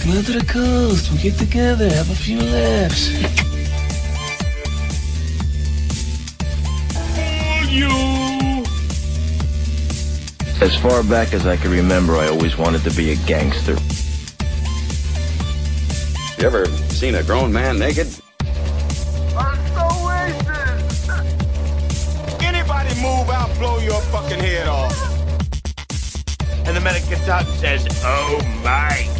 Come out to the coast. We'll get together, have a few laughs. You! As far back as I can remember, I always wanted to be a gangster. You ever seen a grown man naked? I'm so racist! Anybody move, I'll blow your fucking head off. And the medic gets out and says, Oh my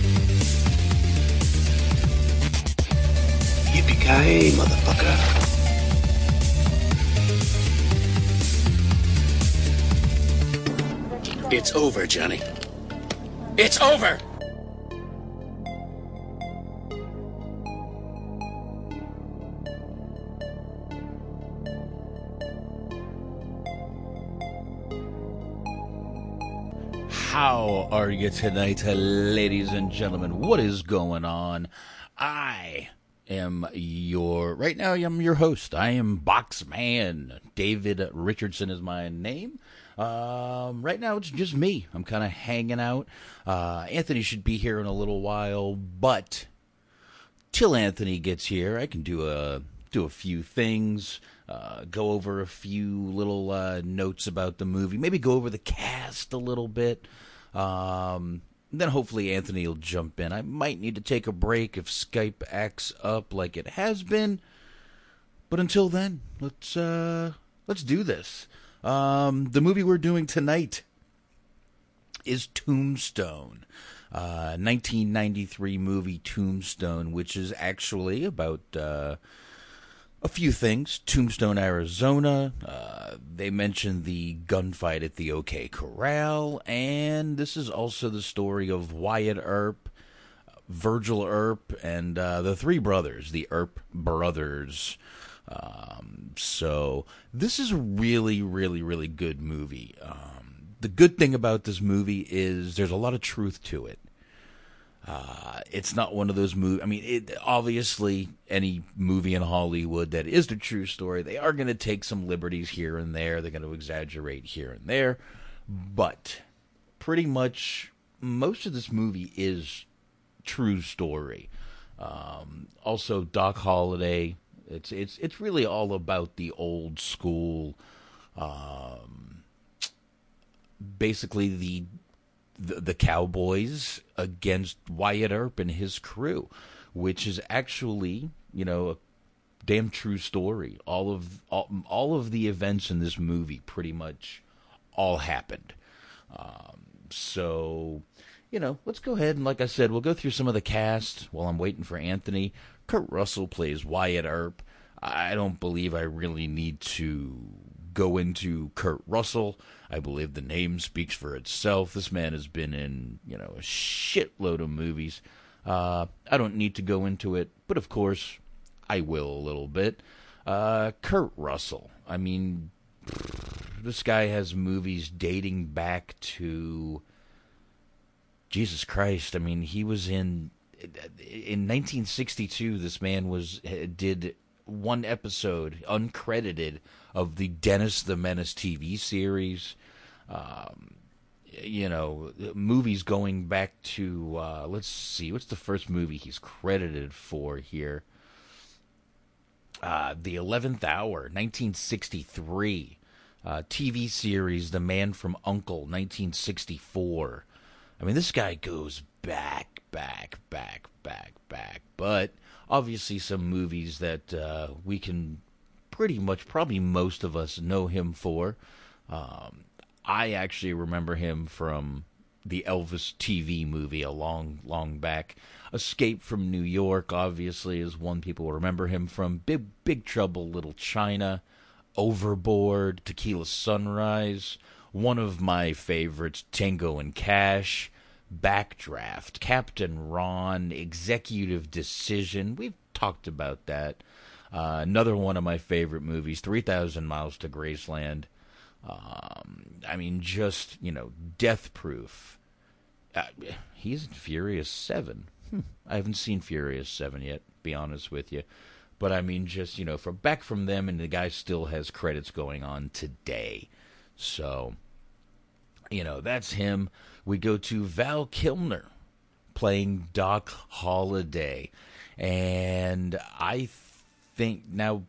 Yippee-ki-yay, motherfucker. It's over, Johnny. It's over! How are you tonight, ladies and gentlemen? What is going on? Am your right now. I'm your host. I am Boxman. David Richardson is my name. Um, right now, it's just me. I'm kind of hanging out. Uh, Anthony should be here in a little while, but till Anthony gets here, I can do a do a few things. Uh, go over a few little uh, notes about the movie. Maybe go over the cast a little bit. Um, then hopefully Anthony will jump in. I might need to take a break if Skype acts up like it has been. But until then, let's uh, let's do this. Um, the movie we're doing tonight is Tombstone, uh, 1993 movie Tombstone, which is actually about uh, a few things. Tombstone, Arizona. Uh, they mentioned the gunfight at the OK Corral, and this is also the story of Wyatt Earp, Virgil Earp, and uh, the three brothers, the Earp brothers. Um, so this is a really, really, really good movie. Um, the good thing about this movie is there's a lot of truth to it. Uh, it's not one of those movies. I mean, it, obviously, any movie in Hollywood that is the true story, they are going to take some liberties here and there. They're going to exaggerate here and there, but pretty much most of this movie is true story. Um, also, Doc Holliday. It's it's it's really all about the old school. Um, basically, the the, the Cowboys against Wyatt Earp and his crew, which is actually, you know, a damn true story. All of all, all of the events in this movie pretty much all happened. Um, so, you know, let's go ahead and, like I said, we'll go through some of the cast while I'm waiting for Anthony. Kurt Russell plays Wyatt Earp. I don't believe I really need to go into Kurt Russell. I believe the name speaks for itself. This man has been in, you know, a shitload of movies. Uh, I don't need to go into it, but of course, I will a little bit. Uh, Kurt Russell. I mean, this guy has movies dating back to Jesus Christ. I mean, he was in in 1962, this man was did one episode uncredited of the Dennis the Menace TV series. Um, you know, movies going back to uh, let's see, what's the first movie he's credited for here? Uh, the Eleventh Hour, 1963. Uh, TV series The Man from Uncle, 1964. I mean, this guy goes back, back, back, back, back. But obviously, some movies that uh, we can pretty much, probably most of us know him for. Um, I actually remember him from the Elvis TV movie a long, long back. Escape from New York, obviously, is one people remember him from. Big, Big Trouble, Little China, Overboard, Tequila Sunrise. One of my favorites, Tango and Cash, Backdraft, Captain Ron, Executive Decision. We've talked about that. Uh, another one of my favorite movies, 3,000 Miles to Graceland. Um, I mean, just, you know, Death Proof. Uh, he's in Furious 7. Hmm. I haven't seen Furious 7 yet, be honest with you. But I mean, just, you know, from back from them, and the guy still has credits going on today. So, you know, that's him. We go to Val Kilmer playing Doc Holliday. And I think now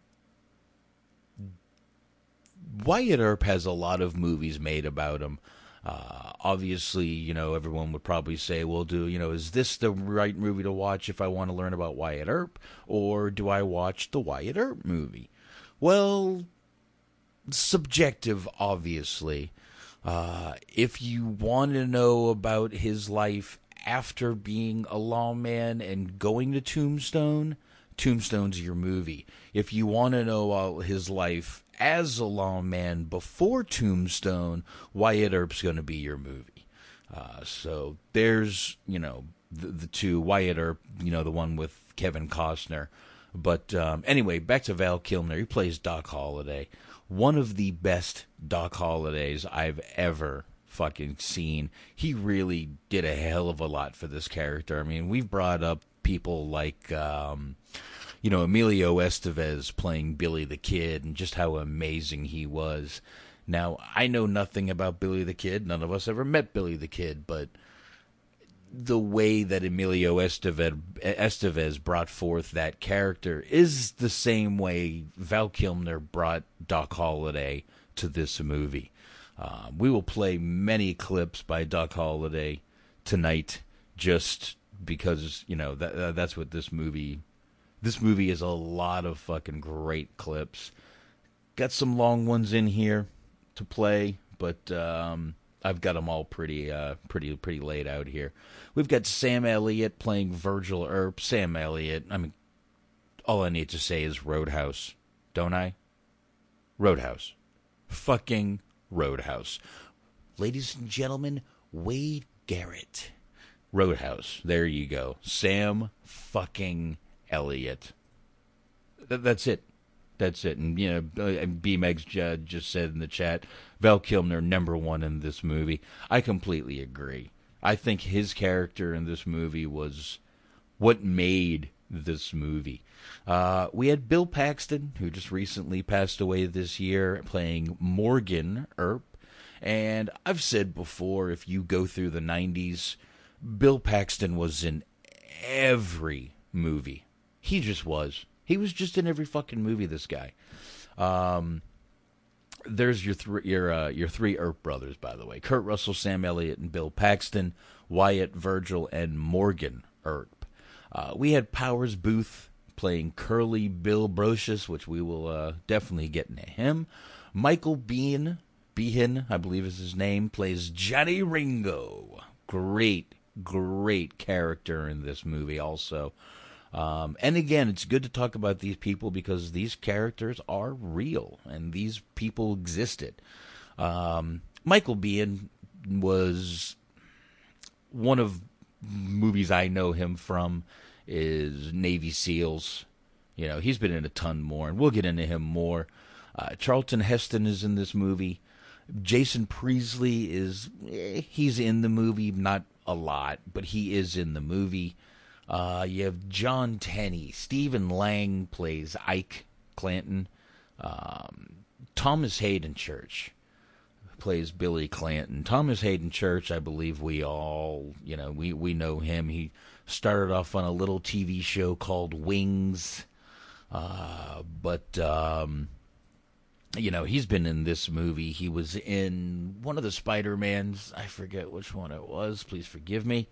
Wyatt Earp has a lot of movies made about him. Uh, obviously, you know, everyone would probably say, well, do, you know, is this the right movie to watch if I want to learn about Wyatt Earp? Or do I watch the Wyatt Earp movie? Well, subjective, obviously. Uh, if you want to know about his life after being a lawman and going to Tombstone, Tombstone's your movie. If you want to know about his life as a lawman before Tombstone, Wyatt Earp's going to be your movie. Uh, so there's, you know, the, the, two Wyatt Earp, you know, the one with Kevin Costner. But um, anyway, back to Val Kilmer. He plays Doc Holliday. One of the best Doc Hollidays I've ever fucking seen. He really did a hell of a lot for this character. I mean, we've brought up people like um, you know, Emilio Estevez playing Billy the Kid and just how amazing he was. Now, I know nothing about Billy the Kid. None of us ever met Billy the Kid, but the way that Emilio Estevez, Estevez brought forth that character is the same way Val Kilmer brought Doc Holliday to this movie. Uh, we will play many clips by Doc Holliday tonight, just because you know that that's what this movie this movie is a lot of fucking great clips. Got some long ones in here to play, but um, I've got them all pretty, uh, pretty, pretty laid out here. We've got Sam Elliott playing Virgil Earp. Sam Elliott. I mean, all I need to say is Roadhouse, don't I? Roadhouse, fucking Roadhouse. Ladies and gentlemen, Wade Garrett. Roadhouse. There you go. Sam fucking Elliott. Th- that's it. That's it. And, you know, uh, B Megs Judd just said in the chat, Val Kilmer, number one in this movie. I completely agree. I think his character in this movie was what made this movie. Uh, we had Bill Paxton, who just recently passed away this year, playing Morgan Earp. And I've said before, if you go through the 90s, Bill Paxton was in every movie. He just was. He was just in every fucking movie. This guy. Um, there's your three your uh, your three Earp brothers, by the way: Kurt Russell, Sam Elliott, and Bill Paxton, Wyatt, Virgil, and Morgan Earp. Uh, we had Powers Boothe playing Curly Bill Brocius, which we will uh, definitely get into him. Michael Bean, Behan, I believe is his name, plays Johnny Ringo. Great, great character in this movie, also. Um, and again, it's good to talk about these people because these characters are real and these people existed. Um, Michael Biehn was one of movies I know him from is Navy SEALs. You know, he's been in a ton more, and we'll get into him more. Uh, Charlton Heston is in this movie. Jason Priestley is eh, he's in the movie, not a lot, but he is in the movie. Uh, you have Jon Tenney. Stephen Lang plays Ike Clanton. Um, Thomas Haden Church plays Billy Clanton. Thomas Haden Church, I believe we all, you know, we, we know him. He started off on a little TV show called Wings. Uh, but, um, you know, he's been in this movie. He was in one of the Spider-Mans. I forget which one it was. Please forgive me.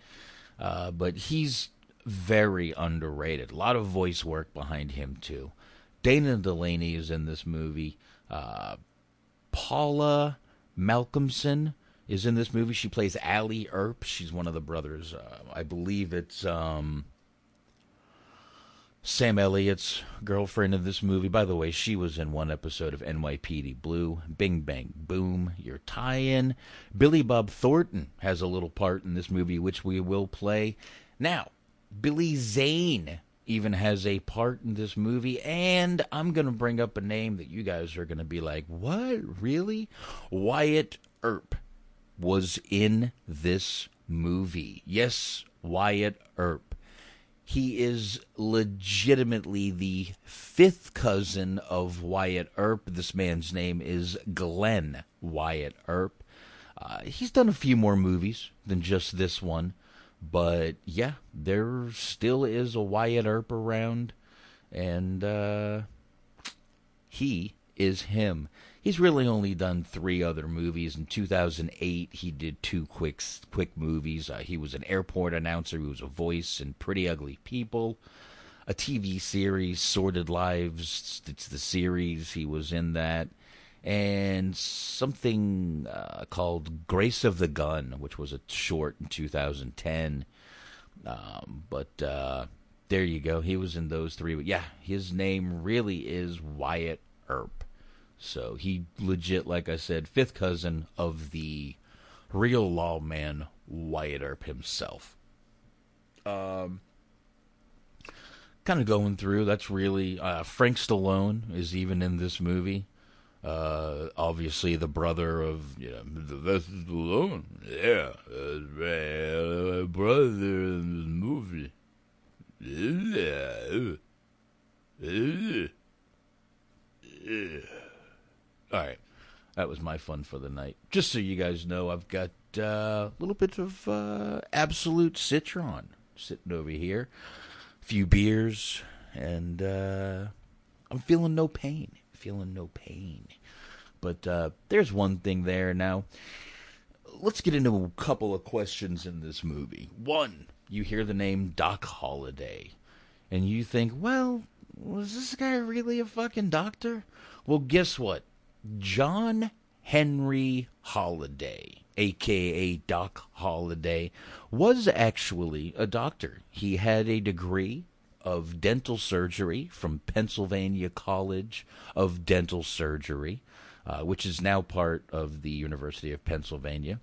Uh, but he's very underrated. A lot of voice work behind him, too. Dana Delany is in this movie. Uh, Paula Malcolmson is in this movie. She plays Allie Earp. She's one of the brothers. Uh, I believe it's um, Sam Elliott's girlfriend in this movie. By the way, she was in one episode of NYPD Blue. Bing Bang Boom, your tie in. Billy Bob Thornton has a little part in this movie, which we will play. Now, Billy Zane even has a part in this movie. And I'm going to bring up a name that you guys are going to be like, what? Really? Wyatt Earp was in this movie. Yes, Wyatt Earp. He is legitimately the fifth cousin of Wyatt Earp. This man's name is Glenn Wyatt Earp. Uh, he's done a few more movies than just this one. But yeah, there still is a Wyatt Earp around, and uh, he is him. He's really only done three other movies. In 2008, he did two quick quick movies. Uh, he was an airport announcer. He was a voice in Pretty Ugly People, a TV series, Sordid Lives. It's the series. He was in that and something uh, called Grace of the Gun, which was a short in 2010. Um, but uh, there you go. He was in those three. But yeah, his name really is Wyatt Earp. So he legit, like I said, fifth cousin of the real lawman Wyatt Earp himself. Um, kind of going through. That's really uh, Frank Stallone is even in this movie. Uh, obviously, the brother of you know the Stallone. Yeah, uh, brother in the movie. Yeah. All right, that was my fun for the night. Just so you guys know, I've got uh, a little bit of uh, Absolut Citron sitting over here, a few beers, and uh, I'm feeling no pain feeling no pain. But uh, there's one thing there. Now, let's get into a couple of questions in this movie. One, you hear the name Doc Holliday, and you think, well, was this guy really a fucking doctor? Well, guess what? John Henry Holliday, aka Doc Holliday, was actually a doctor. He had a degree of dental surgery from Pennsylvania College of Dental Surgery, uh, which is now part of the University of Pennsylvania.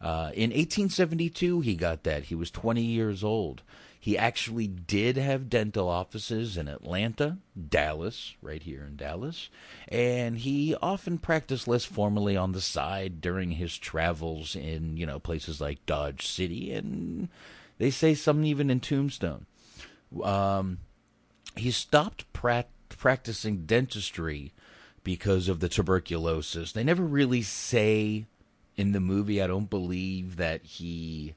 Uh, in 1872, he got that. He was 20 years old. He actually did have dental offices in Atlanta, Dallas, right here in Dallas, and he often practiced less formally on the side during his travels in, you know, places like Dodge City and they say some even in Tombstone. Um, he stopped pra- practicing dentistry because of the tuberculosis. They never really say in the movie, I don't believe that he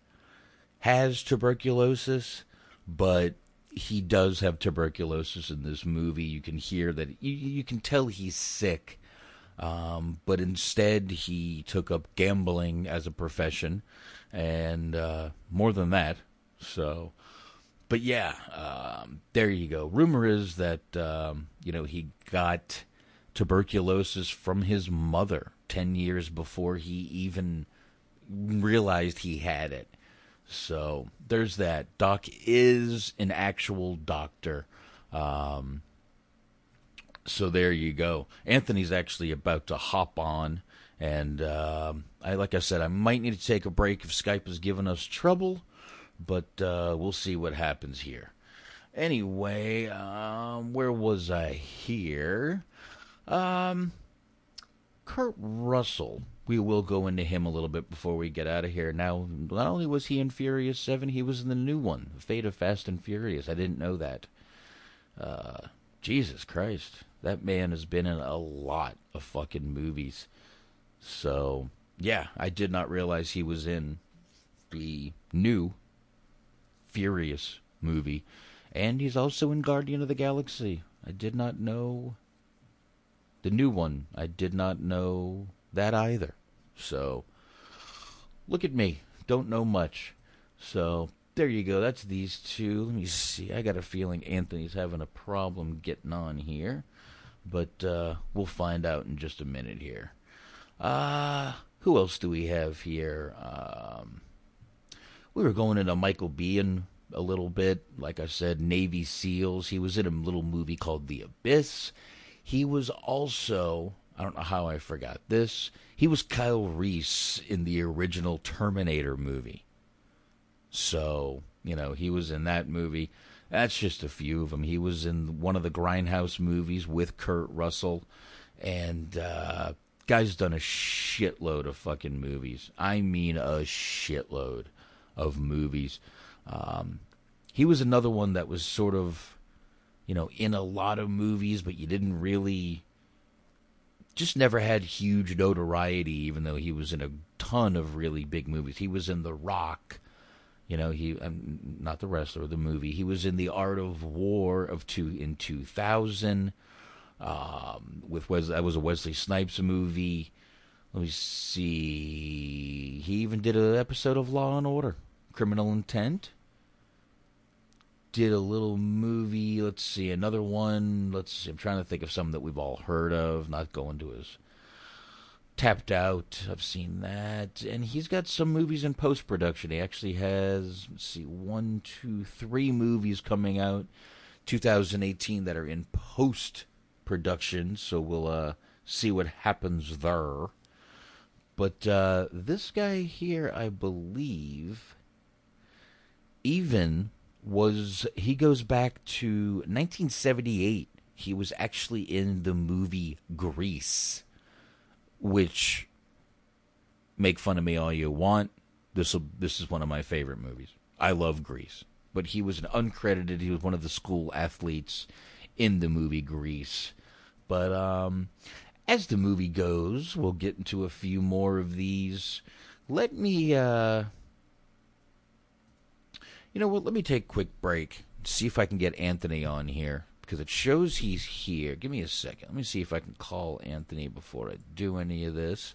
has tuberculosis, but he does have tuberculosis in this movie. You can hear that, you, you can tell he's sick. Um, but instead, he took up gambling as a profession, and uh, more than that. So, but yeah, um, there you go. Rumor is that um, you know he got tuberculosis from his mother ten years before he even realized he had it. So there's that. Doc is an actual doctor. Um, so there you go. Anthony's actually about to hop on, and um, I like I said, I might need to take a break if Skype is giving us trouble but uh, we'll see what happens here. Anyway, um, where was I here? Um, Kurt Russell we will go into him a little bit before we get out of here. Now, not only was he in Furious 7, he was in the new one, Fate of Fast and Furious. I didn't know that. Uh, Jesus Christ. That man has been in a lot of fucking movies. So, yeah, I did not realize he was in the new Furious movie. And he's also in Guardian of the Galaxy. I did not know the new one. I did not know that either. So, look at me. Don't know much. So, there you go. That's these two. Let me see. I got a feeling Anthony's having a problem getting on here. But uh, we'll find out in just a minute here. Uh, who else do we have here? Um, we were going into Michael Biehn a little bit. Like I said, Navy SEALs. He was in a little movie called The Abyss. He was also, I don't know how I forgot this, he was Kyle Reese in the original Terminator movie. So, you know, he was in that movie. That's just a few of them. He was in one of the Grindhouse movies with Kurt Russell. And, uh, guy's done a shitload of fucking movies. I mean, a shitload of movies. Um, he was another one that was sort of, you know, in a lot of movies, but you didn't really, just never had huge notoriety, even though he was in a ton of really big movies. He was in The Rock. You know, he um, not the wrestler, the movie. He was in the Art of War of two in two thousand. Um, with Wes, that was a Wesley Snipes movie. Let me see. He even did an episode of Law and Order, Criminal Intent. Did a little movie. Let's see another one. Let's. See, I'm trying to think of some that we've all heard of. Not going to his Tapped Out. I've seen that, and he's got some movies in post production. He actually has. Let's see, one, two, three movies coming out, 2018 that are in post production. So we'll uh, see what happens there. But uh, this guy here, I believe, even was he goes back to 1978. He was actually in the movie Grease, which make fun of me all you want. This this is one of my favorite movies. I love Grease, but he was an uncredited. He was one of the school athletes in the movie Grease. But um, as the movie goes, we'll get into a few more of these. Let me, uh, you know what? Let me take a quick break. See if I can get Anthony on here because it shows he's here. Give me a second. Let me see if I can call Anthony before I do any of this,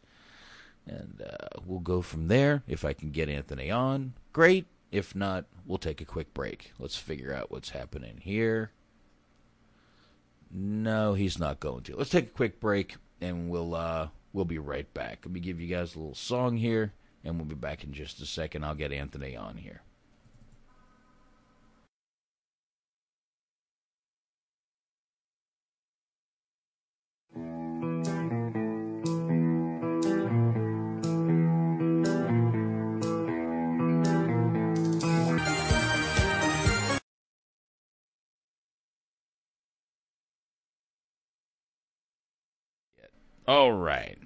and uh, we'll go from there. If I can get Anthony on, great. If not, we'll take a quick break. Let's figure out what's happening here. No, he's not going to. Let's take a quick break and we'll uh we'll be right back. Let me give you guys a little song here and we'll be back in just a second. I'll get Anthony on here. All right.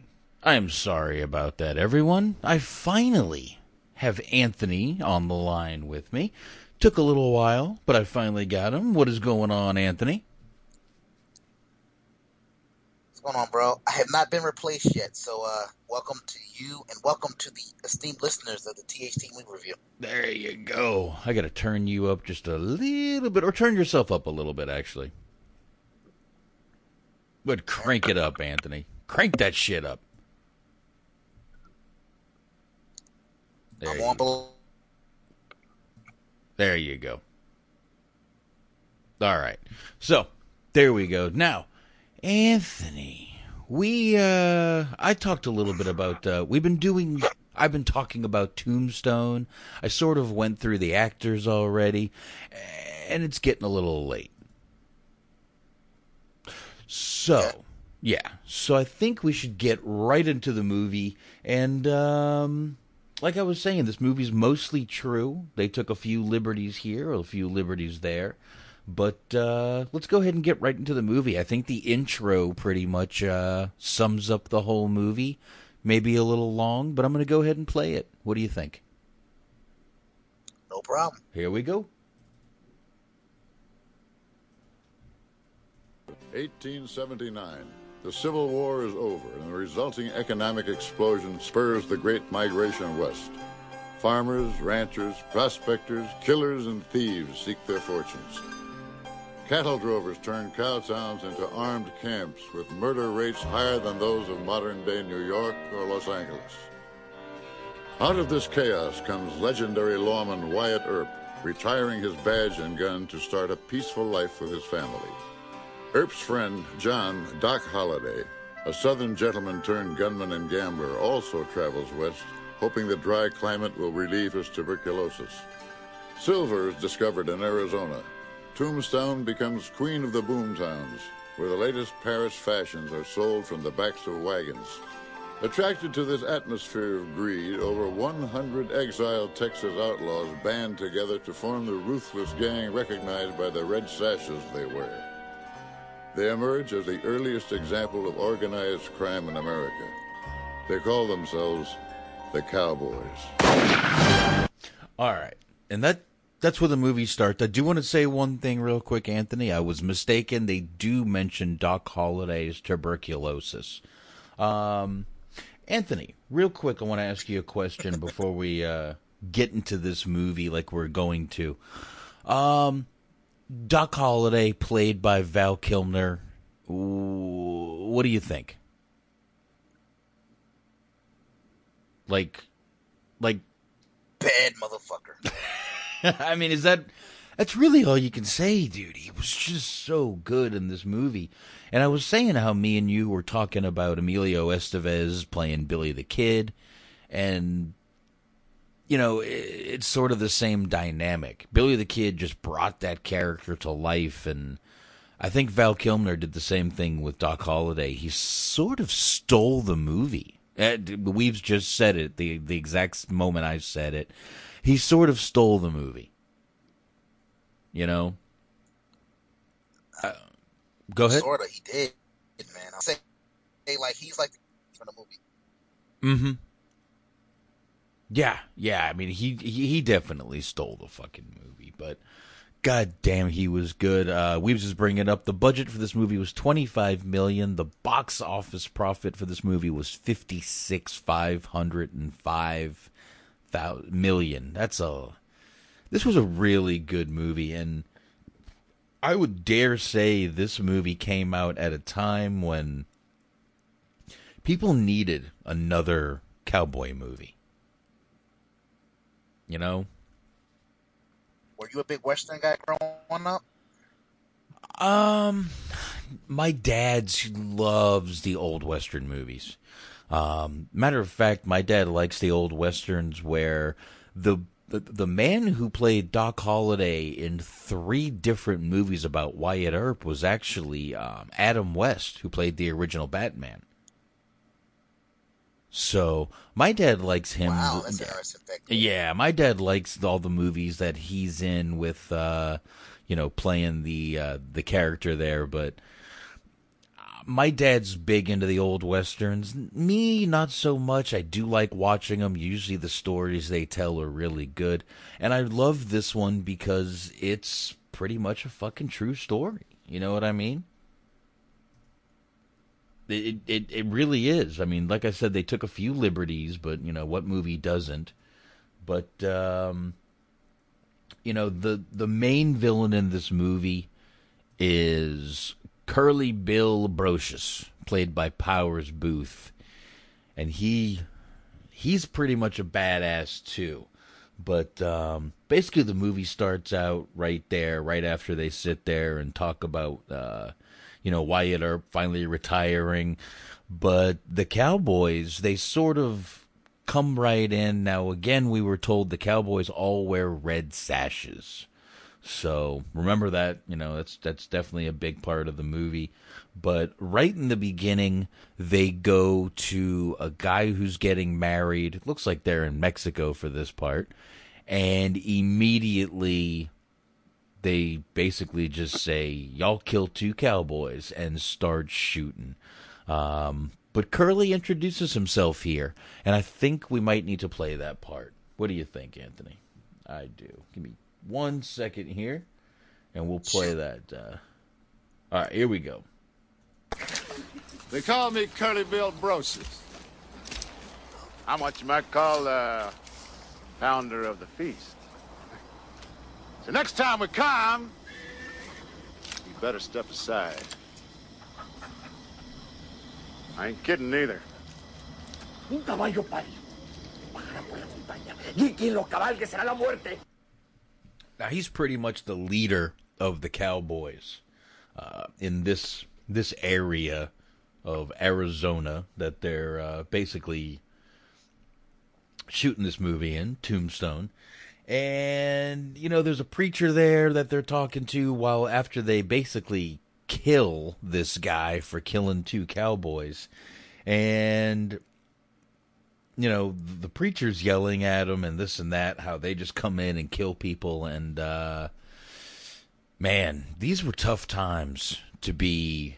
I'm sorry about that, everyone. I finally have Anthony on the line with me. Took a little while, but I finally got him. What is going on, Anthony? What's going on, bro? I have not been replaced yet, so uh, welcome to you and welcome to the esteemed listeners of the THT Movie Review. There you go. I got to turn you up just a little bit, or turn yourself up a little bit, actually. But crank it up, Anthony. Crank that shit up. There, you, go. there you go. All right. So, there we go. Now, Anthony, we uh I talked a little bit about uh we've been doing I've been talking about Tombstone. I sort of went through the actors already and it's getting a little late. So, yeah. So I think we should get right into the movie. And um, like I was saying, this movie's mostly true. They took a few liberties here, a few liberties there. But uh, let's go ahead and get right into the movie. I think the intro pretty much uh, sums up the whole movie. maybe a little long, but I'm going to go ahead and play it. What do you think? No problem. Here we go. 1879. The Civil War is over, and the resulting economic explosion spurs the great migration west. Farmers, ranchers, prospectors, killers, and thieves seek their fortunes. Cattle drovers turn cow towns into armed camps with murder rates higher than those of modern day New York or Los Angeles. Out of this chaos comes legendary lawman Wyatt Earp, retiring his badge and gun to start a peaceful life with his family. Earp's friend, John Doc Holliday, a southern gentleman turned gunman and gambler, also travels west, hoping the dry climate will relieve his tuberculosis. Silver is discovered in Arizona. Tombstone becomes queen of the boomtowns, where the latest Paris fashions are sold from the backs of wagons. Attracted to this atmosphere of greed, over 100 exiled Texas outlaws band together to form the ruthless gang recognized by the red sashes they wear. They emerge as the earliest example of organized crime in America. They call themselves the Cowboys. All right. And that that's where the movie starts. I do want to say one thing real quick, Anthony. I was mistaken. They do mention Doc Holliday's tuberculosis. Um, Anthony, real quick, I want to ask you a question before we uh, get into this movie like we're going to. Um, Doc Holliday, played by Val Kilmer. What do you think? Like, like bad motherfucker. I mean, is that that's really all you can say, dude? He was just so good in this movie. And I was saying how me and you were talking about Emilio Estevez playing Billy the Kid, and you know, it's sort of the same dynamic. Billy the Kid just brought that character to life, and I think Val Kilmer did the same thing with Doc Holliday. He sort of stole the movie. We've just said it the the exact moment I said it. He sort of stole the movie. You know. Uh, go ahead. Sorta, he did, man. I'll say, like he's like from the movie. Mm-hmm. Yeah, yeah. I mean, he, he definitely stole the fucking movie, but god damn, he was good. Uh, Weaves is bringing up the budget for this movie was twenty five million. The box office profit for this movie was fifty six five hundred and five thousand million. That's a. This was a really good movie, and I would dare say this movie came out at a time when people needed another cowboy movie. You know? Were you a big Western guy growing up? Um, my dad loves the old Western movies. Um, matter of fact, my dad likes the old westerns where the, the the man who played Doc Holliday in three different movies about Wyatt Earp was actually um, Adam West, who played the original Batman. So my dad likes him. Wow, that's interesting. Yeah, my dad likes all the movies that he's in with, uh, you know, playing the uh, the character there. But my dad's big into the old westerns. Me, not so much. I do like watching them. Usually, the stories they tell are really good, and I love this one because it's pretty much a fucking true story. You know what I mean? It, it it really is. I mean, like I said, they took a few liberties, but you know what movie doesn't? But um, you know the the main villain in this movie is Curly Bill Brocius, played by Powers Boothe, and he he's pretty much a badass too. But um, basically, the movie starts out right there, right after they sit there and talk about. Uh, you know, Wyatt Earp finally retiring. But the Cowboys, they sort of come right in. Now, again, we were told the Cowboys all wear red sashes. So remember that, you know, that's that's definitely a big part of the movie. But right in the beginning, they go to a guy who's getting married. It looks like they're in Mexico for this part. And immediately they basically just say, "Y'all kill two cowboys" and start shooting. Um, but Curly introduces himself here, and I think we might need to play that part. What do you think, Anthony? I do. Give me one second here, and we'll play that. Uh... All right, here we go. They call me Curly Bill Brocius. I'm what you might call the founder of the feast. So next time we come, you better step aside. I ain't kidding neither. Un caballo pálido. Bajará por la montaña. Y quien lo cabalgue será la muerte. Now he's pretty much the leader of the Cowboys uh, in this this area of Arizona that they're uh, basically shooting this movie in Tombstone. And you know, there's a preacher there that they're talking to while after they basically kill this guy for killing two cowboys. And you know, the preacher's yelling at him and this and that, how they just come in and kill people and uh man, these were tough times to be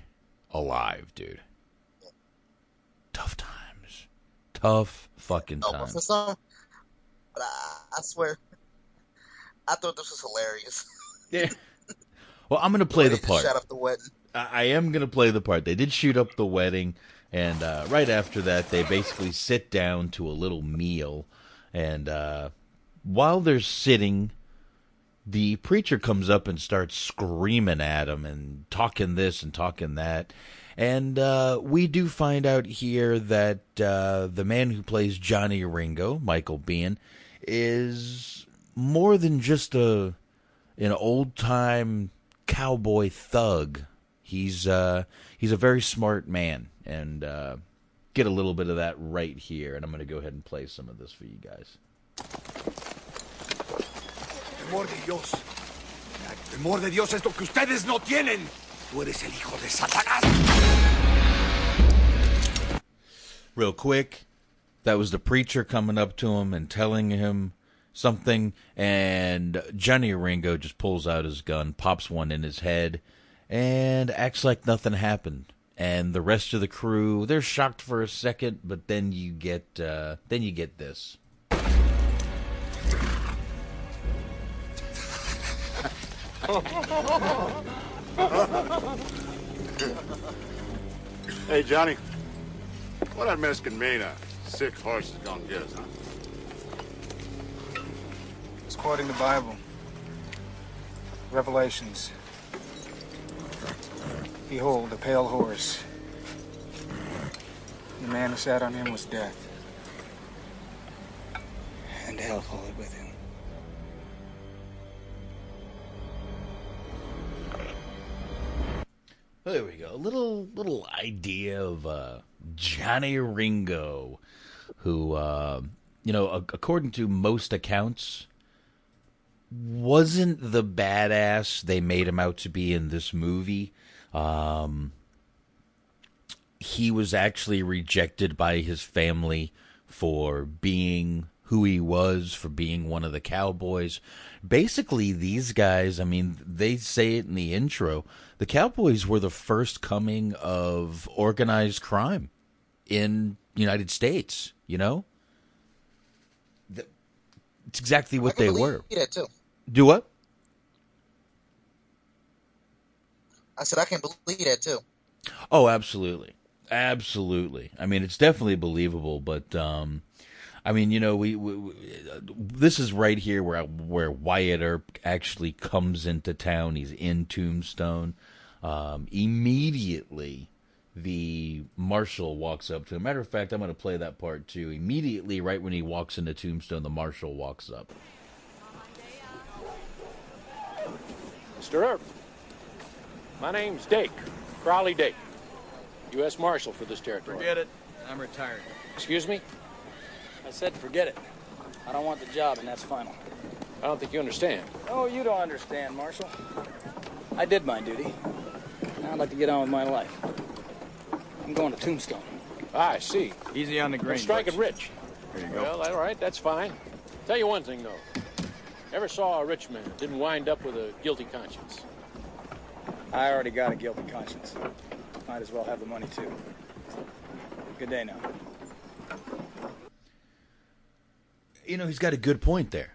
alive, dude. Tough times. Tough fucking times. for some, but I, I swear, I thought this was hilarious. Yeah. Well, I'm gonna play the part. Shut up the wedding. I I am gonna play the part. They did shoot up the wedding, and uh, right after that, they basically sit down to a little meal, and uh, while they're sitting, the preacher comes up and starts screaming at him and talking this and talking that. And uh, we do find out here that uh, the man who plays Johnny Ringo, Michael Biehn, is more than just a an old time cowboy thug. He's uh, he's a very smart man, and uh, get a little bit of that right here. And I'm going to go ahead and play some of this for you guys. Temor de Dios. Temor de Dios es lo que ustedes no tienen. Tú eres el hijo de Satanás. real quick. That was the preacher coming up to him and telling him something, and Johnny Ringo just pulls out his gun, pops one in his head, and acts like nothing happened. And the rest of the crew, they're shocked for a second, but then you get uh, then you get this. Hey, Johnny. What that Mexican mean a sick horse is gonna get us, huh? It's quoting the Bible. Revelations. Behold, a pale horse. The man who sat on him was death. And hell followed with him. There we go. A little little idea of uh, Johnny Ringo, who uh, you know, ac- according to most accounts, wasn't the badass they made him out to be in this movie. Um, he was actually rejected by his family for being who he was, for being one of the cowboys. Basically, these guys, I mean, they say it in the intro. The cowboys were the first coming of organized crime in United States, you know? The- It's exactly what they were. That too. Do what? I said I can believe that too. Oh, absolutely, absolutely. I mean, it's definitely believable, but um, I mean, you know, we, we, we uh, this is right here where where Wyatt Earp actually comes into town. He's in Tombstone. Um, immediately, the marshal walks up to him. Matter of fact, I'm going to play that part too. Immediately, right when he walks into Tombstone, the marshal walks up. Mr. Earp, my name's Dake, Crowley Dake, U.S. Marshal for this territory. Forget it. I'm retired. Excuse me? I said forget it. I don't want the job, and that's final. I don't think you understand. Oh, you don't understand, Marshal. I did my duty. Now I'd like to get on with my life. I'm going to Tombstone. Ah, I see. Easy on the Well, grain. striking Butch. rich. There you go. Well, all right, that's fine. Tell you one thing, though. Ever saw a rich man didn't wind up with a guilty conscience? I already got a guilty conscience. Might as well have the money, too. Good day now. You know, he's got a good point there.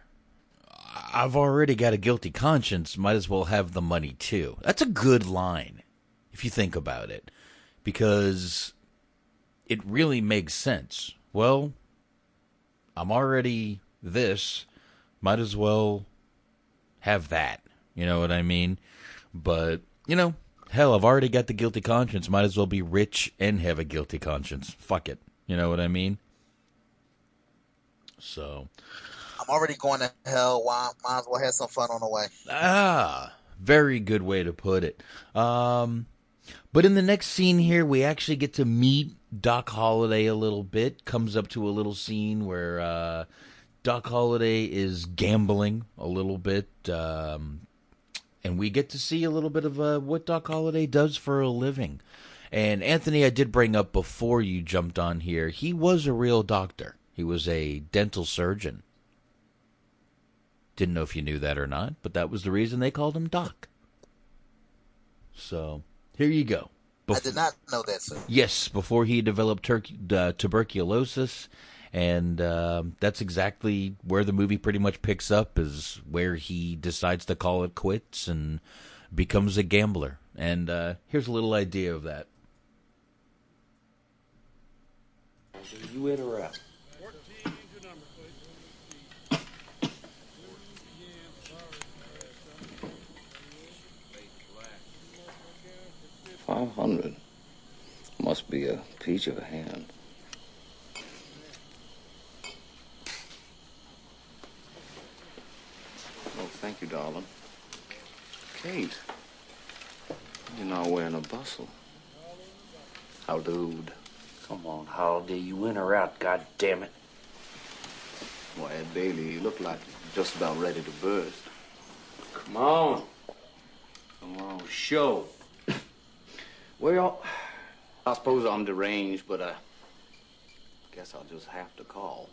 I've already got a guilty conscience, might as well have the money too. That's a good line, if you think about it, because it really makes sense. Well, I'm already this, might as well have that. You know what I mean? But, you know, hell, I've already got the guilty conscience, might as well be rich and have a guilty conscience. Fuck it. You know what I mean? So, I'm already going to hell. Why? Might as well have some fun on the way. Ah, very good way to put it. Um, but in the next scene here, we actually get to meet Doc Holliday a little bit. Comes up to a little scene where uh, Doc Holliday is gambling a little bit, um, and we get to see a little bit of uh, what Doc Holliday does for a living. And Anthony, I did bring up before you jumped on here. He was a real doctor. He was a dental surgeon. Didn't know if you knew that or not, but that was the reason they called him Doc. So here you go. I did not know that, sir. Yes, before he developed tur- uh, tuberculosis, and uh, that's exactly where the movie pretty much picks up. Is where he decides to call it quits and becomes a gambler. And uh, here's a little idea of that. You in or out? Five hundred. Must be a peach of a hand. Oh, thank you, darling. Kate, you're not wearing a bustle. How dude? Come on, Holliday. You in or out? God damn it. Why, Ed Bailey, you look like just about ready to burst. Come on. Come on, show. Well, I suppose I'm deranged, but I guess I'll just have to call.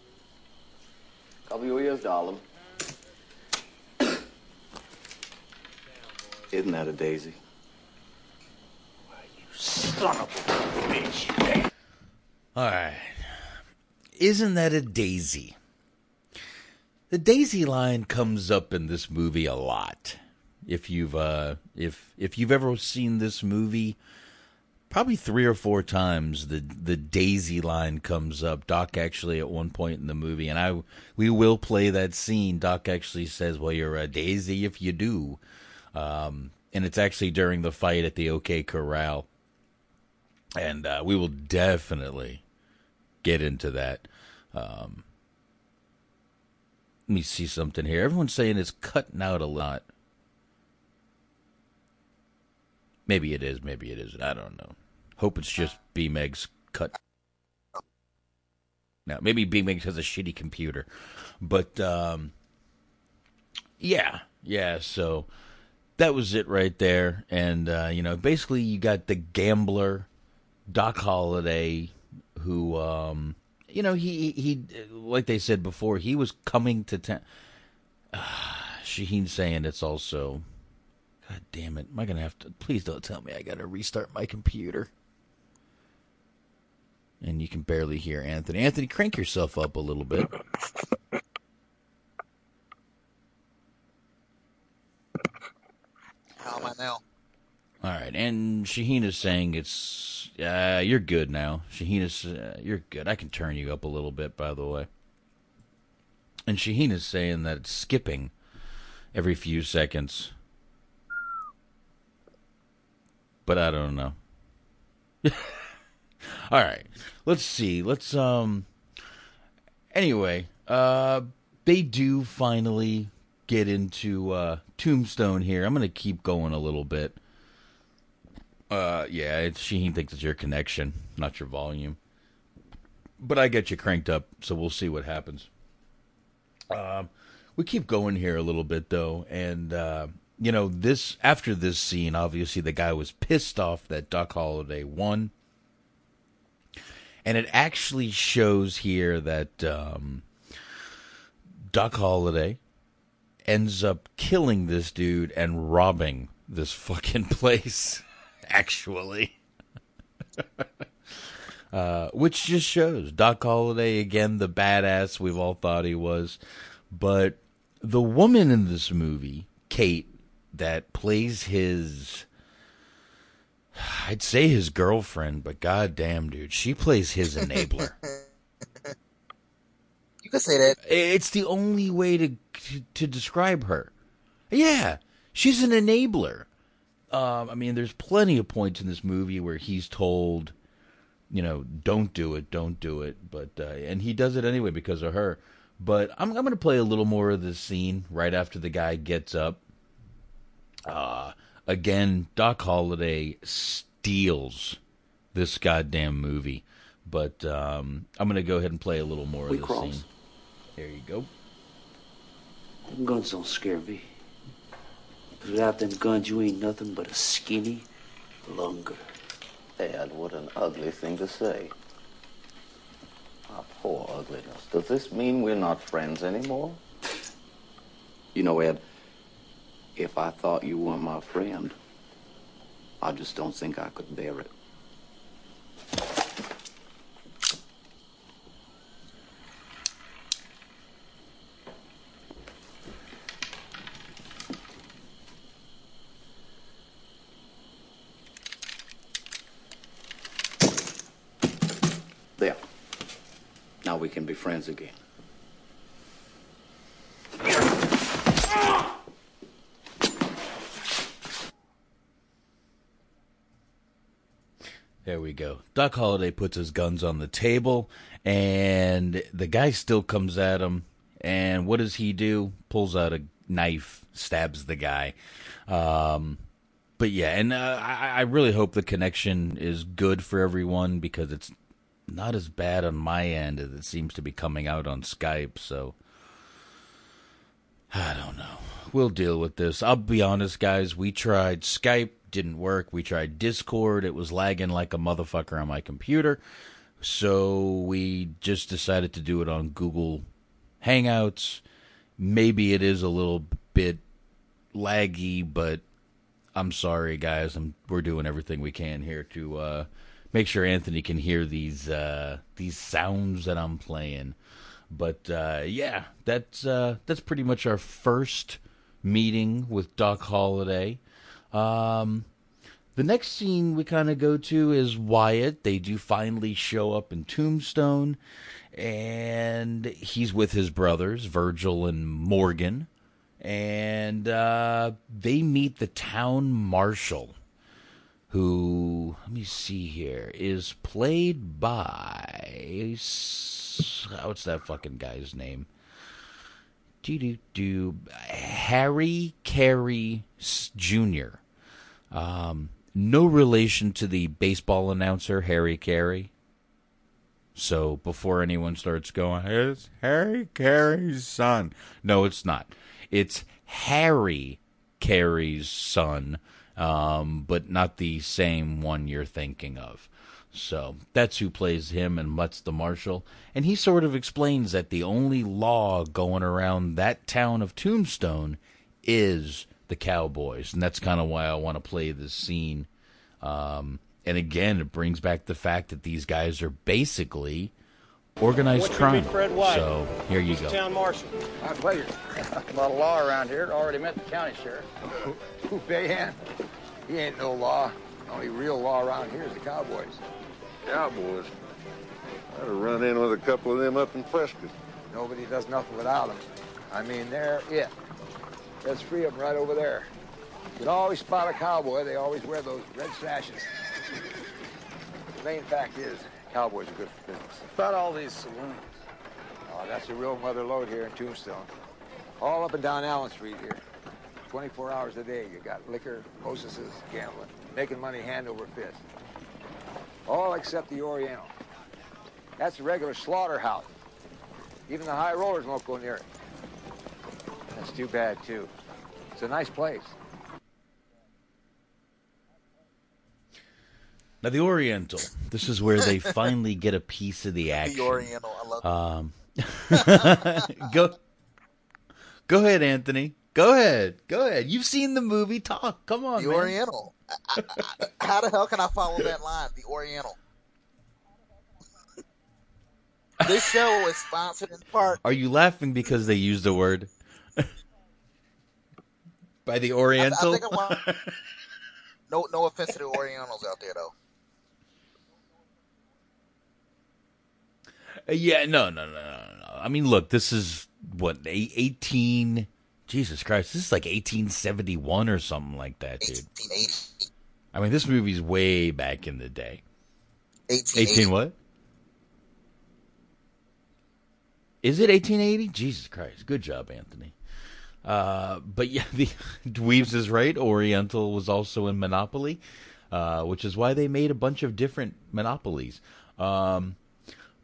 Cover your ears, darling. Isn't that a daisy? Son of a bitch. All right. Isn't that a daisy? The daisy line comes up in this movie a lot. If you've uh if if you've ever seen this movie, probably 3 or 4 times the the daisy line comes up. Doc actually at one point in the movie and I we will play that scene. Doc actually says, "Well, you're a daisy if you do." Um and it's actually during the fight at the OK Corral. And uh, we will definitely get into that. Um, let me see something here. Everyone's saying it's cutting out a lot. Maybe it is, maybe it isn't. I don't know. Hope it's just B Meg's cut. Now, maybe B Meg has a shitty computer. But, um, yeah, yeah, so that was it right there. And, uh, you know, basically you got the gambler, Doc Holliday, who, um, you know, he he like they said before, he was coming to town. Uh, Shaheen saying it's also, God damn it! Am I gonna have to? Please don't tell me I gotta restart my computer. And you can barely hear Anthony. Anthony, crank yourself up a little bit. How am I now? All right, and Shaheen is saying it's uh, you're good now. Shaheen is uh, you're good. I can turn you up a little bit, by the way. And Shaheen is saying that it's skipping every few seconds, but I don't know. All right, let's see. Let's um. Anyway, uh, they do finally get into uh, Tombstone here. I'm gonna keep going a little bit. Uh, yeah, it's, thinks it's your connection, not your volume. But I get you cranked up, so we'll see what happens. Um, we keep going here a little bit though, and uh, you know this after this scene, obviously the guy was pissed off that Doc Holliday won, and it actually shows here that um, Doc Holliday ends up killing this dude and robbing this fucking place actually. Uh, which just shows Doc Holliday again, the badass we've all thought he was. But the woman in this movie, Kate, that plays his I'd say his girlfriend, but goddamn, dude, she plays his enabler. you could say that. It's the only way to to describe her. Yeah, she's an enabler. Um, I mean, there's plenty of points in this movie where he's told, you know, don't do it, don't do it, but uh, and he does it anyway because of her. But I'm I'm gonna play a little more of this scene right after the guy gets up. Uh again, Doc Holliday steals this goddamn movie. But um, I'm going to go ahead and play a little more we of this cross. scene. There you go. Them guns don't scare me. 'Cause without them guns, you ain't nothing but a skinny lunger. Ed, what an ugly thing to say. Our poor ugliness. Does this mean we're not friends anymore? You know, Ed, if I thought you weren't my friend, I just don't think I could bear it. There. Now we can friends again. There we go. Doc Holliday puts his guns on the table, and the guy still comes at him. And what does he do? Pulls out a knife, stabs the guy. Um, but yeah, and uh, I, I really hope the connection is good for everyone because it's not as bad on my end as it seems to be coming out on Skype. So I don't know. We'll deal with this. I'll be honest, guys. We tried Skype, didn't work. We tried Discord, it was lagging like a motherfucker on my computer. So we just decided to do it on Google Hangouts. Maybe it is a little bit laggy, but I'm sorry, guys. I'm, we're doing everything we can here to uh, make sure Anthony can hear these uh, these sounds that I'm playing. But uh, yeah, that's uh, that's pretty much our first meeting with Doc Holliday. Um, the next scene we kind of go to is Wyatt. They do finally show up in Tombstone, and he's with his brothers, Virgil and Morgan. And uh, they meet the town marshal, who, let me see here, is played by. What's that fucking guy's name? Do do do. Harry Carey Jr. Um, no relation to the baseball announcer Harry Caray. So before anyone starts going, it's Harry Carey's son. No, it's not. It's Harry Carey's son, um, but not the same one you're thinking of. So that's who plays him and Mutz the Marshal. And he sort of explains that the only law going around that town of Tombstone is the Cowboys. And that's kind of why I want to play this scene. Um, and again, it brings back the fact that these guys are basically organized What crime. Fred White? So here you He's go. Town marshal. My pleasure. A lot of law around here. Already met the county sheriff. Who, Behan? He ain't no law. Only real law around here is the cowboys. Cowboys? I'd have run in with a couple of them up in Prescott. Nobody does nothing without them. I mean, they're it. There's three of them right over there. You can always spot a cowboy. They always wear those red sashes. The main fact is, cowboys are good for business. About all these saloons. Oh, that's a real mother lode here in Tombstone. All up and down Allen Street here. 24 hours a day. You got liquor, hostesses, gambling, making money hand over fist. All except the Oriental. That's a regular slaughterhouse. Even the high rollers won't go near it. That's too bad, too. It's a nice place. Now the Oriental. This is where they finally get a piece of the action. The Oriental, I love Um, go, go ahead, Anthony. Go ahead. Go ahead. You've seen the movie. Talk. Come on, The man. Oriental. I, I, I, how the hell can I follow that line? The Oriental. This show is sponsored in part. Are you laughing because they used the word by the I, I Oriental? I want, no, no offense to the Orientals out there, though. Yeah, no, no, no, no, no. I mean, look, this is what eighteen. Jesus Christ, this is like eighteen seventy one or something like that, dude. I mean, this movie's way back in the day. 1880. Eighteen what? Is it eighteen eighty? Jesus Christ, good job, Anthony. Uh, but yeah, the Dweebs is right. Oriental was also in Monopoly, uh, which is why they made a bunch of different monopolies. Um,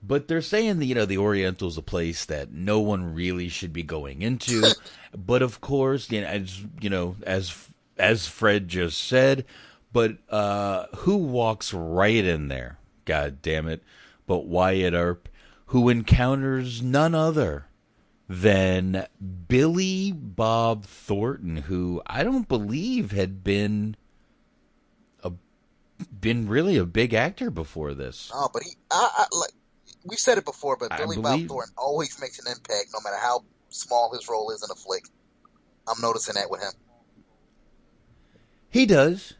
but they're saying that you know the Oriental's a place that no one really should be going into. but of course, you know, as you know, as as Fred just said, but uh, who walks right in there? God damn it! But Wyatt Earp, who encounters none other than Billy Bob Thornton, who I don't believe had been a been really a big actor before this. Oh, but he, I, I like we said it before, but I Billy believe- Bob Thornton always makes an impact, no matter how small his role is in a flick. I'm noticing that with him. He does,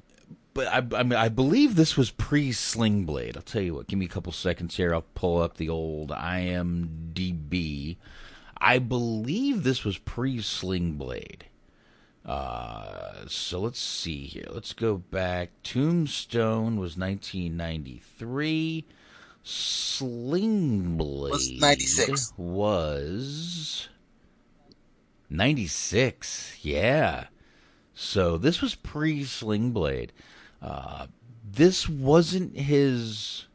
but I, I mean, I believe this was pre Sling Blade. I'll tell you what. Give me a couple seconds here. I'll pull up the old IMDb. I believe this was pre Sling Blade. Uh, so let's see here. Let's go back. Tombstone was 1993. Sling Blade Was 96. was 96. Yeah. So this was pre Sling Blade. Uh, this wasn't his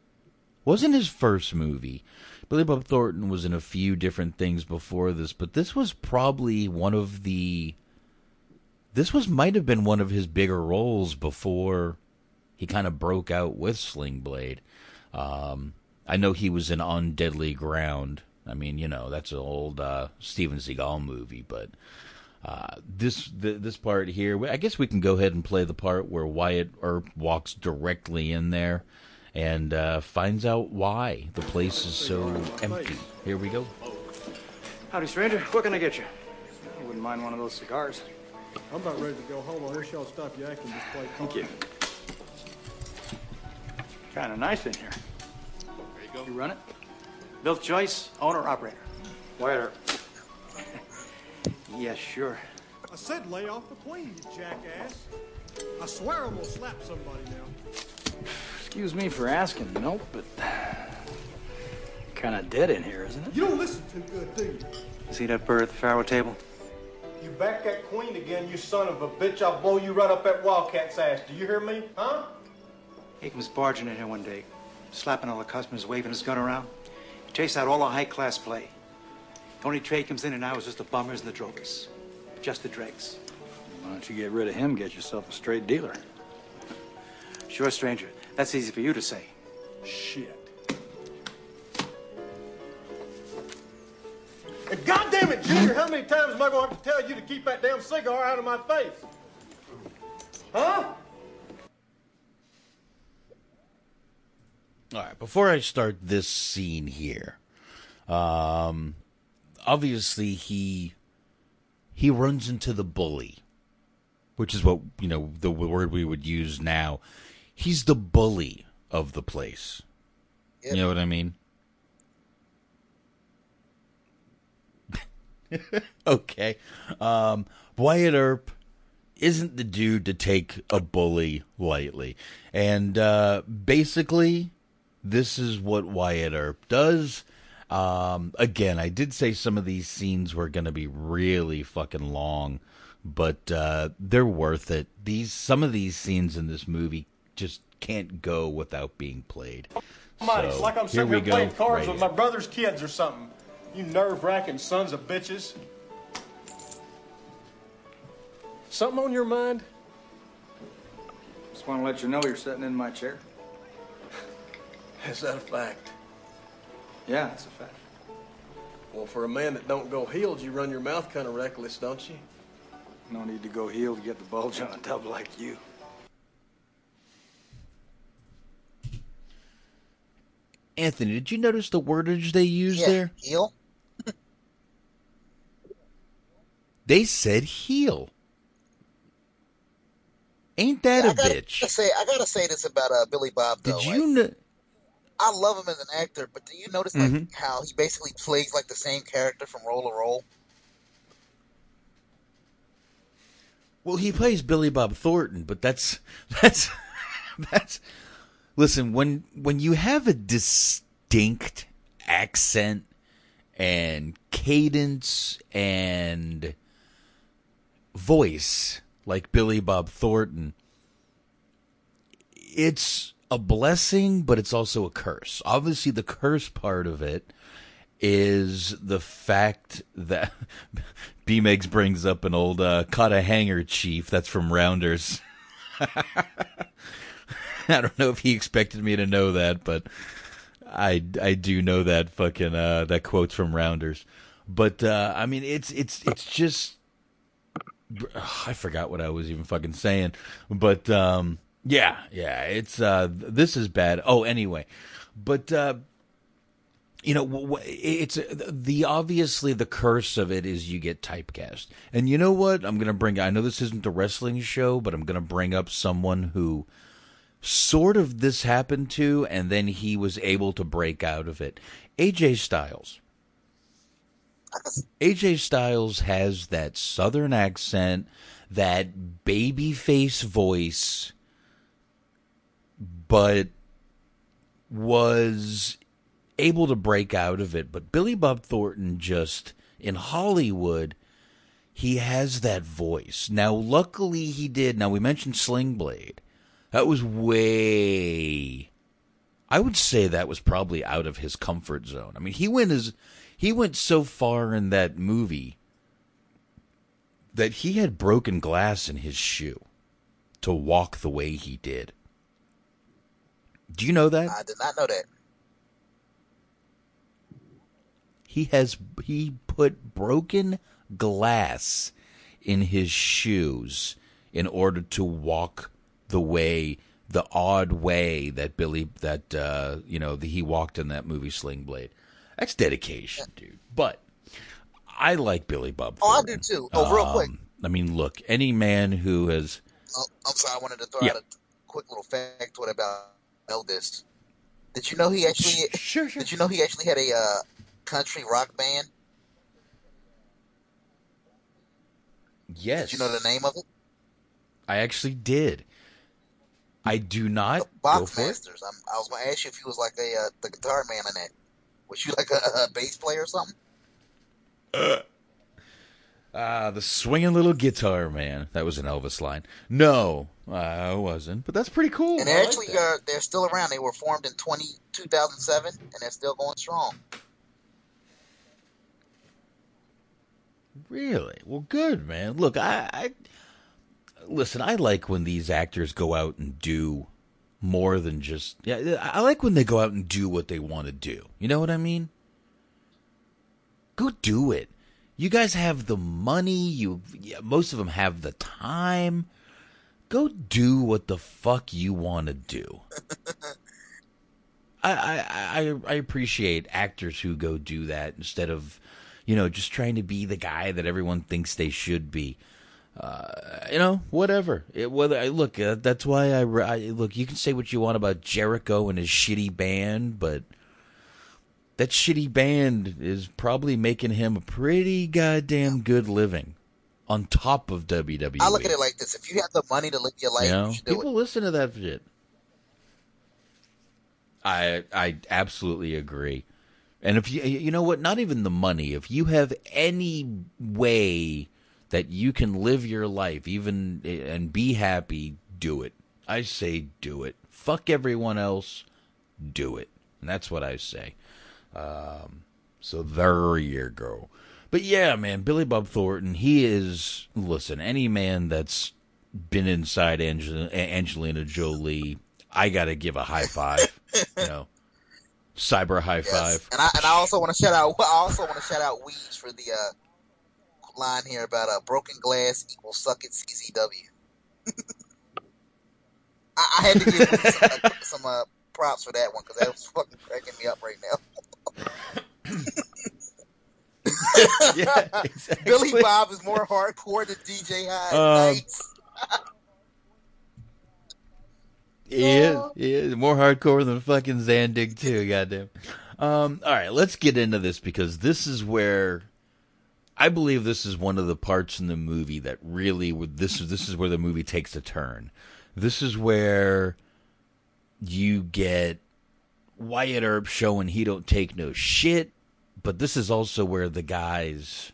wasn't his first movie. Billy Bob Thornton was in a few different things before this, but this was probably one of the this was might have been one of his bigger roles before he kind of broke out with Sling Blade. Um, I know he was in On Deadly Ground. I mean, you know, that's an old uh, Steven Seagal movie, but uh, this th- this part here, I guess we can go ahead and play the part where Wyatt Earp walks directly in there and uh, finds out why the place is so empty. Here we go. Howdy, stranger. What can I get you? I wouldn't mind one of those cigars. I'm about ready to go home. I wish y'all stop yakking this plate. Thank you. Kind of nice in here. There you go. You run it? Bill Joyce, owner operator. Waiter. Earp. yes, sure. I said lay off the queen, you jackass. I swear I'm gonna slap somebody now. Excuse me for asking, nope, but kind of dead in here, isn't it? You don't listen too good, do you? See that bird at the faro table? You back that queen again, you son of a bitch. I'll blow you right up that wildcat's ass. Do you hear me? Huh? He was barging in here one day, slapping all the customers, waving his gun around. He chased out all the high class play. The only trade comes in and out is just the bummers and the drovers. Just the dregs. Why don't you get rid of him, get yourself a straight dealer? Sure, stranger. That's easy for you to say. Shit. And goddamn it, Junior, how many times am I gonna have to tell you to keep that damn cigar out of my face? Huh? All right, before I start this scene here, um, obviously he he runs into the bully, which is what you know the word we would use now. He's the bully of the place. You know what I mean? okay. Um, Wyatt Earp isn't the dude to take a bully lightly. And uh, basically, this is what Wyatt Earp does. Um, again, I did say some of these scenes were going to be really fucking long, but uh, they're worth it. These some of these scenes in this movie just can't go without being played. Almighty, it's like I'm here sitting we here playing cards right with my brother's kids or something. You nerve-wracking sons of bitches. Something on your mind? Just want to let you know you're sitting in my chair. Is that a fact? Yeah, it's a fact. Well, for a man that don't go heeled, you run your mouth kind of reckless, don't you? No need to go heeled to get the bulge on a tub like you. Anthony, did you notice the wordage they used Yeah, there? heel. They said heel. Ain't that I a gotta bitch? Say, I gotta say this about uh, Billy Bob though. Did like, you know? I love him as an actor, but do you notice like Mhm. how he basically plays like the same character from Role to Role? Well, he plays Billy Bob Thornton, but that's that's that's. Listen, when when you have a distinct accent and cadence and voice like Billy Bob Thornton, it's a blessing, but it's also a curse. Obviously, the curse part of it is the fact that B Megs brings up an old uh, caught a hanger chief that's from Rounders. I don't know if he expected me to know that, but I I do know that fucking uh, that quote's from Rounders. But uh, I mean, it's it's it's just I forgot what I was even fucking saying, but um, yeah, yeah, it's uh, this is bad. Oh, anyway, but uh, you know, it's the obviously the curse of it is you get typecast, and you know what? I'm gonna bring. I know this isn't a wrestling show, but I'm gonna bring up someone who sort of this happened to, and then he was able to break out of it. AJ Styles. AJ Styles has that southern accent, that baby face voice, but was able to break out of it. But Billy Bob Thornton just in Hollywood, he has that voice. Now, luckily, he did. Now, we mentioned Sling Blade. That was way. I would say that was probably out of his comfort zone. I mean, he went as he went so far in that movie that he had broken glass in his shoe to walk the way he did. Do you know that? I did not know that. He has he put broken glass in his shoes in order to walk the way the odd way that Billy that uh you know that he walked in that movie Sling Blade. That's dedication, dude. But I like Billy Bob. Oh, I do too. Oh, real quick. Um, I mean, look, any man who has Oh, I'm sorry, I wanted to throw Yeah. out a quick little factoid about Eldest. Did you know he actually? Sure, sure. Did you know he actually had a uh, country rock band? yes, Did you know the name of it? I actually did. I do not go Box. Masters. I'm, was going to ask you if he was like a uh, the guitar man in it. Was you like a, a bass player or something? Ah, the swinging little guitar man. That was an Elvis line. No, I wasn't. But that's pretty cool. and they're like actually that. uh, they're still around. They were formed in 20, 2007, and they're still going strong. Really? Well, good, man. Look, I, I listen. I like when these actors go out and do more than just. Yeah, I like when they go out and do what they want to do. You know what I mean? Go do it. You guys have the money. You most of them have the time. Go do what the fuck you want to do. I, I I I appreciate actors who go do that instead of, you know, just trying to be the guy that everyone thinks they should be. Uh, you know, whatever. It, whether I look, uh, that's why I, I look. You can say what you want about Jericho and his shitty band, but that shitty band is probably making him a pretty goddamn good living on top of WWE. I look at it like this: if you have the money to live your life, you know, you people it. listen to that shit. I I absolutely agree. And if you you know what, not even the money. If you have any way that you can live your life, even and be happy, do it. I say do it. Fuck everyone else. Do it. And that's what I say. Um, so there you go. But yeah, man, Billy Bob Thornton, he is, listen, any man that's been inside Angel- Angelina Jolie, I got to give a high five. you know, cyber high five. And I and I also want to shout out. I also want to shout out Weeds for the uh, line here about uh, broken glass equals suck at CZW. I, I had to give some, uh, some uh, props for that one because that was fucking cracking me up right now. yeah, exactly. Billy Bob is more hardcore than DJ Hyde. Um, nice. He is. He is more hardcore than fucking Zandig too. Goddamn. Um, all right, let's get into this because this is where I believe this is one of the parts in the movie that really this is this is where the movie takes a turn. This is where you get Wyatt Earp showing he don't take no shit, but this is also where the guys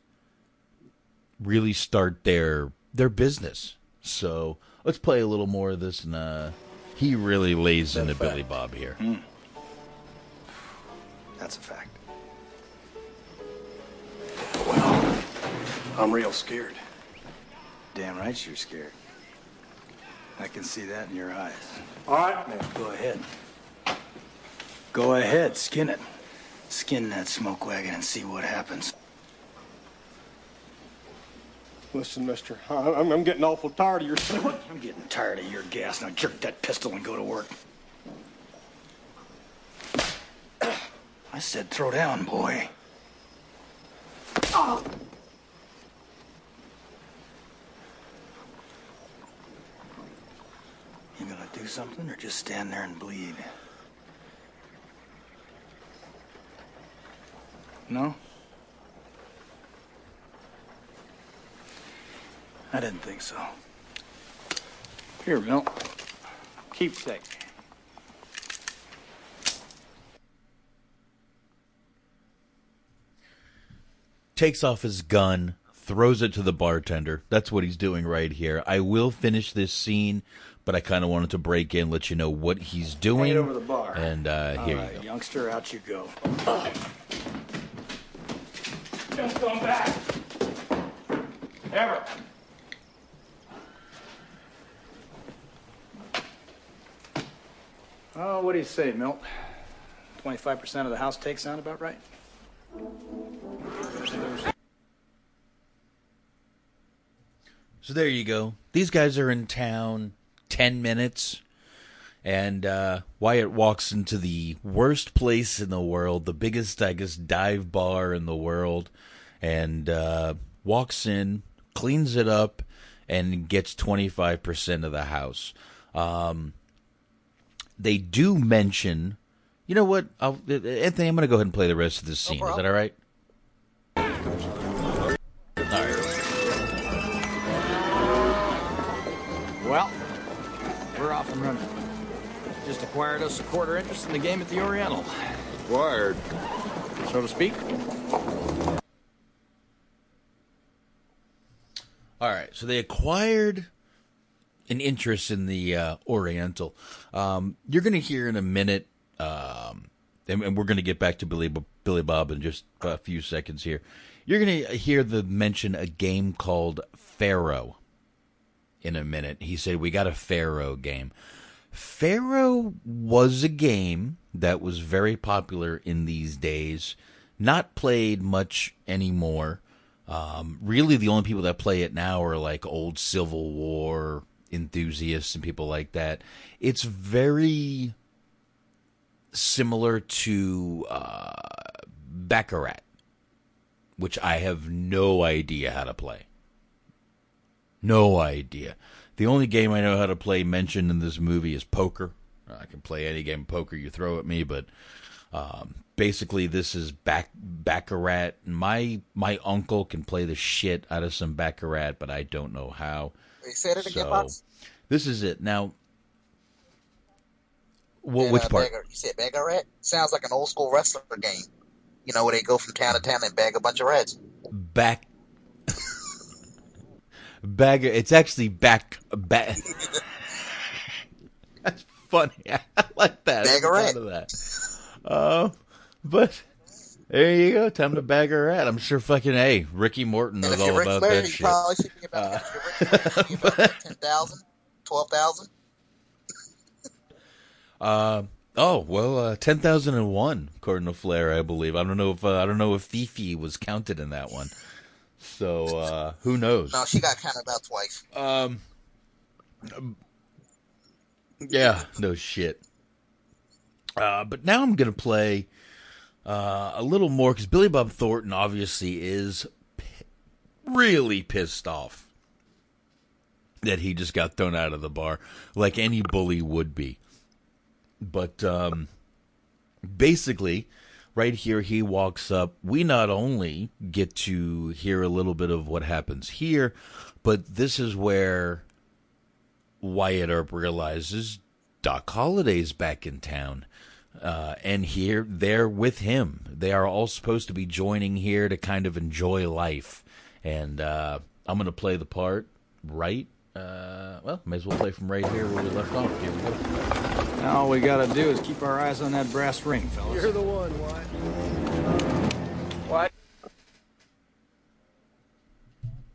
really start their their business. So let's play a little more of this, and uh, he really lays into Billy Bob here. That's a fact. Well, I'm real scared. Damn right you're scared. I can see that in your eyes. All right, Now, go ahead. Go ahead, skin it. Skin that smoke wagon and see what happens. Listen, mister, I- I'm, I'm getting awful tired of your. I'm getting tired of your gas. Now jerk that pistol and go to work. I said throw down, boy. You gonna do something or just stand there and bleed? No? I didn't think so. Here, Bill. Keepsake. takes off his gun, throws it to the bartender. That's what he's doing right here. I will finish this scene, but I kind of wanted to break in, let you know what he's doing. Hand over the bar. And uh, here right, you go. youngster, out you go. Don't come back. Ever. Oh, what do you say, Milt? 25% of the house take sound about right? So there you go. These guys are in town 10 minutes. And uh, Wyatt walks into the worst place in the world, the biggest, I guess, dive bar in the world, and uh, walks in, cleans it up, and gets 25% of the house. Um, they do mention, you know what, I'll, Anthony, I'm going to go ahead and play the rest of this scene. Is that all right? Well, we're off and running. Just acquired us a quarter interest in the game at the Oriental. Acquired? So to speak. All right, so they acquired an interest in the uh, Oriental. Um, you're going to hear in a minute, um, and, and we're going to get back to Billy Billy Bob in just a few seconds here. You're going to hear the mention a game called Faro in a minute. He said we got a Faro game. Faro was a game that was very popular in these days, not played much anymore. Um, really, the only people that play it now are like old Civil War enthusiasts and people like that. It's very similar to uh, Baccarat, which I have no idea how to play. No idea. The only game I know how to play mentioned in this movie is poker. I can play any game of poker you throw at me, but um, basically this is back baccarat. My my uncle can play the shit out of some baccarat, but I don't know how. Said it again, So, This is it now. Wh- And, which uh, part? Bagger- you said Bagaret? Sounds like an old school wrestler game. You know, where they go from town to town and bag a bunch of rats. Back. Bag. It's actually back. Back. That's funny. I like that. Of that. Uh, but there you go. Time to bag her at. I'm sure fucking hey, Ricky Morton knows all about Flair, that shit. probably should be about, if you're Ric Flair, you should be about 10,000, 12,000. Uh, oh well, uh, ten thousand and one according to Flair, I believe. I don't know if uh, I don't know if Fifi was counted in that one. So uh, who knows? No, she got counted about twice. Um, yeah, no shit. Uh, but now I'm going to play uh, a little more because Billy Bob Thornton obviously is p- really pissed off that he just got thrown out of the bar, like any bully would be. But um, basically, right here, he walks up. We not only get to hear a little bit of what happens here, but this is where Wyatt Earp realizes Doc Holliday's back in town. Uh, and here they're with him. They are all supposed to be joining here to kind of enjoy life. And uh, I'm going to play the part right. Uh, well, may as well play from right here where we left off. Here we go. Now all we gotta do is keep our eyes on that brass ring, fellas. You're the one, Wyatt. What?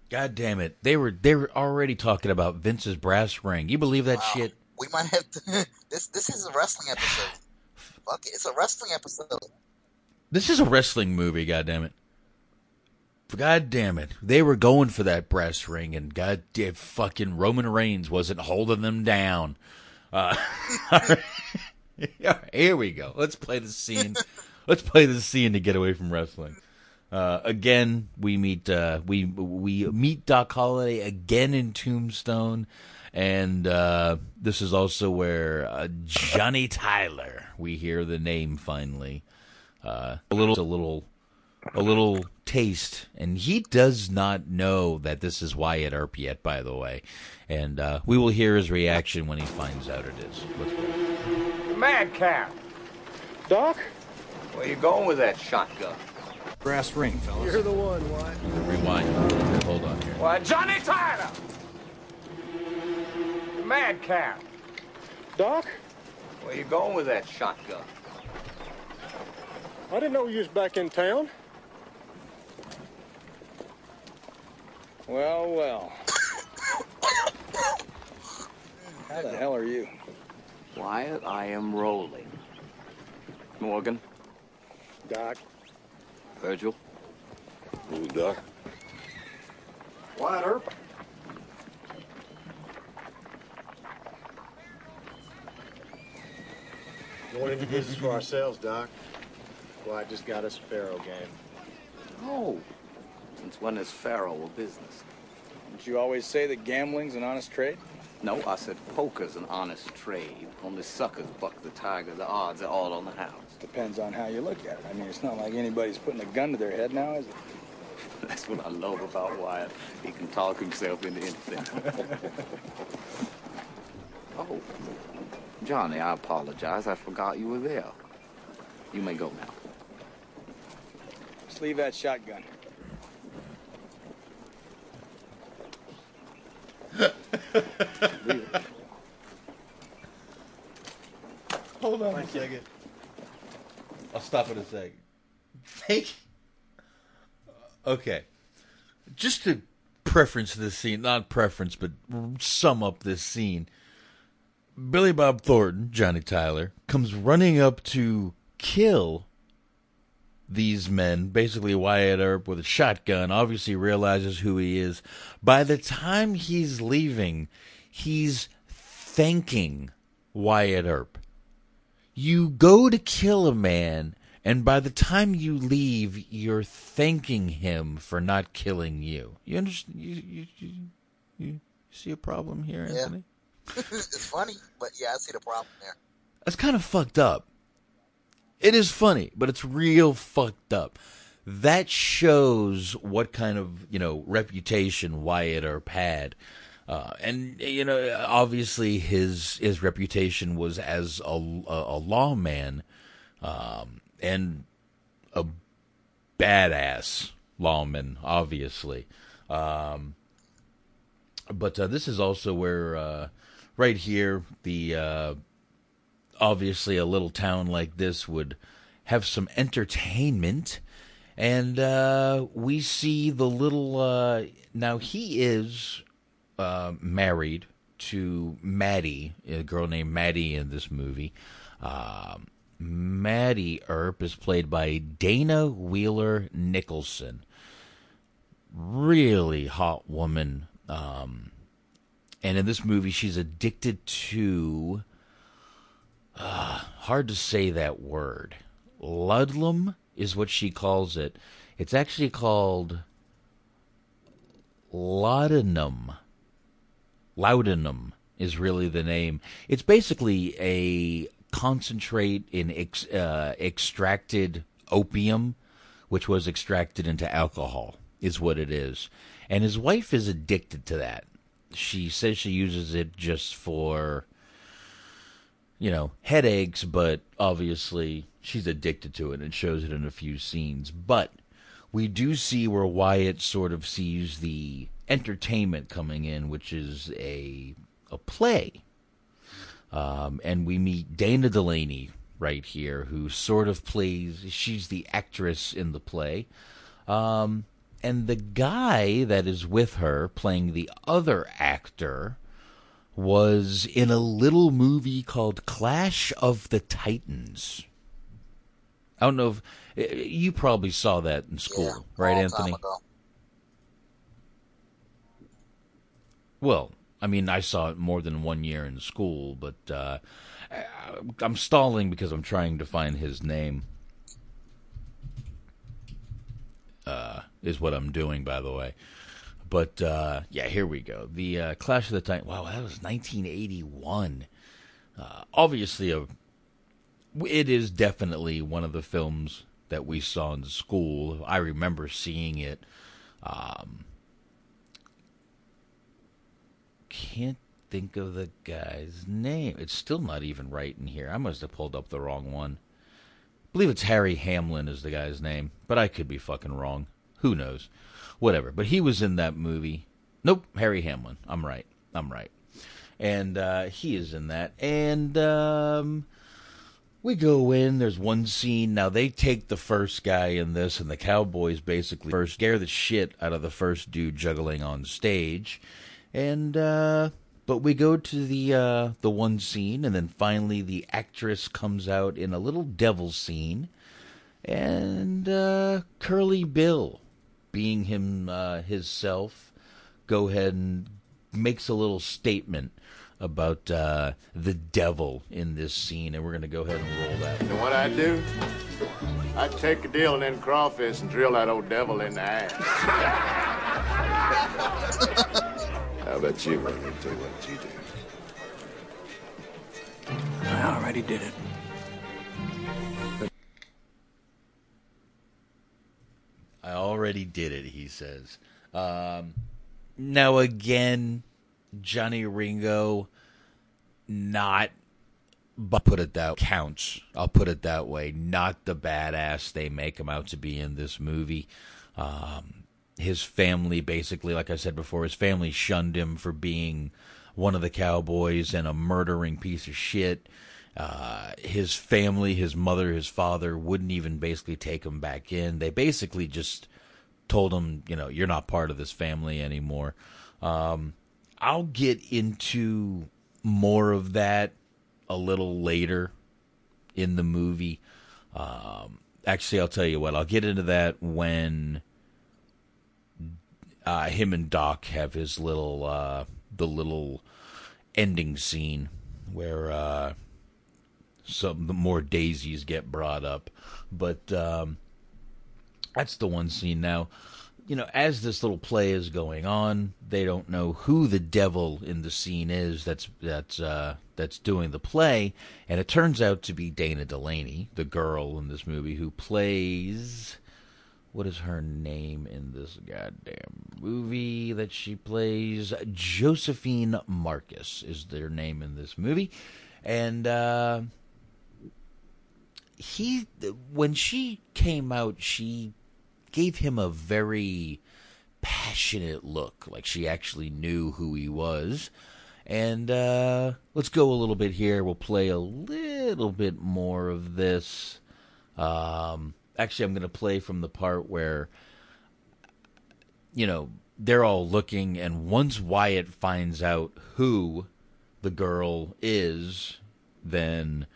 God damn it! They were they were already talking about Vince's brass ring. You believe that shit? We might have to. this this is a wrestling episode. Fuck it, it's a wrestling episode. This is a wrestling movie. God damn it! God damn it! They were going for that brass ring, and God damn, fucking Roman Reigns wasn't holding them down. Uh, right, here we go. Let's play the scene. Let's play the scene to get away from wrestling. Uh, again, we meet uh, we we meet Doc Holliday again in Tombstone, and uh, this is also where uh, Johnny Tyler. We hear the name finally. Uh, a little, a little, a little taste, and he does not know that this is Wyatt Earp yet. By the way, and uh, we will hear his reaction when he finds out it is. Let's go. Madcap! Doc? Where are you going with that shotgun? Brass ring, fellas. You're the one, Wyatt. Rewind a little bit. Hold on here. Why, Johnny Tyler! Madcap! Doc? Where you going with that shotgun? I didn't know you was back in town. Well, well. How the hell are you? Wyatt, I am rolling. Morgan, Doc. Virgil. Who's Doc? Wyatt Earp? Going into business for ourselves, Doc. Well, I just got us a Faro game. Oh, since when is Faro a business? Didn't you always say that gambling's an honest trade? No, I said poker's an honest trade. Only suckers buck the tiger. The odds are all on the house. Depends on how you look at it. I mean, it's not like anybody's putting a gun to their head now, is it? That's what I love about Wyatt. He can talk himself into anything. oh, Johnny, I apologize. I forgot you were there. You may go now. Just leave that shotgun. Hold on a second. I'll stop in a second. Thank. Okay, just to preference this scene, not preference, but sum up this scene. Billy Bob Thornton, Johnny Tyler, comes running up to kill these men, basically Wyatt Earp with a shotgun, obviously realizes who he is. By the time he's leaving, he's thanking Wyatt Earp. You go to kill a man, and by the time you leave, you're thanking him for not killing you. You understand? You, you, you, you see a problem here, Yeah. Anthony? it's funny, but yeah, I see the problem there. That's kind of fucked up. It is funny, but it's real fucked up. That shows what kind of you know reputation Wyatt Earp had, uh, and you know obviously his his reputation was as a a, a lawman, um, and a badass lawman, obviously. Um, but uh, this is also where uh, right here the uh, obviously a little town like this would have some entertainment and uh, we see the little uh, now he is uh, married to Maddie, a girl named Maddie in this movie. Um, Maddie Earp is played by Dana Wheeler Nicholson. Really hot woman. Um, and in this movie, she's addicted to uh, hard to say that word. Ludlum is what she calls it. It's actually called laudanum. Laudanum is really the name. It's basically a concentrate in ex, uh, extracted opium, which was extracted into alcohol, is what it is. And his wife is addicted to that. She says she uses it just for, you know, headaches, but obviously she's addicted to it and shows it in a few scenes. But we do see where Wyatt sort of sees the entertainment coming in, which is a a play. Um, and we meet Dana Delany right here, who sort of plays. She's the actress in the play. Um, and the guy that is with her, playing the other actor, was in a little movie called Clash of the Titans. I don't know if eh, you probably saw that in school, Yeah, right, Anthony? ago. Well, I mean, I saw it more than one year in school, but uh, I'm stalling because I'm trying to find his name. Uh, is what I'm doing, by the way. But uh, yeah, here we go. The uh, Clash of the Titans. Wow, that was 1981. Uh, obviously, a it is definitely one of the films that we saw in school. I remember seeing it. Um, can't think of the guy's name. It's still not even right in here. I must have pulled up the wrong one. I believe it's Harry Hamlin is the guy's name, but I could be fucking wrong. Who knows? Whatever. But he was in that movie. Nope, Harry Hamlin. I'm right. I'm right. And uh, he is in that. And um, we go in. There's one scene. Now they take the first guy in this, and the Cowboys basically first scare the shit out of the first dude juggling on stage. And uh, but we go to the uh, the one scene, and then finally the actress comes out in a little devil scene, and uh, Curly Bill, being him uh, himself, go ahead and makes a little statement about uh, the devil in this scene, and we're going to go ahead and roll that. And what I do? I take a deal and then crawfish and drill that old devil in the ass. How about you, Ronnie? Tell you what you do. I already did it. I already did it, he says. Um, now, again, Johnny Ringo, not, but put it that counts. I'll put it that way. Not the badass they make him out to be in this movie. Um, his family, basically, like I said before, his family shunned him for being one of the cowboys and a murdering piece of shit. Uh, his family, his mother, his father wouldn't even basically take him back in. They basically just told him, you know, you're not part of this family anymore. Um, I'll get into more of that a little later in the movie. Um, actually, I'll tell you what, I'll get into that when uh, him and Doc have his little, uh, the little ending scene where uh, some more daisies get brought up. But um, that's the one scene now. You know, as this little play is going on, they don't know who the devil in the scene is that's that's uh, that's doing the play, and it turns out to be Dana Delany, the girl in this movie who plays. What is her name in this goddamn movie that she plays? Josephine Marcus is their name in this movie, and uh, he when she came out, she gave him a very passionate look, like she actually knew who he was. And uh, let's go a little bit here. We'll play a little bit more of this. Um, actually, I'm going to play from the part where, you know, they're all looking, and once Wyatt finds out who the girl is, then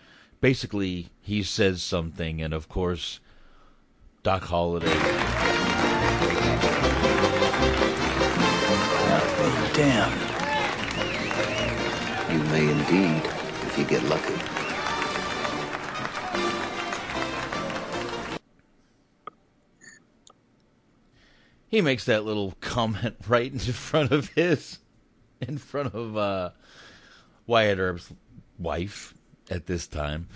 basically he says something, and of course, Doc Holliday. Damn. You may indeed, if you get lucky. He makes that little comment right in front of his, in front of uh, Wyatt Earp's wife at this time.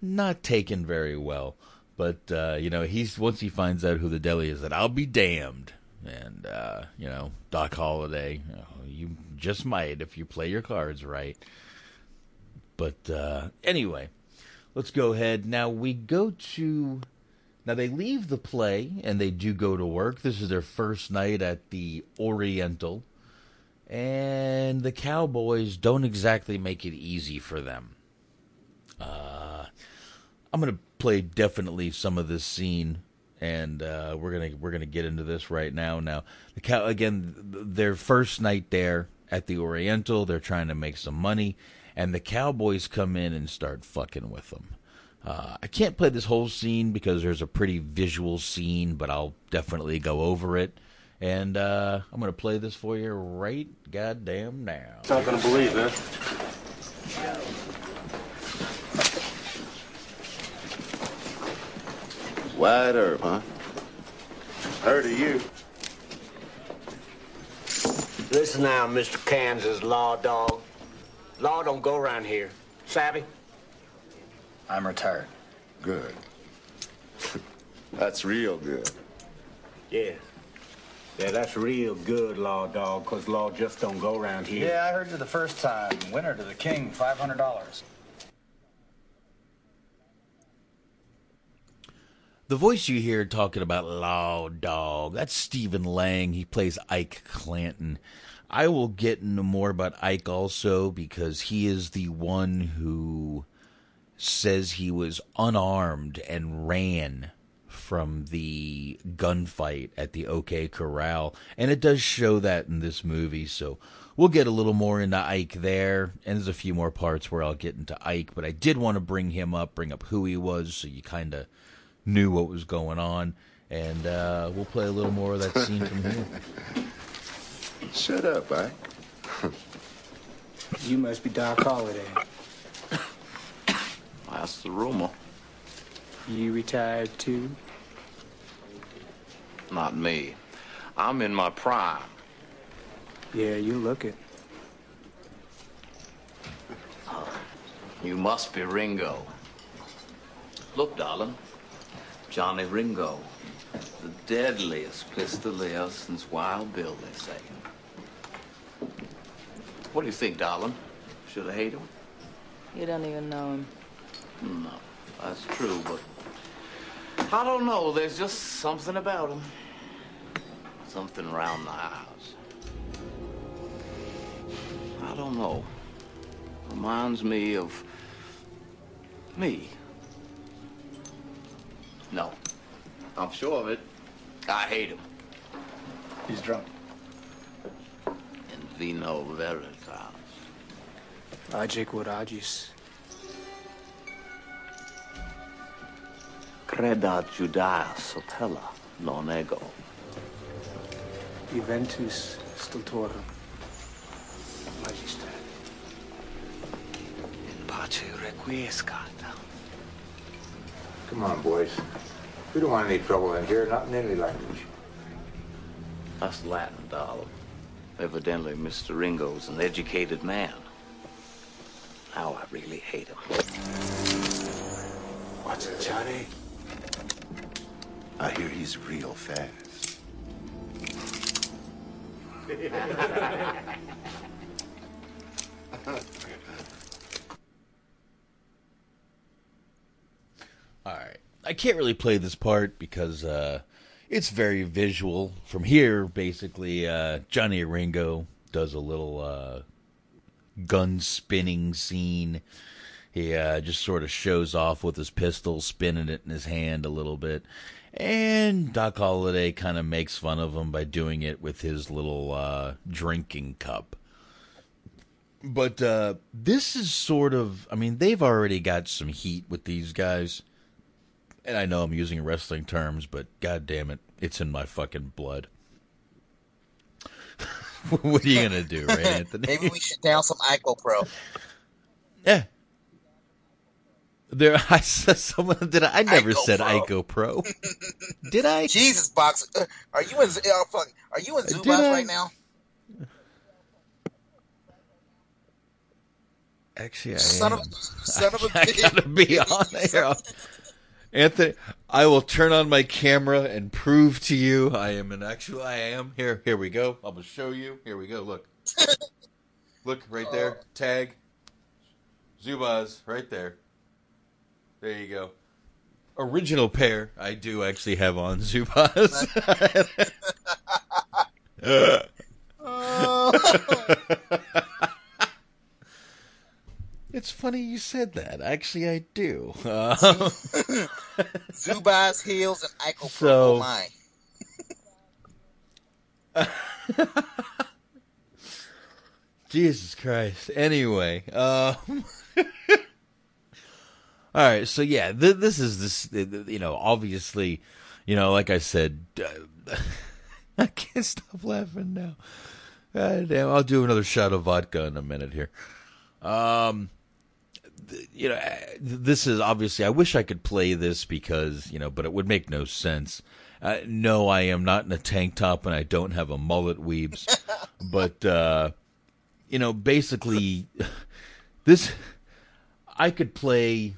Not taken very well, but uh, you know he's once he finds out who the deli is, that I'll be damned. And uh, you know Doc Holliday, you, just might if you play your cards right. But uh, anyway, let's go ahead. Now we go to. Now they leave the play and they do go to work. This is their first night at the Oriental. And the Cowboys don't exactly make it easy for them. Uh, I'm going to play definitely some of this scene and uh, we're gonna we're gonna get into this right now. Now, the cow again, their first night there at the Oriental, they're trying to make some money, and the Cowboys come in and start fucking with them. Uh, I can't play this whole scene because there's a pretty visual scene, but I'll definitely go over it. And uh, I'm going to play this for you right goddamn now. Not going to believe it. Wyatt Earp, huh? Heard of you. Listen now, Mr. Kansas law dog. Law don't go around here. Savvy? I'm retired. Good. That's real good. Yeah. Yeah, that's real good, law dog, 'cause law just don't go around here. Yeah, I heard you the first time. Winner to the king, $500. The voice you hear talking about Law Dog, that's Stephen Lang. He plays Ike Clanton. I will get into more about Ike also because he is the one who says he was unarmed and ran from the gunfight at the OK Corral. And it does show that in this movie. So we'll get a little more into Ike there. And there's a few more parts where I'll get into Ike. But I did want to bring him up, bring up who he was, so you kind of knew what was going on. And uh, we'll play a little more of that scene from here. Shut up, Ike. You must be Doc Holliday. That's the rumor. You retired too? Not me. I'm in my prime. Yeah, you look it. You must be Ringo. Look, darling. Johnny Ringo. The deadliest pistolier since Wild Bill, they say. What do you think, darling? Should I hate him? You don't even know him. No, that's true, but I don't know. There's just something about him. Something around the house. I don't know. Reminds me of me. No, I'm sure of it. I hate him. He's drunk. In vino veritas. Logic Rodagis. Creda Judaea sotella non ego. Juventus Stultorum. Magister. In pace requiescat. Come on, boys. We don't want any trouble in here, not in any language. That's Latin, darling. Evidently, Mr. Ringo's an educated man. Now I really hate him. What's it, Johnny? I hear he's real fast. All right. I can't really play this part because uh, it's very visual. From here, basically, uh, Johnny Ringo does a little uh, gun spinning scene. He uh, just sort of shows off with his pistol, spinning it in his hand a little bit. And Doc Holliday kind of makes fun of him by doing it with his little uh, drinking cup. But uh, this is sort of, I mean, they've already got some heat with these guys. And I know I'm using wrestling terms, but god damn it, it's in my fucking blood. what are you gonna do, right, Anthony? Maybe we should down some Pro. Yeah. There, I said someone did. I, I never Ico said Pro. Ico Pro. did I? Jesus, box. Uh, are you in? Uh, fuck, are you in Zubaz right now? Actually, I son am. of son of a I, bitch. I gotta be on there. Anthony, I will turn on my camera and prove to you I am an actual. I am here. Here we go. I'm gonna show you. Here we go. Look, look right there. Tag. Zubaz right there. There you go. Original pair. I do actually have on Zubaz. It's funny you said that. Actually, I do. Uh, Zubaz heels and Ico So- Pro mine. Jesus Christ. Anyway, um, all right. So yeah, th- this is this. You know, obviously, you know, like I said, uh, I can't stop laughing now. God damn, I'll do another shot of vodka in a minute here. Um, th- you know, this is obviously. I wish I could play this because you know, but it would make no sense. Uh, no, I am not in a tank top and I don't have a mullet, weebs. but uh, you know, basically, this I could play.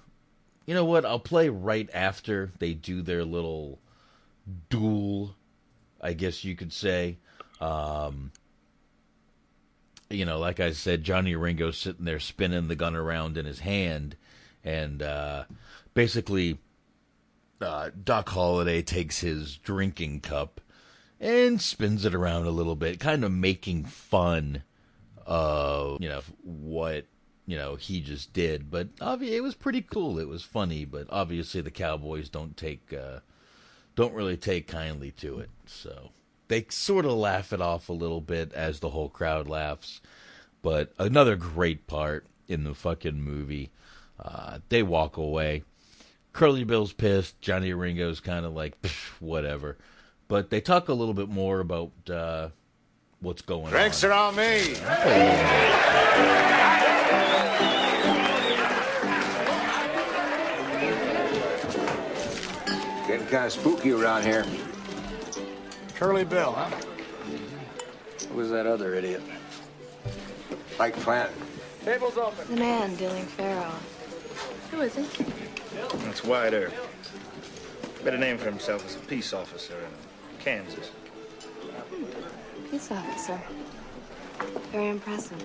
You know what? I'll play right after they do their little duel. I guess you could say. Um, you know, like I said, Johnny Ringo sitting there spinning the gun around in his hand, and uh, basically, uh, Doc Holliday takes his drinking cup and spins it around a little bit, kind of making fun of you know what you know he just did. But obviously, it was pretty cool. It was funny, but obviously, the Cowboys don't take uh, don't really take kindly to it, so they sort of laugh it off a little bit as the whole crowd laughs. But another great part in the fucking movie. Uh, they walk away. Curly Bill's pissed. Johnny Ringo's kind of like, whatever. But they talk a little bit more about uh, what's going Drinks on. are on me. Getting kind of spooky around here. Curly Bill, huh? Who was that other idiot? Mike Plant. Table's open. The man dealing Faro. Who is he? That's Wyatt Earp. Better name for himself as a peace officer in Kansas. Peace officer. Very impressive.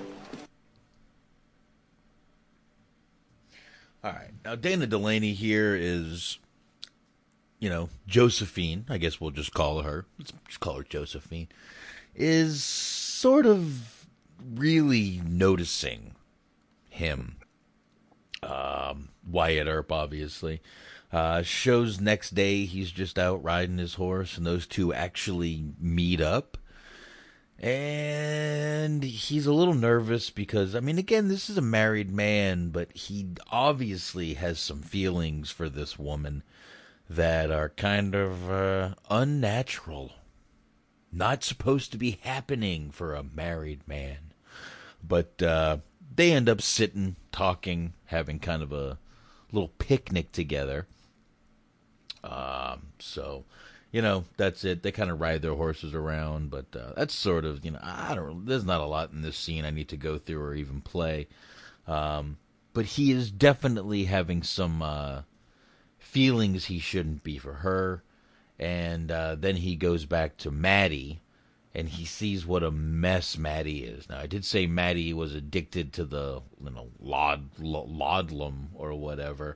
All right. Now, Dana Delany here is, you know, Josephine. I guess we'll just call her. Let's just call her Josephine. Is sort of really noticing him. Um, Wyatt Earp, obviously. Uh, shows next day he's just out riding his horse, and those two actually meet up. And he's a little nervous because, I mean, again, this is a married man, but he obviously has some feelings for this woman that are kind of uh, unnatural. Not supposed to be happening for a married man. But uh, they end up sitting, talking, having kind of a little picnic together. Um, so, you know, that's it. They kind of ride their horses around, but uh, that's sort of, you know, I don't. There's not a lot in this scene I need to go through or even play. Um, but he is definitely having some uh, feelings he shouldn't be for her, and uh, then he goes back to Maddie, and he sees what a mess Maddie is. Now, I did say Maddie was addicted to the, you know, laud, laudlum or whatever.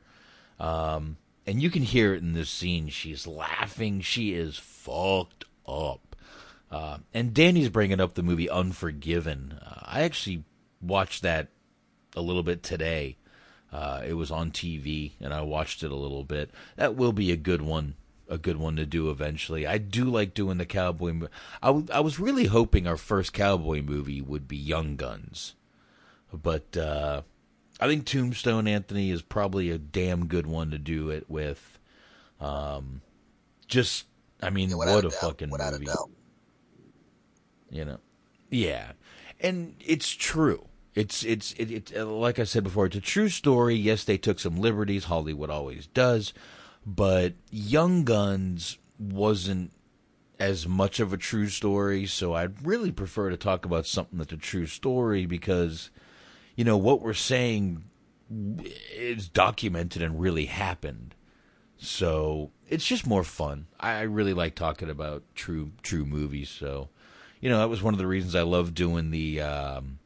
Um, and you can hear it in this scene. She's laughing. She is fucked up. Uh, and Danny's bringing up the movie Unforgiven. Uh, I actually watched that a little bit today. Uh, it was on TV, and I watched it a little bit. That will be a good one, a good one to do eventually. I do like doing the cowboy. Mo- I, w- I was really hoping our first cowboy movie would be Young Guns, but uh, I think Tombstone Anthony is probably a damn good one to do it with. Um, just, I mean, Yeah, what a doubt, fucking movie. You know, yeah, and it's true. It's it's it, it uh, like I said before, it's a true story. Yes, they took some liberties. Hollywood always does, but Young Guns wasn't as much of a true story. So I'd really prefer to talk about something that's a true story because, you know, what we're saying is documented and really happened. So it's just more fun. I really like talking about true true movies. So, you know, that was one of the reasons I love doing the, um,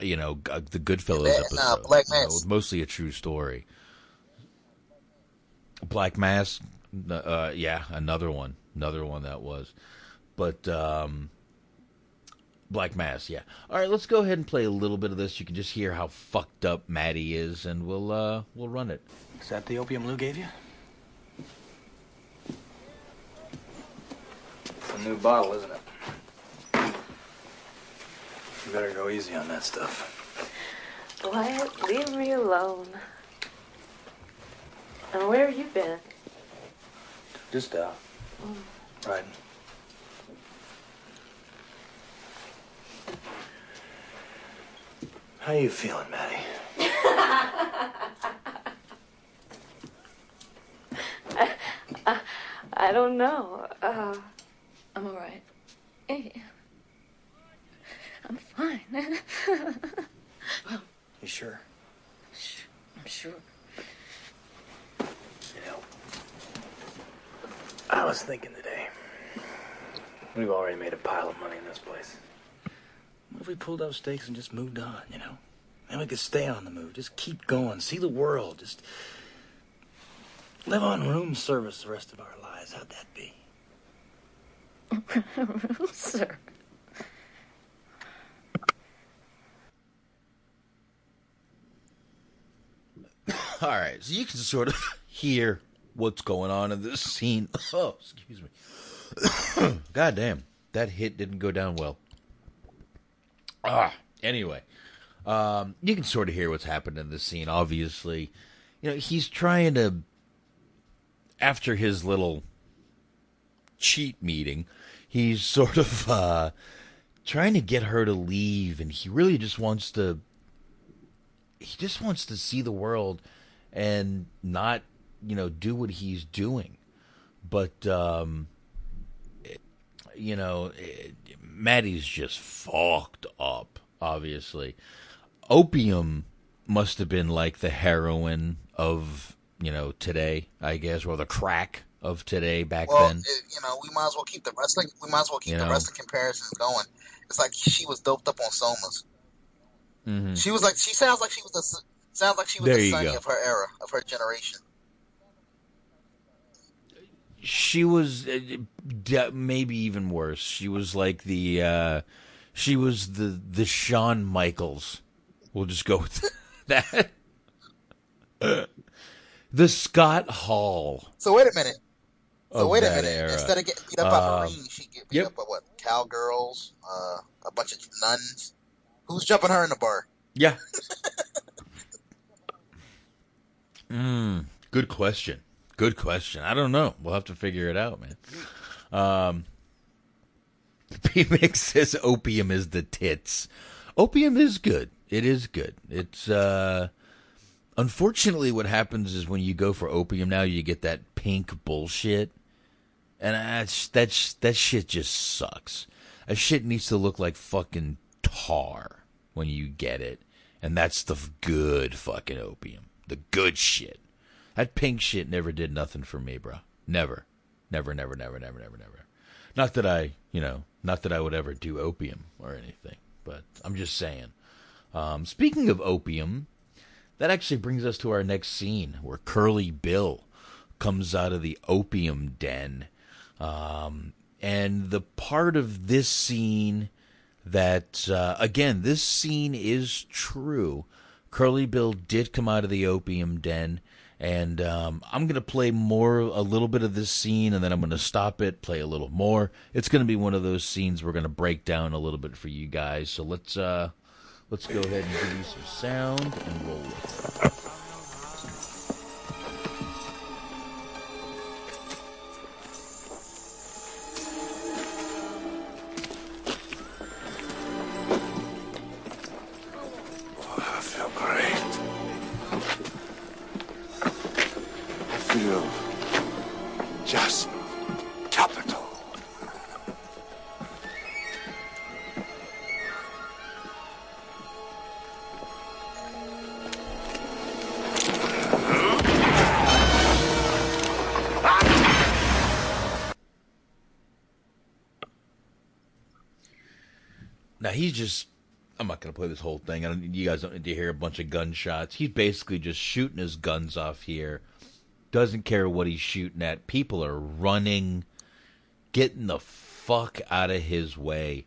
you know, uh, the Goodfellas Man, episode. uh, Black You know, Mass. mostly a true story. Black Mass, uh, yeah, another one, another one that was, but um, Black Mass, yeah. All right, let's go ahead and play a little bit of this. You can just hear how fucked up Maddie is, and we'll uh, we'll run it. Is that the opium Lou gave you? It's a new bottle, isn't it? You better go easy on that stuff. Wyatt, leave me alone. And where have you been? Just out. Riding. How you feeling, Maddie? I, I don't know. Uh, I'm all right. Eh, I'm fine. You sure? I'm sure. You know, I was thinking today. We've already made a pile of money in this place. What if we pulled up stakes and just moved on, you know? And we could stay on the move. Just keep going. See the world. Just live on room service the rest of our lives. How'd that be? Sir. All right, so you can sort of hear what's going on in this scene. Oh, excuse me. God damn, that hit didn't go down well. Ah, anyway, um, you can sort of hear what's happened in this scene. Obviously, you know he's trying to, after his little cheat meeting, he's sort of uh, trying to get her to leave, and he really just wants to he just wants to see the world and not you know do what he's doing but um it- you know it, maddie's just fucked up obviously opium must have been like the heroin of you know today i guess or the crack of today back Well, then it- you know, we might as well keep the wrestling. We might as well keep You the know. wrestling comparisons going. It's like she was doped up on somas. Mhm. She was like, she sounds like she was the sounds like she was There the you Sunny go. of her era, of her generation. she was uh, maybe even worse. She was like the uh, she was the the Shawn Michaels. We'll just go with that. the Scott Hall. So wait a minute. So wait a that minute. era. Instead of getting beat up by Um, Marines, she get beat up by what? Cowgirls, uh, a bunch of nuns. Who's jumping her in the bar? Yeah. Mm, good question. Good question. I don't know. We'll have to figure it out, man. Um, P-Mix says opium is the tits. Opium is good. It is good. It's, uh, unfortunately what happens is when you go for opium now, you get that pink bullshit. And that's, that's, that shit just sucks. That shit needs to look like fucking tar when you get it. And that's the good fucking opium. The good shit. That pink shit never did nothing for me, bro. Never. Never, never, never, never, never, never. Not that I, you know, not that I would ever do opium or anything, but I'm just saying. Um, speaking of opium, that actually brings us to our next scene where Curly Bill comes out of the opium den. Um, and the part of this scene that, uh, again, this scene is true. Curly Bill did come out of the opium den. And um, I'm going to play more, a little bit of this scene, and then I'm going to stop it, play a little more. It's going to be one of those scenes we're going to break down a little bit for you guys. So let's uh, let's go ahead and give you some sound and roll it. He's just. I'm not going to play this whole thing. I don't, you guys don't need to hear a bunch of gunshots. He's basically just shooting his guns off here. Doesn't care what he's shooting at. People are running, getting the fuck out of his way.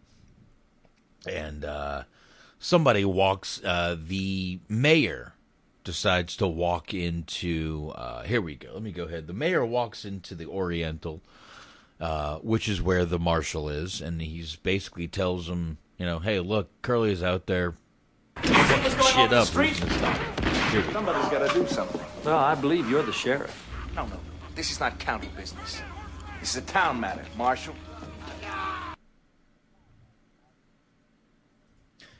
And uh, somebody walks. Uh, the mayor decides to walk into. Uh, here we go. Let me go ahead. The mayor walks into the Oriental, uh, which is where the marshal is, and he's basically tells him, you know, hey, look, Curly is out there fucking shit up. Who's gonna stop him? Here we. Somebody's got to do something. Well, I believe you're the sheriff. No, no. This is not county business. This is a town matter, Marshal.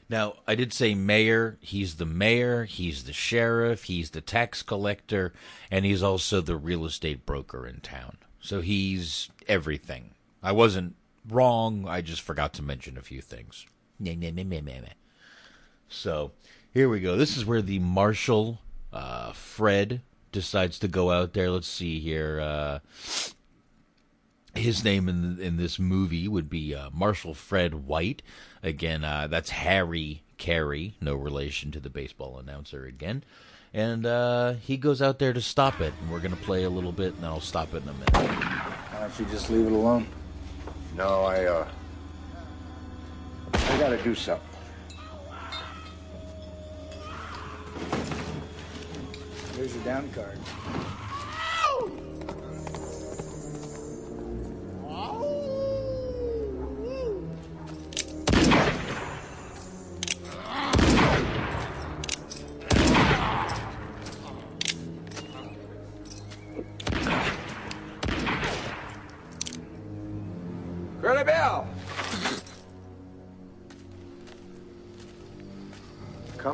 Now, I did say mayor. He's the mayor, he's the sheriff, he's the tax collector, and he's also the real estate broker in town. So he's everything. I wasn't wrong. I just forgot to mention a few things. So here we go. This is where the marshal, uh, Fred, decides to go out there. Let's see here. Uh, his name in in this movie would be uh, Marshal Fred White. Again, uh, that's Harry Carey, no relation to the baseball announcer again. And uh, he goes out there to stop it. And we're going to play a little bit, and I'll stop it in a minute. Why don't you just leave it alone? No, I, uh. I got to do something. Here's your down card.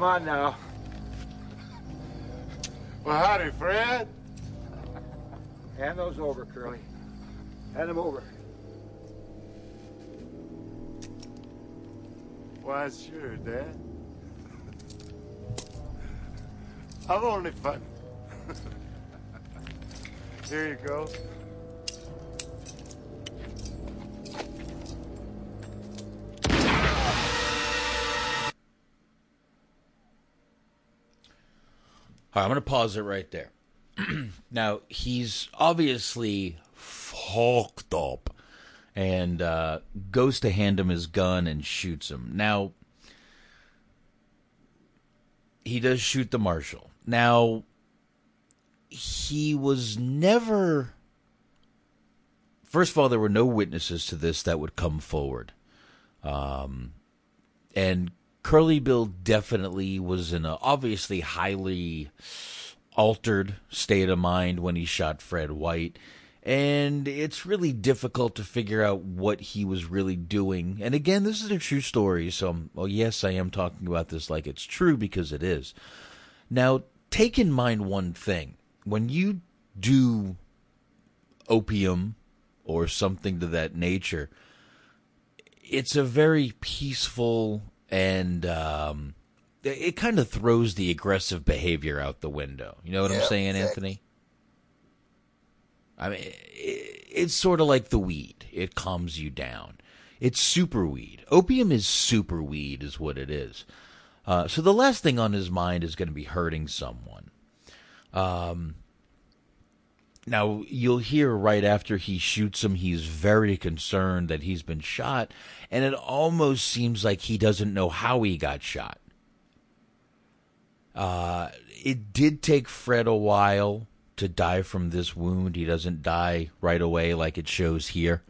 On now. Well, howdy, Fred. Hand those over, Curly. Hand them over. Why, sure, Dad. I'm only fun. Here you go. Right, I'm going to pause it right there. now, he's obviously fucked up and uh, goes to hand him his gun and shoots him. Now, he does shoot the marshal. Now, he was never. First of all, there were no witnesses to this that would come forward. Um, and Curly Bill definitely was in a obviously highly altered state of mind when he shot Fred White. And it's really difficult to figure out what he was really doing. And again, this is a true story, so I'm, well, yes, I am talking about this like it's true because it is. Now, take in mind one thing. When you do opium or something to that nature, it's a very peaceful and um, it, kind of throws the aggressive behavior out the window. You know what I'm saying, exactly. Anthony? I mean, it, it's sort of like the weed. It calms you down. It's super weed. Opium is super weed, is what it is. Uh, so the last thing on his mind is going to be hurting someone. Um, now you'll hear right after he shoots him, he's very concerned that he's been shot, and it almost seems like he doesn't know how he got shot. Uh, it did take Fred a while to die from this wound. He doesn't die right away like it shows here.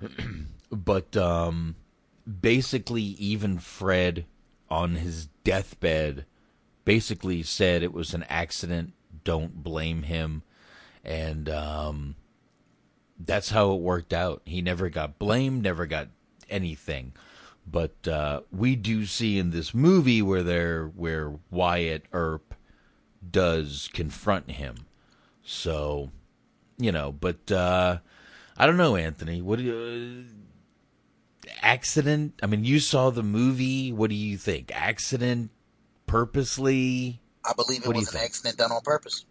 but um, basically, even Fred on his deathbed basically said it was an accident. Don't blame him. And um, that's how it worked out. He never got blamed, never got anything. But uh, we do see in this movie where there where Wyatt Earp does confront him. So, you know, but uh, I don't know, Anthony. What do you? accident? I mean, you saw the movie. What do you think? Accident, purposely? I believe it What was an think? accident done on purpose.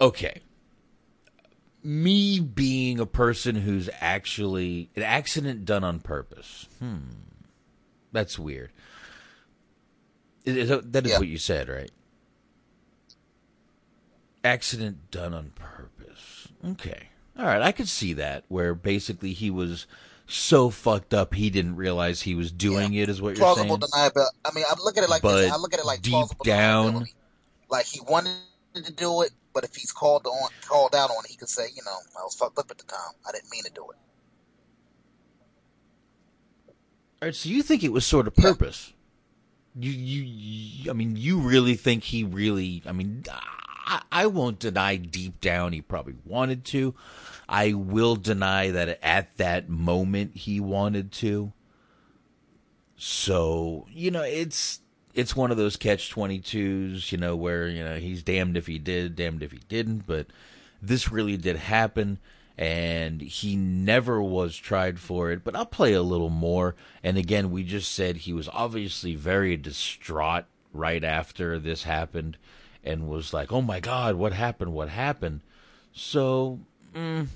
Okay. Me being a person who's actually an accident done on purpose. Hmm. That's weird. Is- is- That is what you said, right? Accident done on purpose. Okay. All right, I could see that where basically he was so fucked up he didn't realize he was doing it is what you're saying. Plausible deniability. I mean, I look at it like but this. I look at it like deep plausible down. Like he wanted to do it, but if he's called on, called out on it, he could say, you know, I was fucked up at the time. I didn't mean to do it. All right, so you think it was sort of purpose? You, you, you, I mean, you really think he really? I mean, I, I won't deny deep down he probably wanted to. I will deny that at that moment he wanted to. So you know, it's it's one of those catch twenty twos, you know, where you know he's damned if he did, damned if he didn't. But this really did happen, and he never was tried for it. But I'll play a little more. And again, we just said he was obviously very distraught right after this happened, and was like, "Oh my God, what happened? What happened?" So mm,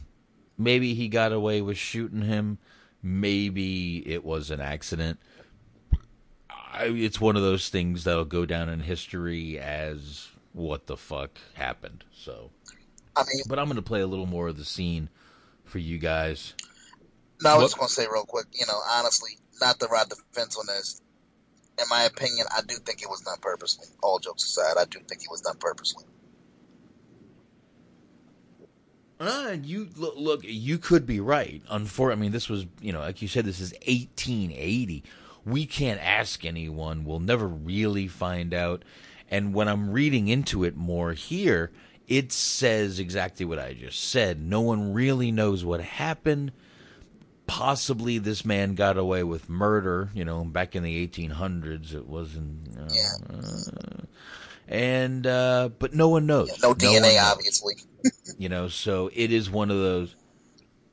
maybe he got away with shooting him. Maybe it was an accident. I, it's one of those things that'll go down in history as what the fuck happened. So, I mean, but I'm going to play a little more of the scene for you guys. No, I was What- just gonna say real quick. You know, honestly, not to ride the fence on this. In my opinion, I do think it was done purposely. All jokes aside, I do think it was done purposely. Uh, you look, look, you could be right. Unfor- I mean, this was, you know, like you said, this is 1880. We can't ask anyone. We'll never really find out. And when I'm reading into it more here, it says exactly what I just said. No one really knows what happened. Possibly this man got away with murder. You know, back in the 1800s, it wasn't. Uh, and uh, but no one knows. No one DNA, knows obviously. you know so it is one of those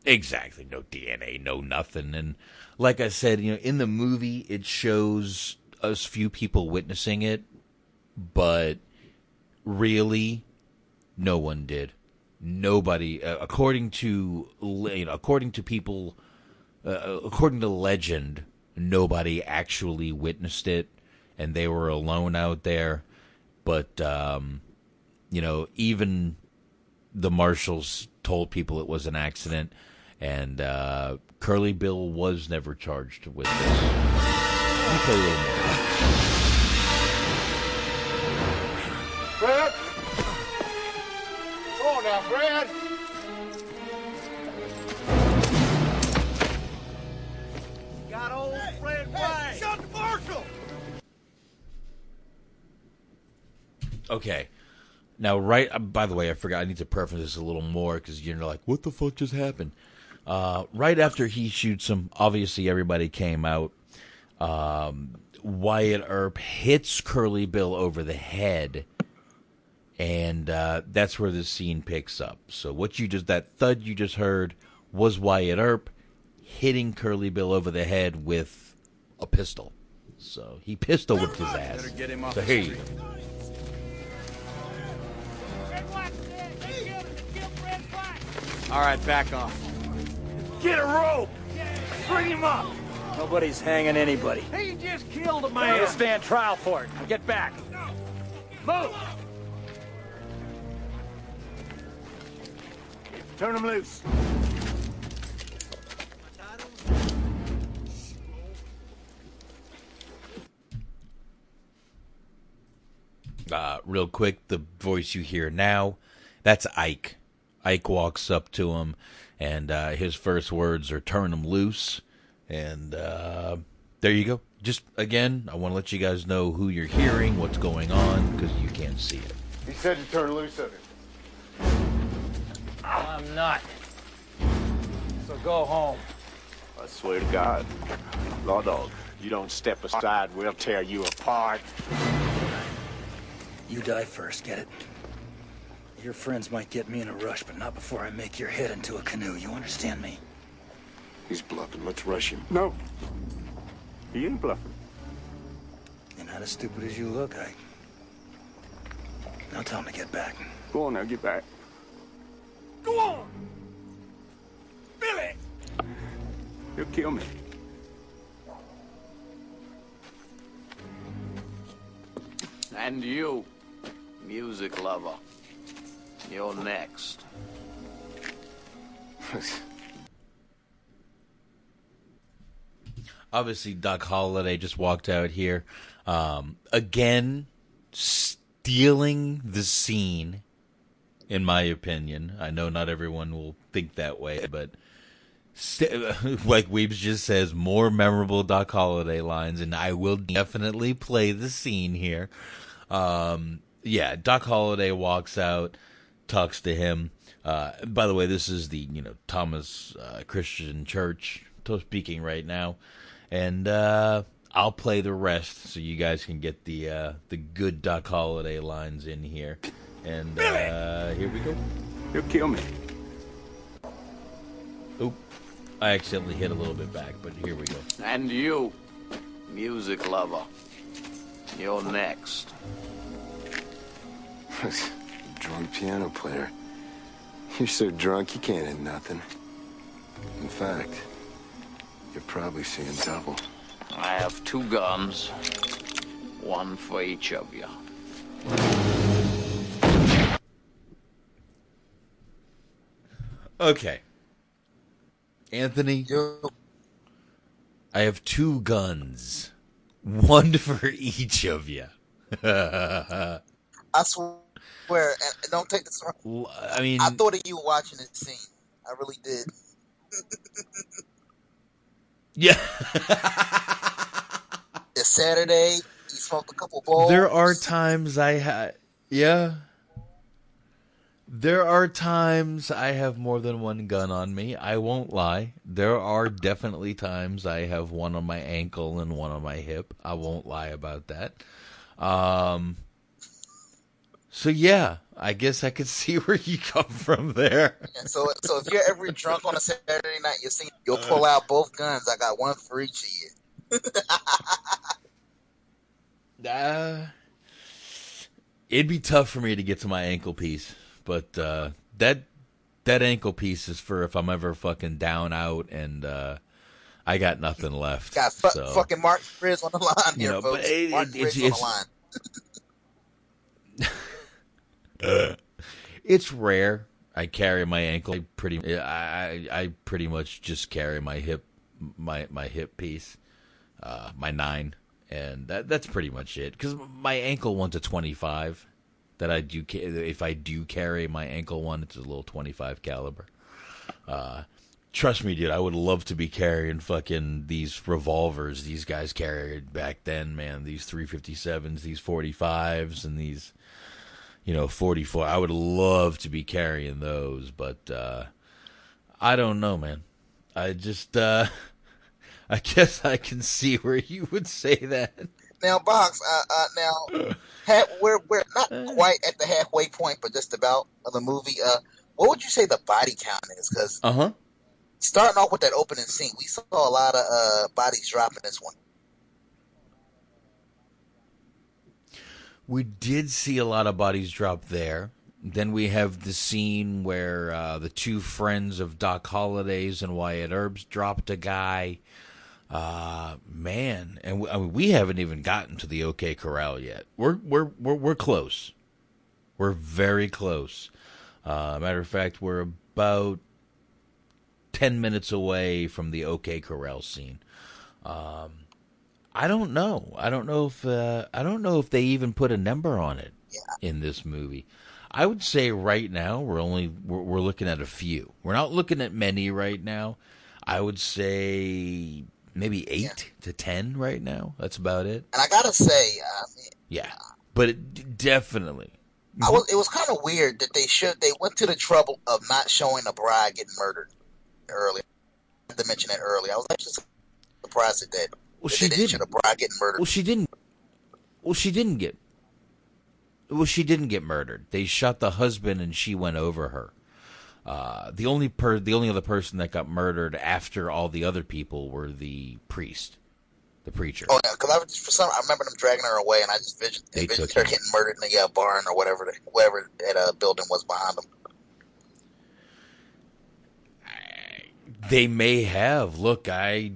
exactly no dna no nothing and like i said you know in the movie it shows us few people witnessing it but really no one did. Nobody uh, according to you know according to people uh, according to legend nobody actually witnessed it and they were alone out there. But um you know even the marshals told people it was an accident, and uh, Curly Bill was never charged with this. Let me play a little more. Fred! Come on now, Fred! Got old Fred White. shut the marshal! Okay. Now, right. By the way, I forgot. I need to preface this a little more because you're like, "What the fuck just happened?" Uh, right after he shoots him, obviously everybody came out. Um, Wyatt Earp hits Curly Bill over the head, and uh, that's where the scene picks up. So what you just that thud you just heard was Wyatt Earp hitting Curly Bill over the head with a pistol. So he pistol whipped his ass. Get him off so the here you go. All right, back off. Get a rope! Bring him up! Nobody's hanging anybody. He just killed a I'm man! gonna stand trial for it. Get back. Move! Turn him loose. uh, real quick, the voice you hear now, that's Ike. Ike walks up to him, and uh, his first words are "turn them loose," and uh, there you go. Just again, I want to let you guys know who you're hearing, what's going on, because you can't see it. He said to turn loose of him. I'm not. So go home. I swear to God. Law dog, you don't step aside, we'll tear you apart. You die first, get it? Your friends might get me in a rush, but not before I make your head into a canoe. You understand me? He's bluffing. Let's rush him. No. He ain't bluffing. You're not as stupid as you look, Ike. Now tell him to get back. Go on now, get back. Go on! Billy! He'll kill me. And you, music lover. You're next. Obviously, Doc Holliday just walked out here. Um, again, stealing the scene, in my opinion. I know not everyone will think that way, but st- like Weebs just says, more memorable Doc Holliday lines, and I will definitely play the scene here. Um, yeah, Doc Holliday walks out, talks to him. Uh, by the way, this is the you know Thomas uh, Christian Church speaking right now, and uh, I'll play the rest so you guys can get the uh, the good Doc Holliday lines in here. And uh, here we go. He'll kill me. Oop, I accidentally hit a little bit back, but here we go. And you, music lover. You're next. drunk piano player. You're so drunk you can't hit nothing. In fact, you're probably seeing double. I have two guns, one for each of you. Okay. Anthony, I have two guns, one for each of you. I swear, don't take this wrong. I mean, I thought of you were watching this scene. I really did. Yeah. it's Saturday. You smoked a couple bowls. There are times I ha yeah. There are times I have more than one gun on me. I won't lie. There are definitely times I have one on my ankle and one on my hip. I won't lie about that. Um so yeah, I guess I could see where you come from there. Yeah, so, so if you're ever drunk on a Saturday night, you'll see you'll pull out both guns. I got one for each of you. Uh, it'd be tough for me to get to my ankle piece, but uh, that that ankle piece is for if I'm ever fucking down out and uh, I got nothing left. Got fu- so. fucking Mark Frizz on the line You here, know, folks. but it- Mark it- Frizz on the line. it's rare. I carry my ankle. I pretty. I I pretty much just carry my hip, my my hip piece, uh, my nine, and that that's pretty much it. Because my ankle one's a twenty five. That I do. If I do carry my ankle one, it's a little twenty five caliber. Uh, trust me, dude. I would love to be carrying fucking these revolvers these guys carried back then, man. These three fifty sevens, these forty fives, and these you know, 44. I would love to be carrying those, but uh I don't know, man. I just uh I guess I can see where you would say that. Now, box. Uh, uh, now, ha- we're we're not quite at the halfway point, but just about of the movie. Uh, what would you say the body count is? Because Uh-huh. starting off with that opening scene, we saw a lot of uh bodies drop in this one. We did see a lot of bodies drop there. Then we have the scene where uh, the two friends of Doc Hollidays and Wyatt Earps dropped a guy. Uh, man, and we, I mean, we haven't even gotten to the OK Corral yet. We're we're we're we're close. We're very close. Uh, matter of fact, we're about ten minutes away from the OK Corral scene. Um, I don't know. I don't know if uh, I don't know if they even put a number on it in this movie. I would say right now we're only we're, we're looking at a few. We're not looking at many right now. I would say maybe eight to ten right now. That's about it. And I gotta say, uh, Yeah, but it, definitely. I was it was kind of weird that they should they went to the trouble of not showing a bride getting murdered earlier. I had to mention it earlier. I was actually surprised at that. Well, she didn't didn't. show the bride getting murdered. Well, she didn't. Well, she didn't get. Well, she didn't get murdered. They shot the husband, and she went over her. Uh, the only per the only other person that got murdered after all the other people were the priest, the preacher. Oh, yeah, because I was, for some, I remember them dragging her away, and I just vision, They envisioned her him. getting murdered in the uh, barn or whatever, the, whatever that uh, building was behind them. They may have. Look, I,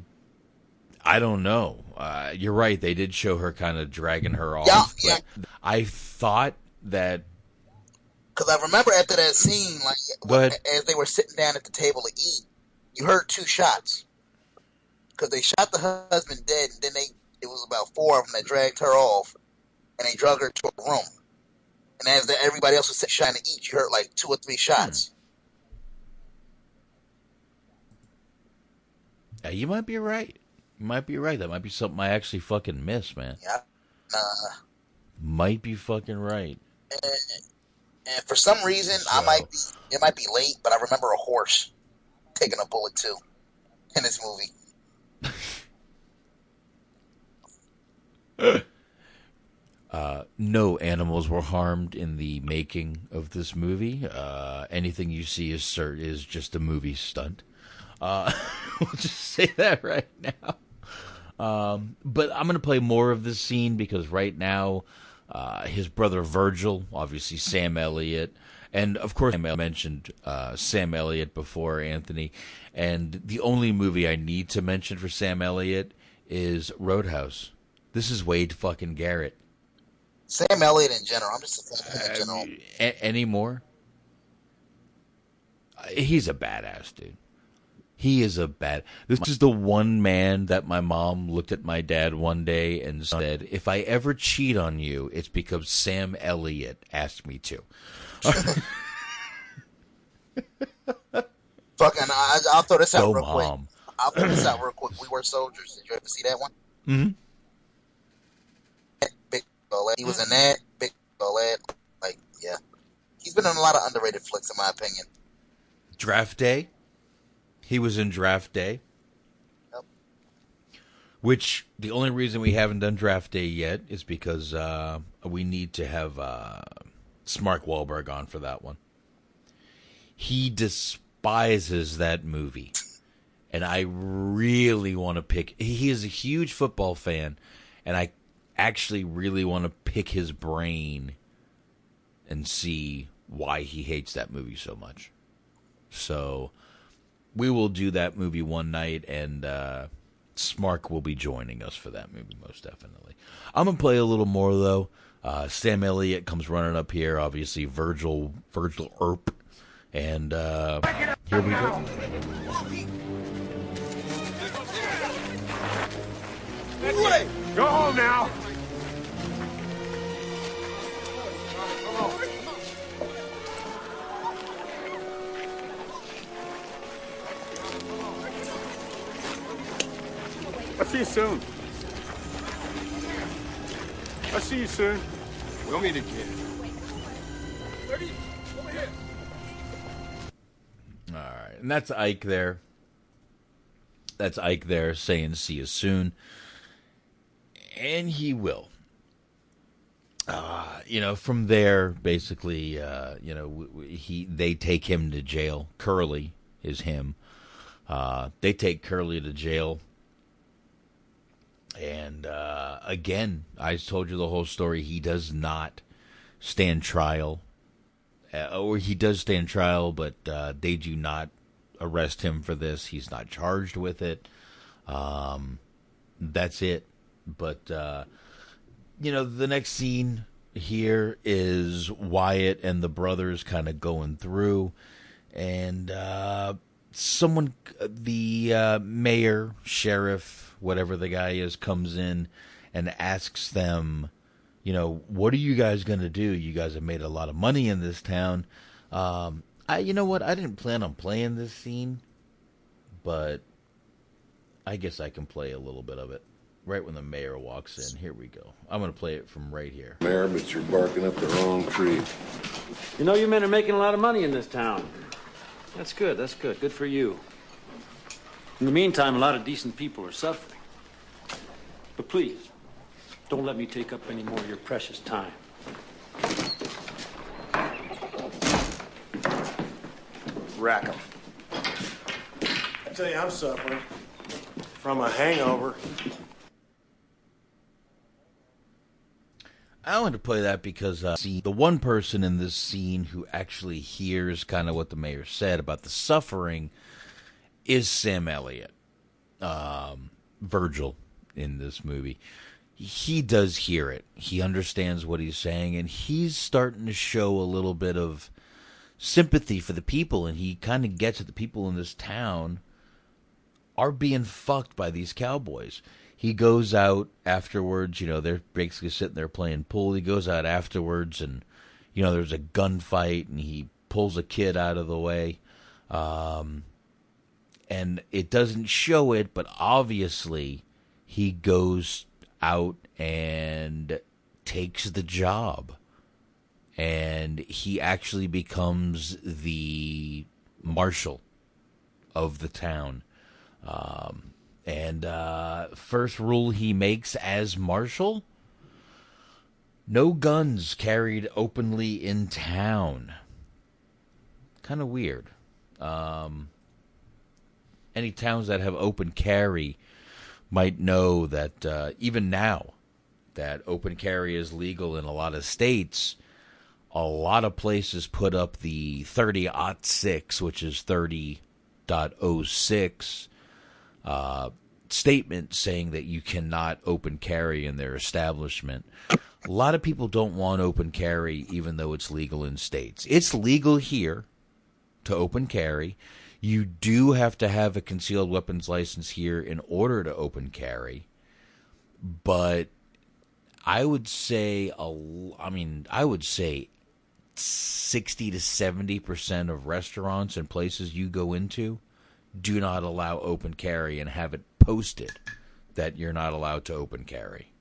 I don't know. Uh, you're right. They did show her kind of dragging her off. Yeah, but I thought that. Because I remember after that scene, like ahead. as they were sitting down at the table to eat, you heard two shots. Because they shot the husband dead, and then they it was about four of them that dragged her off, and they drug her to a room. And as the, everybody else was sitting trying to eat, you heard like two or three shots. Uh, you might be right. You might be right. That might be something I actually fucking miss, man. Yeah. Uh, Might be fucking right. and, and for some reason, I might be it might be late, but I remember a horse taking a bullet too in this movie. Uh, no animals were harmed in the making of this movie. Uh, anything you see is cert is just a movie stunt. Uh, we'll just say that right now. Um, but I'm going to play more of this scene because right now, uh, his brother Virgil, obviously Sam Elliott, and of course I mentioned uh, Sam Elliott before Anthony, and the only movie I need to mention for Sam Elliott is Roadhouse. This is Wade fucking Garrett. Sam Elliott in general. I'm just a fan in general. A- any more? Uh, He's a badass dude. He is a bad. This is the one man that my mom looked at my dad one day and said, "If I ever cheat on you, it's because Sam Elliott asked me to." Fucking, I, I'll throw this out Go, real Mom. quick. I'll throw this out real quick. We were soldiers. Did you ever see that one? hmm Big He was in that. Big Like, yeah. He's been in a lot of underrated flicks, in my opinion. Draft Day. He was in Draft Day. Which the only reason we haven't done Draft Day yet is because uh, we need to have uh, Mark Wahlberg on for that one. He despises that movie, and I really want to pick. He is a huge football fan, and I actually really want to pick his brain and see why he hates that movie so much. So we will do that movie one night, and uh, Smark will be joining us for that movie most definitely. I'm gonna play a little more though. Uh, Sam Elliott comes running up here, obviously Virgil Virgil Earp, and uh, here we go. Go home now. I'll see you soon. I'll see you soon. We'll meet again. All right, and that's Ike there. That's Ike there saying "see you soon," and he will. Uh, you know, from there, basically, uh, you know, w- w- he they take him to jail. Curly is him. Uh, they take Curly to jail, and uh, again, I told you the whole story. He does not stand trial uh, or he does stand trial, but uh, they do not arrest him for this. He's not charged with it. Um, that's it. But uh, you know, the next scene here is Wyatt and the brothers kind of going through, and uh, someone, the uh, mayor, sheriff, whatever the guy is, comes in and asks them you know, what are you guys going to do? You guys have made a lot of money in this town. Um, I, you know what? I didn't plan on playing this scene, but I guess I can play a little bit of it right when the mayor walks in. Here we go. I'm going to play it from right here. Mayor, but you're barking up the wrong tree. You know, you men are making a lot of money in this town. That's good, that's good. Good for you. In the meantime, a lot of decent people are suffering. But please, don't let me take up any more of your precious time. Rackham. I tell you, I'm suffering from a hangover. I wanted to play that because uh, see, the one person in this scene who actually hears kind of what the mayor said about the suffering – is Sam Elliott, um, Virgil in this movie. He does hear it. He understands what he's saying, and he's starting to show a little bit of sympathy for the people, and he kind of gets that the people in this town are being fucked by these cowboys. He goes out afterwards, you know, they're basically sitting there playing pool. He goes out afterwards and, you know, there's a gunfight and he pulls a kid out of the way. Um, and it doesn't show it, but obviously he goes out and takes the job. And he actually becomes the marshal of the town. Um, and uh, first rule he makes as marshal no guns carried openly in town. Kind of weird. Um, any towns that have open carry might know that uh, even now that open carry is legal in a lot of states, a lot of places put up the 30 6, which is 30.06 uh, statement saying that you cannot open carry in their establishment. A lot of people don't want open carry, even though it's legal in states. It's legal here to open carry. You do have to have a concealed weapons license here in order to open carry. But I would say, a, I mean, I would say 60 to 70% of restaurants and places you go into do not allow open carry and have it posted that you're not allowed to open carry.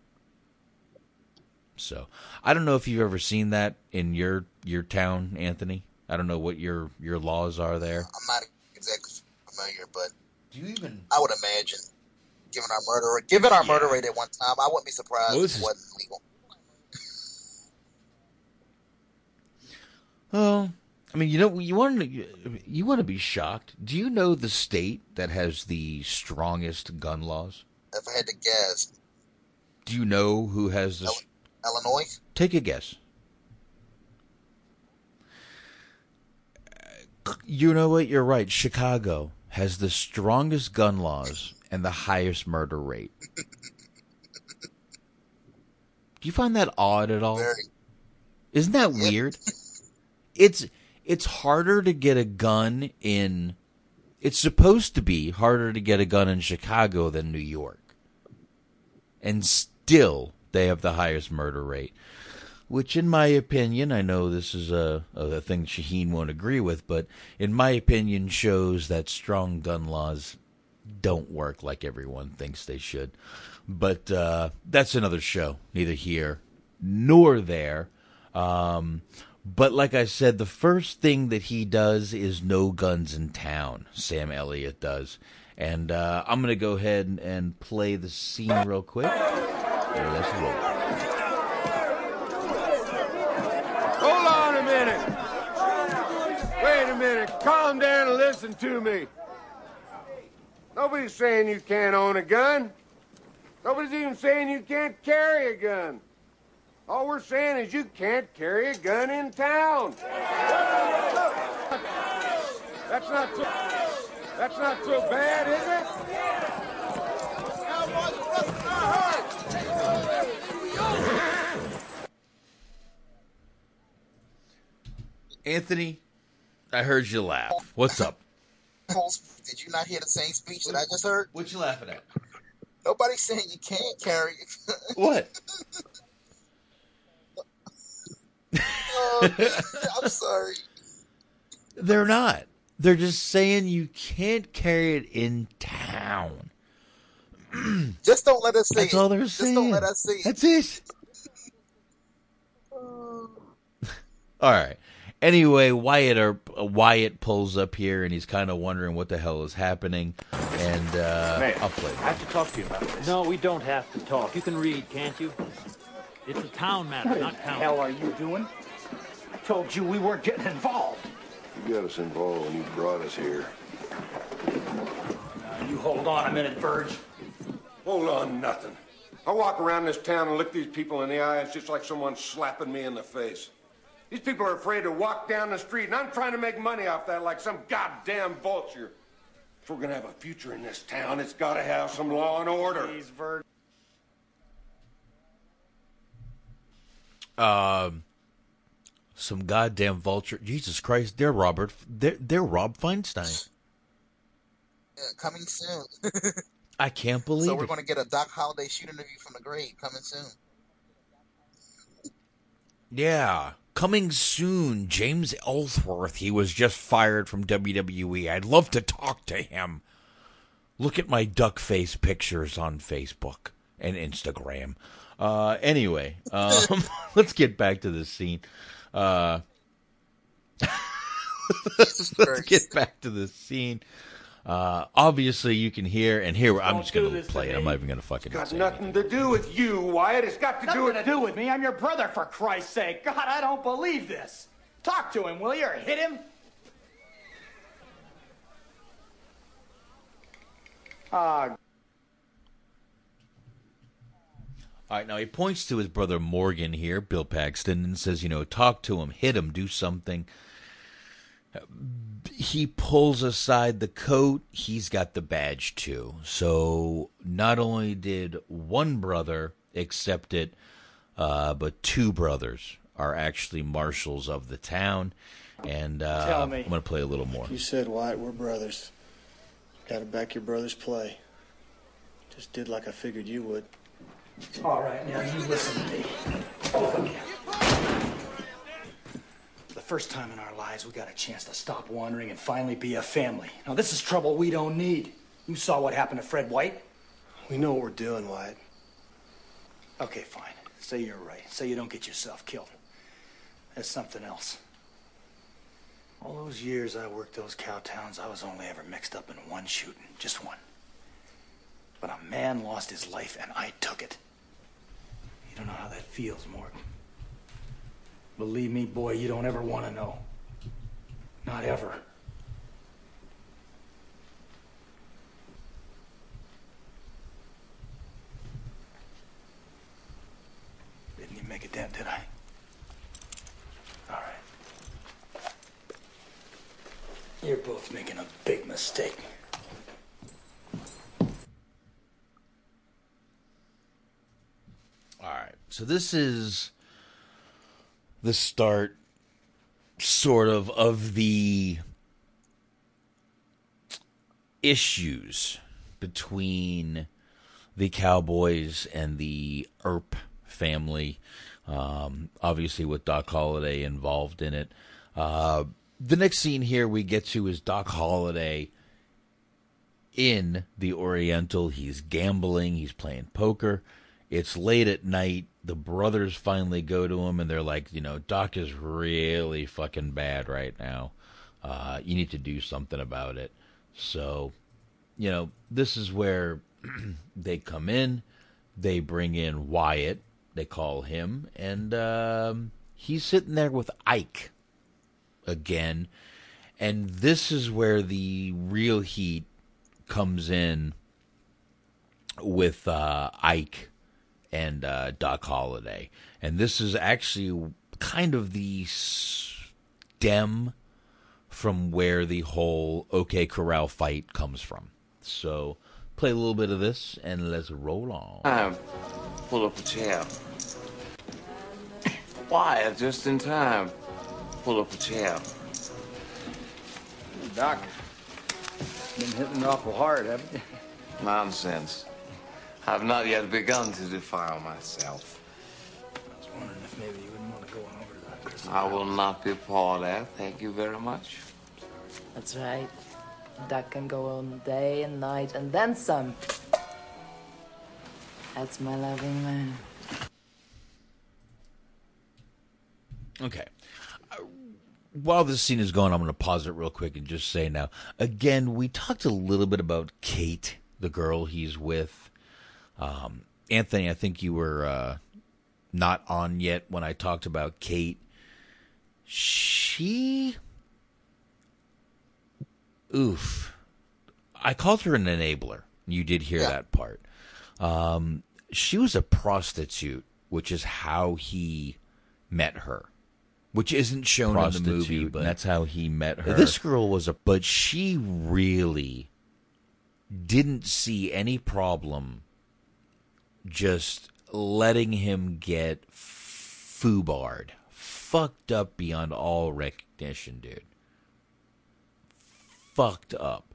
So I don't know if you've ever seen that in your your town, Anthony. I don't know what your your laws are there. I'm not exactly familiar, but do you even? I would imagine, given our murder rate, given our murder rate at one time, I wouldn't be surprised Well, if this it is- wasn't legal. Well, I mean, you know, you want to you want to be shocked. Do you know the state that has the strongest gun laws? If I had to guess, Do you know who has the? Illinois. Take a guess. You know what? You're right. Chicago has the strongest gun laws and the highest murder rate. Do you find that odd at all? Isn't that weird? It's it's harder to get a gun in it's supposed to be harder to get a gun in Chicago than New York. And still they have the highest murder rate. Which in my opinion, I know this is a, a thing Shaheen won't agree with, but in my opinion shows that strong gun laws don't work like everyone thinks they should. But uh, that's another show, neither here nor there. Um, but like I said, the first thing that he does is no guns in town. Sam Elliott does, and uh, I'm gonna go ahead and, and play the scene real quick. Let's roll. Hold on a minute. Wait a minute. Calm down and listen to me. Nobody's saying you can't own a gun. Nobody's even saying you can't carry a gun. All we're saying is you can't carry a gun in town. That's not so. That's not so bad, is it? Anthony, I heard you laugh. What's up? Did you not hear the same speech that I just heard? What you laughing at? Nobody's saying you can't carry. it. What? oh, I'm sorry. They're not. They're just saying you can't carry it in town. Just don't let us see That's it. all they're Just saying. don't let us see it. That's it. Oh. All right. Anyway, Wyatt or uh, Wyatt pulls up here and he's kind of wondering what the hell is happening, and uh, Mayor, I'll play. I have to talk to you about this. No, we don't have to talk. You can read, can't you? It's a town matter, What not the town. hell are you doing? I told you we weren't getting involved. You got us involved when you brought us here. Now, you hold on a minute, Virge. Hold on, nothing. I walk around this town and look these people in the eye. It's just like someone slapping me in the face. These people are afraid to walk down the street, and I'm trying to make money off that like some goddamn vulture. If we're gonna have a future in this town, it's gotta have some law and order. Please, Virge. Um, some goddamn vulture. Jesus Christ, they're Robert. They're they're Rob Feinstein. Yeah, coming soon. I can't believe so we're it. going to get a Doc Holliday shoot interview from the grave coming soon. Yeah. Coming soon, James Ellsworth. He was just fired from WWE. I'd love to talk to him. Look at my duck face pictures on Facebook and Instagram. Uh, anyway, um, let's get back to the scene. Uh, let's get back to the scene. Uh, obviously, you can hear and hear. I'm just going to play it. I'm not even going to fucking Got say nothing to do with you, Wyatt. It's got to do Nothing with to do with me. I'm your brother, for Christ's sake. God, I don't believe this. Talk to him, will you, or hit him? Ah, All right, now he points to his brother Morgan here, Bill Paxton, and says, you know, talk to him, hit him, do something. He pulls aside the coat. He's got the badge too. So not only did one brother accept it, uh, but two brothers are actually marshals of the town. And uh, Tell me. I'm going to play a little more. You said, White, we're brothers. Gotta back your brother's play. Just did like I figured you would. all right, now you listen to me. First time in our lives, we got a chance to stop wandering and finally be a family. Now, this is trouble we don't need. You saw what happened to Fred White? We know what we're doing, Wyatt. Okay, fine. Say you're right. Say you don't get yourself killed. There's something else. All those years I worked those cow towns, I was only ever mixed up in one shooting. Just one. But a man lost his life, and I took it. You don't know how that feels, Morgan. Believe me, boy, you don't ever want to know. Not ever. Didn't even make a dent, did I? All right. You're both making a big mistake. All right. So this is the start, sort of, of the issues between the Cowboys and the Earp family. Um, obviously, with Doc Holliday involved in it. Uh, the next scene here we get to is Doc Holliday in the Oriental. He's gambling, he's playing poker. It's late at night. The brothers finally go to him and they're like, you know, Doc is really fucking bad right now. Uh, you need to do something about it. So, you know, this is where they come in. They bring in Wyatt. They call him, and um, he's sitting there with Ike again. And this is where the real heat comes in with uh, Ike and uh, Doc Holliday. And this is actually kind of the stem from where the whole OK Corral fight comes from. So play a little bit of this and let's roll on. Time. Pull up a chair. Why? Just in time. Pull up a chair. Doc, been hitting awful hard, haven't you? Nonsense. I've not yet begun to defile myself. I was wondering if maybe you wouldn't want to go on over to that Crystal. I will not be pawed at. Thank you very much. That's right. That can go on day and night and then some. That's my loving man. Okay. Uh, While this scene is going, I'm going to pause it real quick and just say now. Again, we talked a little bit about Kate, the girl he's with. Um, Anthony, I think you were uh, not on yet when I talked about Kate. She oof. I called her an enabler. You did hear that part. Um, she was a prostitute, which is how he met her. Which isn't shown in the movie, but that's how he met her. This girl was a, but she really didn't see any problem just letting him get foobarred, fucked up beyond all recognition, dude. Fucked up,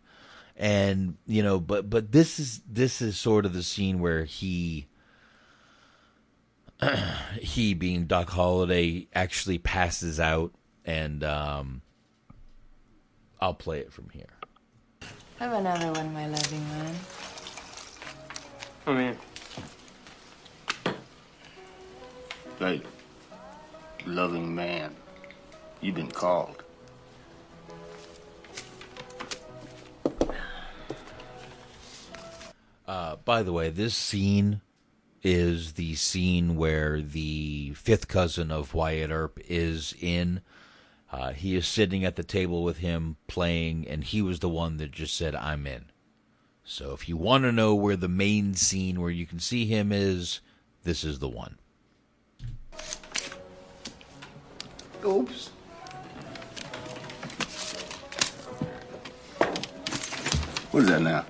and you know, but but this is this is sort of the scene where he. he being Doc Holliday actually passes out and um I'll play it from here. Have another one, my loving man. Come in. Hey, loving man, you've been called. Uh, by the way, this scene is the scene where the fifth cousin of Wyatt Earp is in. Uh, he is sitting at the table with him playing, and he was the one that just said, I'm in. So if you want to know where the main scene where you can see him is, this is the one. Oops. What is that now?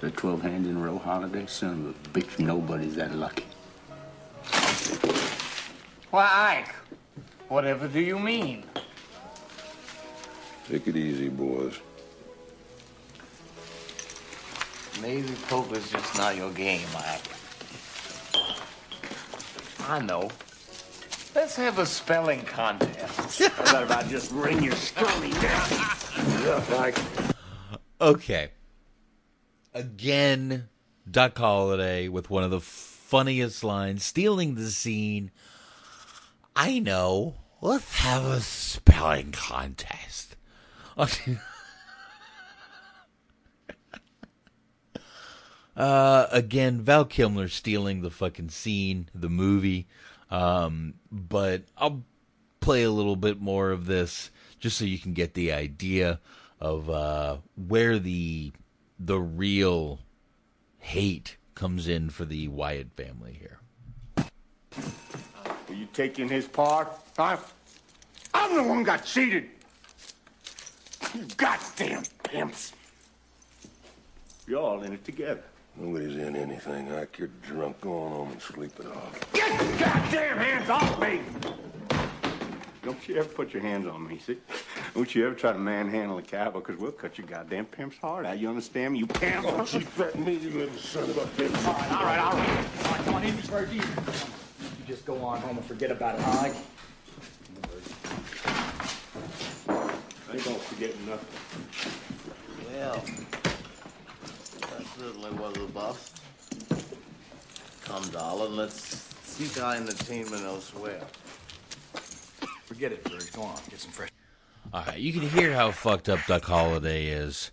The 12 hands in a row Holliday? Son of a bitch, nobody's that lucky. Why, Ike, whatever do you mean? Take it easy, boys. Maybe poker's just not your game, Ike. I know. Let's have a spelling contest. How about if I just ring your stony down? Okay. Again, Doc Holliday with one of the funniest lines, stealing the scene. I know. Let's have a spelling contest. uh, again, Val Kilmer stealing the fucking scene, the movie. Um, but I'll play a little bit more of this just so you can get the idea of uh, where the the real hate comes in for the Wyatt family here. Will you taking his part? I'm the one got cheated. You goddamn pimps. You're all in it together. Nobody's in anything, Ike. You're drunk. Go on home and sleep it off. Get your goddamn hands off me! Don't you ever put your hands on me, see? Don't you ever try to manhandle a cowboy, because we'll cut your goddamn pimp's heart out. You understand me, you pimp? Don't you threaten me, you little son of a bitch. All right, all right, all right. All right, come on, easy, Bert, easy. You just go on home and forget about it, huh? Ike? I don't forget nothing. Well, that certainly was a bust. Come, darling, let's seek our entertainment elsewhere. Forget it, Bert. Go on, get some fresh. All right, you can hear how fucked up Doc Holliday is.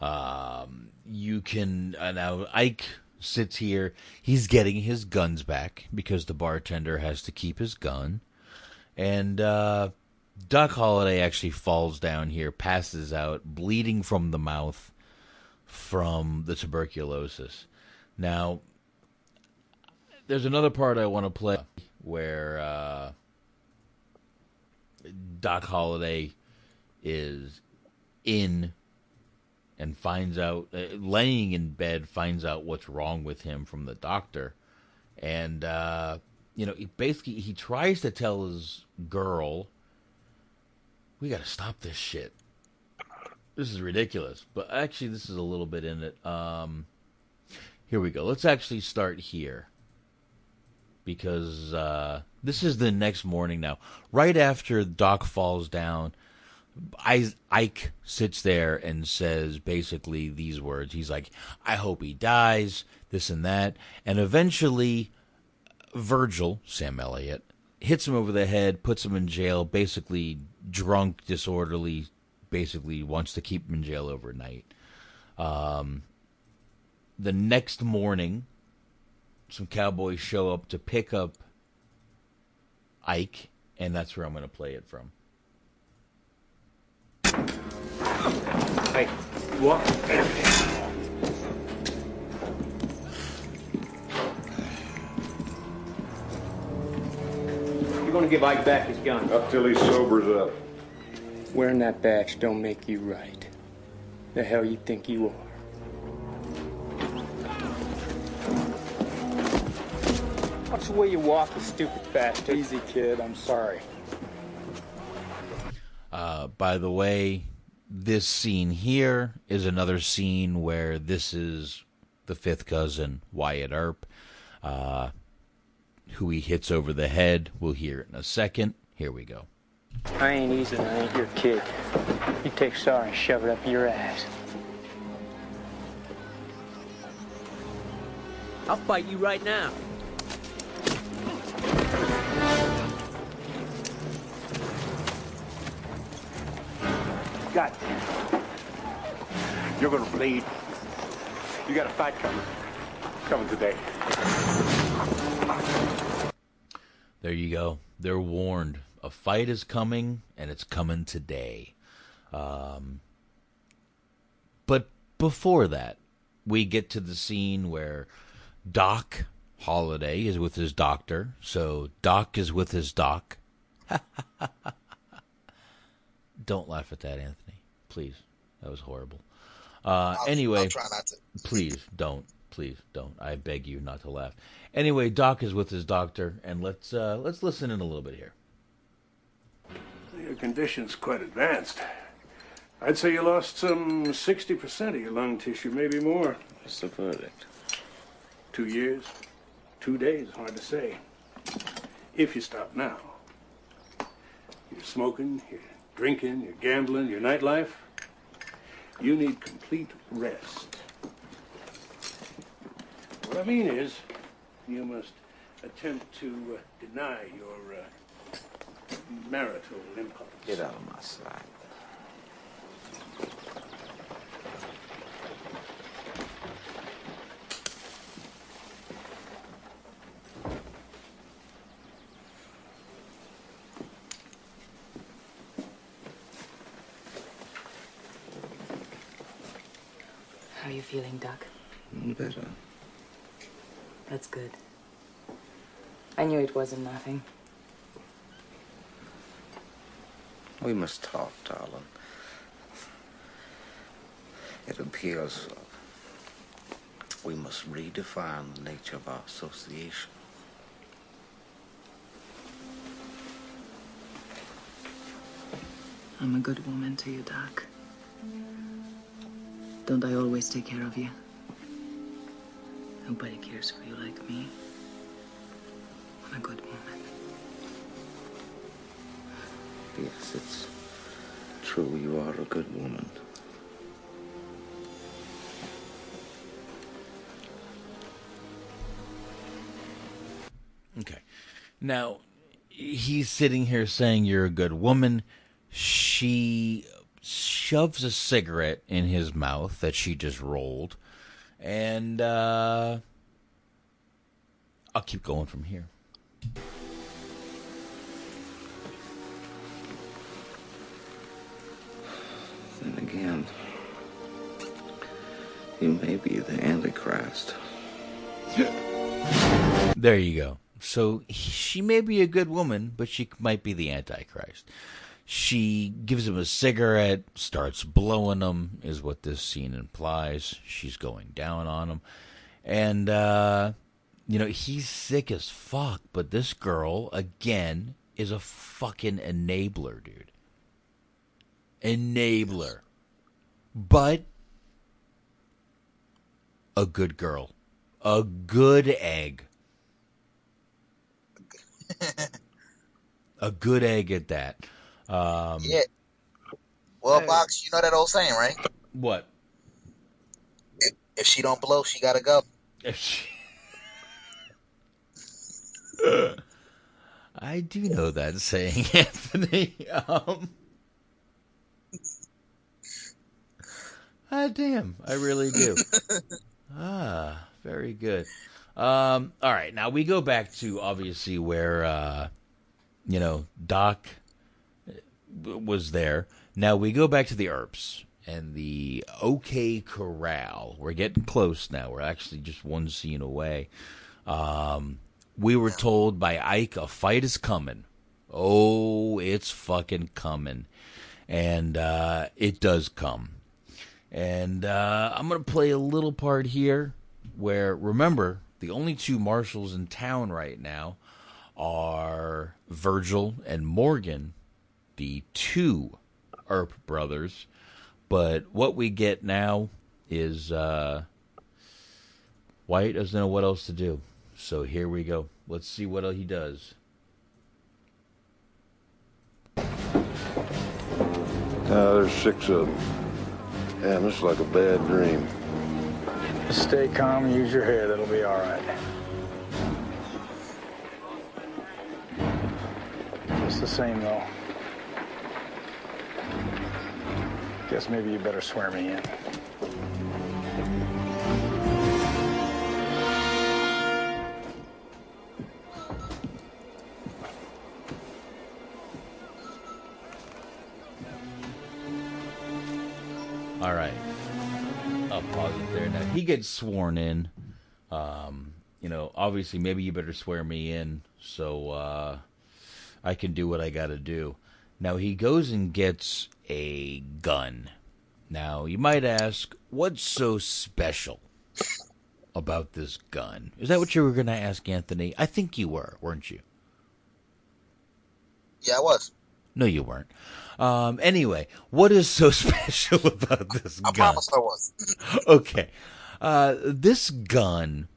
Um, you can uh, now Ike sits here. He's getting his guns back because the bartender has to keep his gun, and uh, Doc Holliday actually falls down here, passes out, bleeding from the mouth from the tuberculosis. Now, there's another part I want to play where uh, Doc Holliday is in and finds out, uh, laying in bed, finds out what's wrong with him from the doctor. And, uh, you know, he basically, he tries to tell his girl, we got to stop this shit. This is ridiculous. But actually, this is a little bit in it. Um, here we go. Let's actually start here because uh, this is the next morning now. Right after Doc falls down, Ike sits there and says basically these words. He's like, I hope he dies, this and that. And eventually, Virgil, Sam Elliott, hits him over the head, puts him in jail, basically drunk, disorderly, basically wants to keep him in jail overnight. Um, the next morning, some cowboys show up to pick up Ike, and that's where I'm going to play it from. Hey, what? You're gonna give Ike back his gun. Up till he sobers up. Wearing that badge don't make you right. The hell you think you are? Watch the way you walk, you stupid bastard. Easy, kid. I'm sorry. Uh, by the way, this scene here is another scene where this is the fifth cousin, Wyatt Earp, uh, who he hits over the head. We'll hear it in a second. Here we go. I ain't easy, and I ain't your kid. You take sorry and shove it up your ass. I'll fight you right now. God. You're gonna bleed. You got a fight coming. Coming today. There you go. They're warned. A fight is coming, and it's coming today. Um, but before that, we get to the scene where Doc Holliday is with his doctor. So Doc is with his doc. Don't laugh at that, Anthony. Please. That was horrible. Uh, I'll- anyway, I'll try not to. please don't. Please don't. I beg you not to laugh. Anyway, Doc is with his doctor, and let's uh, let's listen in a little bit here. Your condition's quite advanced. I'd say you lost some 60% of your lung tissue, maybe more. What's the verdict? Two years, two days, hard to say. If you stop now. You're smoking, you're drinking, you're gambling, your nightlife. You need complete rest. What I mean is, you must attempt to uh, deny your uh, marital impulse. Get out of my sight. How are you feeling, Doc? Mm, better. That's good. I knew it wasn't nothing. We must talk, darling. It appears we must redefine the nature of our association. I'm a good woman to you, Doc. Don't I always take care of you? Nobody cares for you like me. I'm a good woman. Yes, it's true. You are a good woman. Okay. Now, he's sitting here saying you're a good woman. She shoves a cigarette in his mouth that she just rolled. And uh I'll keep going from here. You may be the Antichrist. There you go. So she may be a good woman, but she might be the Antichrist. She gives him a cigarette, starts blowing him, is what this scene implies. She's going down on him. And, uh, you know, he's sick as fuck, but this girl, again, is a fucking enabler, dude. Enabler. But a good girl. A good egg. a good egg at that. Um, Yeah. Well, Box, you know that old saying, right? What? If, if she don't blow, she gotta go. If she... I do know that saying, Anthony. Um, ah, damn, I really do. Ah, very good. Um, all right, now we go back to obviously where uh, you know Doc was there. Now we go back to the Earps, and the OK Corral. We're getting close now. We're actually just one scene away. Um, we were told by Ike a fight is coming. Oh, it's fucking coming. And uh, it does come. And uh, I'm going to play a little part here where, remember, the only two marshals in town right now are Virgil and Morgan, the two Earp brothers. But what we get now is uh, Wyatt doesn't know what else to do. So here we go. Let's see what he does. Uh, there's six of them. Damn, this is like a bad dream. Just Stay calm, and use your head, it'll be all right. Just the same, though. Guess maybe you better swear me in. All right. I'll pause it there. Now he gets sworn in. Um, you know, obviously, maybe you better swear me in so uh, I can do what I got to do. Now he goes and gets a gun. Now you might ask, what's so special about this gun? Is that what you were going to ask, Anthony? I think you were, weren't you? Yeah, I was. No, you weren't. Um, anyway, what is so special about this I gun? promise I was. okay. Uh, this gun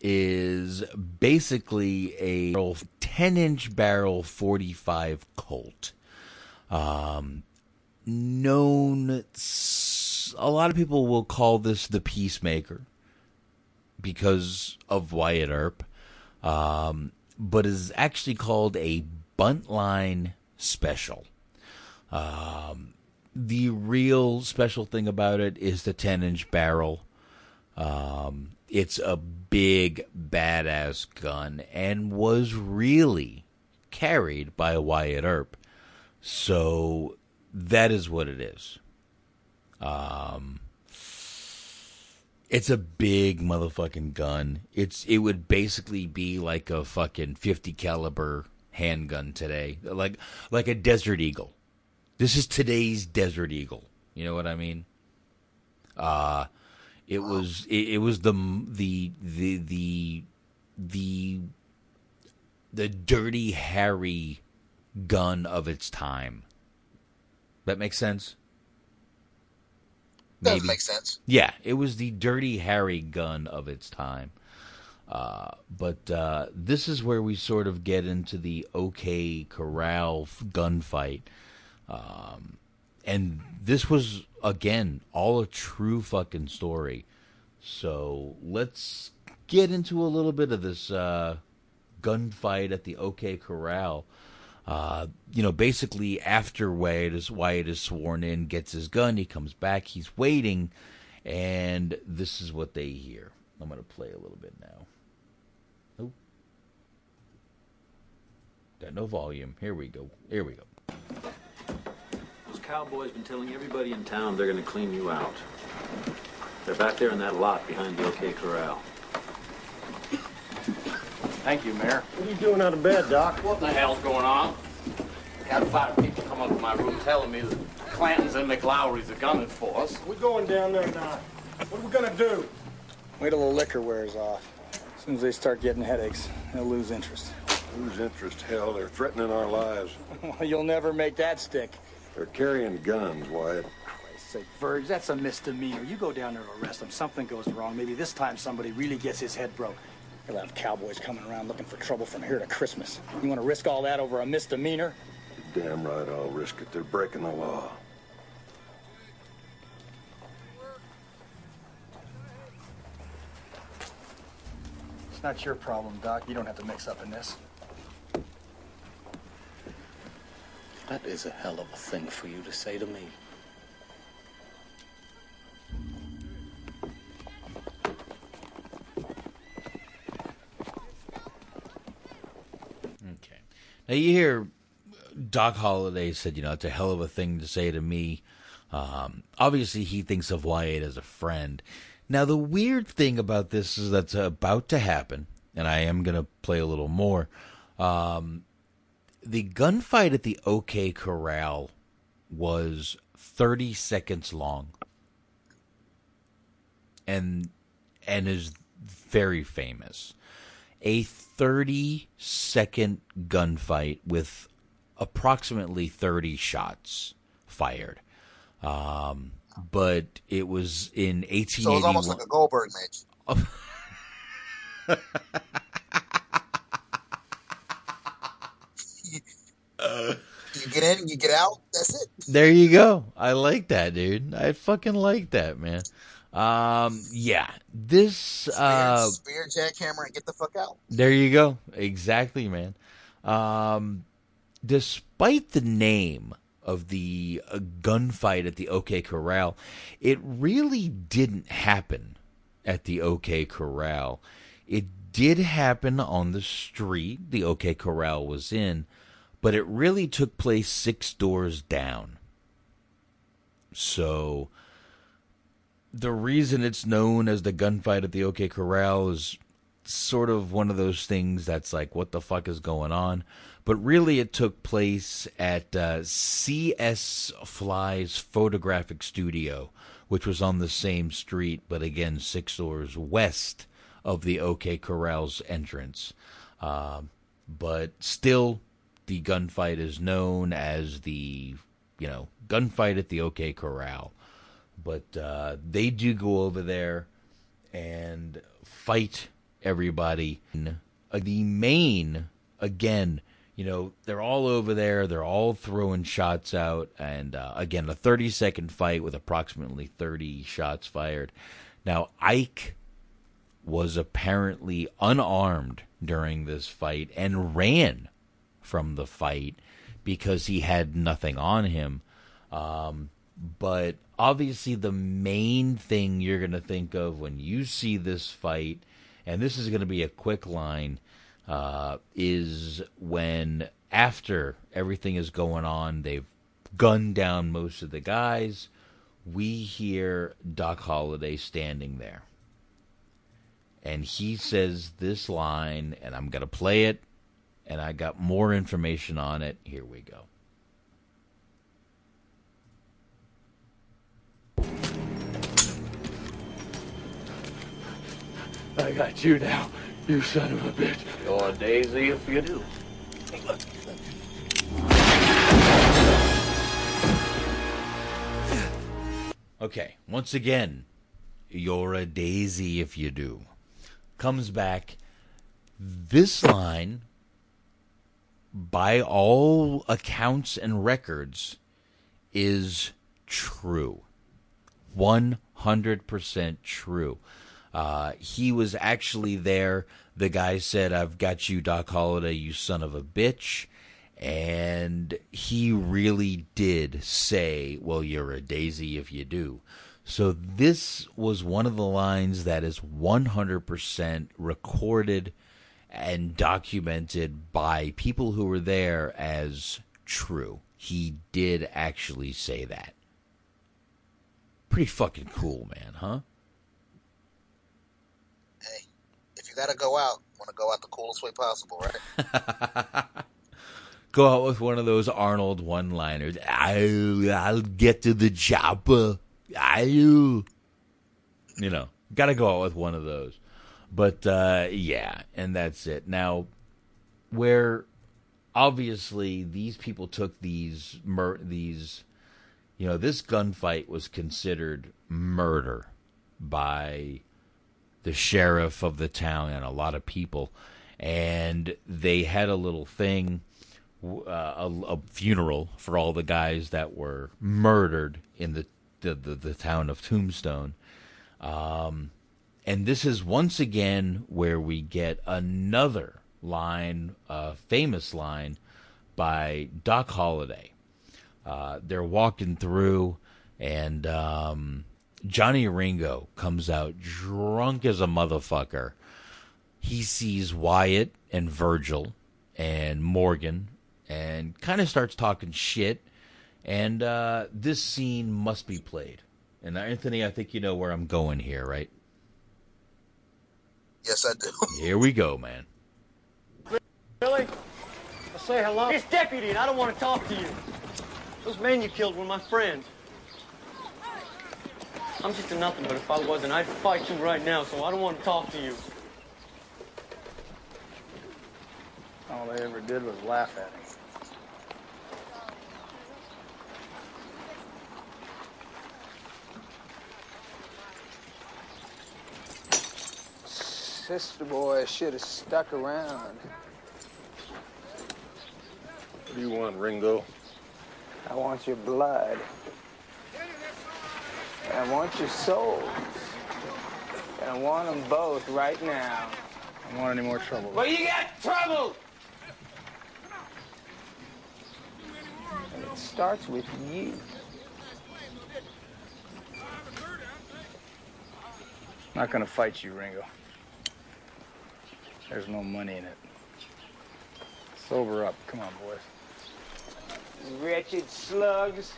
is basically a 10 inch barrel 45 Colt. Um, known, a lot of people will call this the Peacemaker because of Wyatt Earp, um, but is actually called a Buntline Special. Um, the real special thing about it is the 10 inch barrel. Um, it's a big, badass gun and was really carried by Wyatt Earp. So that is what it is. Um, it's a big motherfucking gun. It's it would basically be like a fucking 50 caliber handgun today, like like a Desert Eagle. This is today's Desert Eagle. You know what I mean? Uh it was it, it was the the the the the the dirty Harry gun of its time. That makes sense? Does make sense. Yeah, it was the Dirty Harry gun of its time. Uh, but uh, this is where we sort of get into the OK Corral f- gunfight. Um, and this was, again, all a true fucking story. So let's get into a little bit of this uh, gunfight at the OK Corral. Uh, you know, basically after Wyatt is Wyatt is sworn in, gets his gun, he comes back, he's waiting, and this is what they hear. I'm gonna play a little bit now. Got no volume. Here we go. Here we go. Those cowboys been telling everybody in town they're going to clean you out. They're back there in that lot behind the OK Corral. Thank you, Mayor. What are you doing out of bed, Doc? What the hell's going on? Had five people come up to my room telling me that Clantons and McLaury's are gunning for us. We're going down there now. What are we gonna do? Wait till the liquor wears off. As soon as they start getting headaches, they'll lose interest. Lose interest? Hell, they're threatening our lives. Well, You'll never make that stick. They're carrying guns, Wyatt. Say, Virge, that's a misdemeanor. You go down there to arrest them. Something goes wrong. Maybe this time somebody really gets his head broke. You'll have cowboys coming around looking for trouble from here to Christmas. You want to risk all that over a misdemeanor? You're damn right I'll risk it. They're breaking the law. It's not your problem, Doc. You don't have to mix up in this. That is a hell of a thing for you to say to me. Okay. Now you hear Doc Holliday said, you know, it's a hell of a thing to say to me. Um, obviously, he thinks of Wyatt as a friend. Now, the weird thing about this is that's about to happen, and I am going to play a little more. Um, the gunfight at the OK Corral was 30 seconds long and and is very famous. A 30 second gunfight with approximately 30 shots fired. Um, but it was in 1881. So it was almost like a Goldberg match. you get in, you get out. That's it. There you go. I like that, dude. I fucking like that, man. Um, yeah, this uh, Spear jackhammer and get the fuck out. There you go. Exactly, man. Um, despite the name of the uh, gunfight at the OK Corral, it really didn't happen at the OK Corral. It did happen on the street the OK Corral was in, but it really took place six doors down. So the reason it's known as the gunfight at the OK Corral is sort of one of those things that's like, what the fuck is going on? But really, it took place at uh, C.S. Fly's photographic studio, which was on the same street, but again, six doors west of the OK Corral's entrance. Uh, but still, the gunfight is known as the, you know, gunfight at the OK Corral. But uh, they do go over there and fight everybody. Uh, the main, again, you know, they're all over there. They're all throwing shots out. And uh, again, a 30 second fight with approximately 30 shots fired. Now, Ike was apparently unarmed during this fight and ran from the fight because he had nothing on him. Um, but obviously, the main thing you're going to think of when you see this fight, and this is going to be a quick line, uh, is when after everything is going on, they've gunned down most of the guys. We hear Doc Holliday standing there. And he says this line, and I'm going to play it, and I got more information on it. Here we go. I got you now, you son of a bitch. You're a daisy if you do. Okay, once again, you're a daisy if you do. Comes back. This line, by all accounts and records, is true. 100% true. Uh, he was actually there. The guy said, I've got you, Doc Holliday, you son of a bitch. And he really did say, Well, you're a daisy if you do. So this was one of the lines that is 100% recorded and documented by people who were there as true. He did actually say that. Pretty fucking cool, man, huh? Hey, if you gotta go out, want to go out the coolest way possible, right? Go out with one of those Arnold one liners. I'll, I'll get to the chopper. I'll. You know, gotta go out with one of those. But uh, yeah, and that's it. Now, where obviously these people took these mur- these, you know, this gunfight was considered murder by the sheriff of the town and a lot of people, and they had a little thing, uh, a, a funeral for all the guys that were murdered in the the, the, the town of Tombstone. Um, and this is once again where we get another line, a famous line by Doc Holliday. Uh, they're walking through, and um, Johnny Ringo comes out drunk as a motherfucker. He sees Wyatt and Virgil and Morgan and kind of starts talking shit. And uh, this scene must be played. And uh, Anthony, I think you know where I'm going here, right? Yes, I do. Here we go, man. Billy, I say hello. It's deputy, and I don't want to talk to you. Those men you killed were my friends. I'm just a nothing, but if I wasn't, I'd fight you right now, so I don't want to talk to you. All they ever did was laugh at him. Sister boy should have stuck around. What do you want, Ringo? I want your blood. And I want your souls. And I want them both right now. I don't want any more trouble. Well, you got trouble! And it starts with you. Not gonna fight you, Ringo. There's no money in it. Sober up. Come on, boys. Wretched slugs.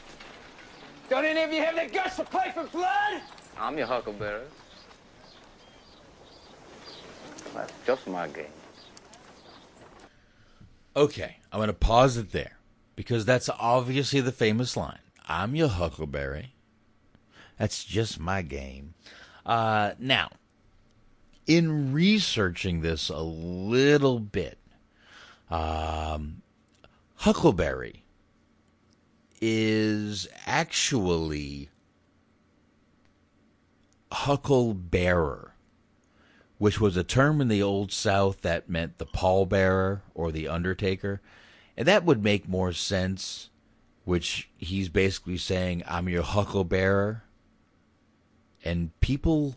Don't any of you have the guts to play for blood? I'm your huckleberry. That's just my game. Okay, I'm going to pause it there because that's obviously the famous line. I'm your huckleberry. That's just my game. Uh, now, in researching this a little bit, um, huckleberry is actually hucklebearer, which was a term in the Old South that meant the pallbearer or the undertaker. And that would make more sense, which he's basically saying, I'm your hucklebearer. And people,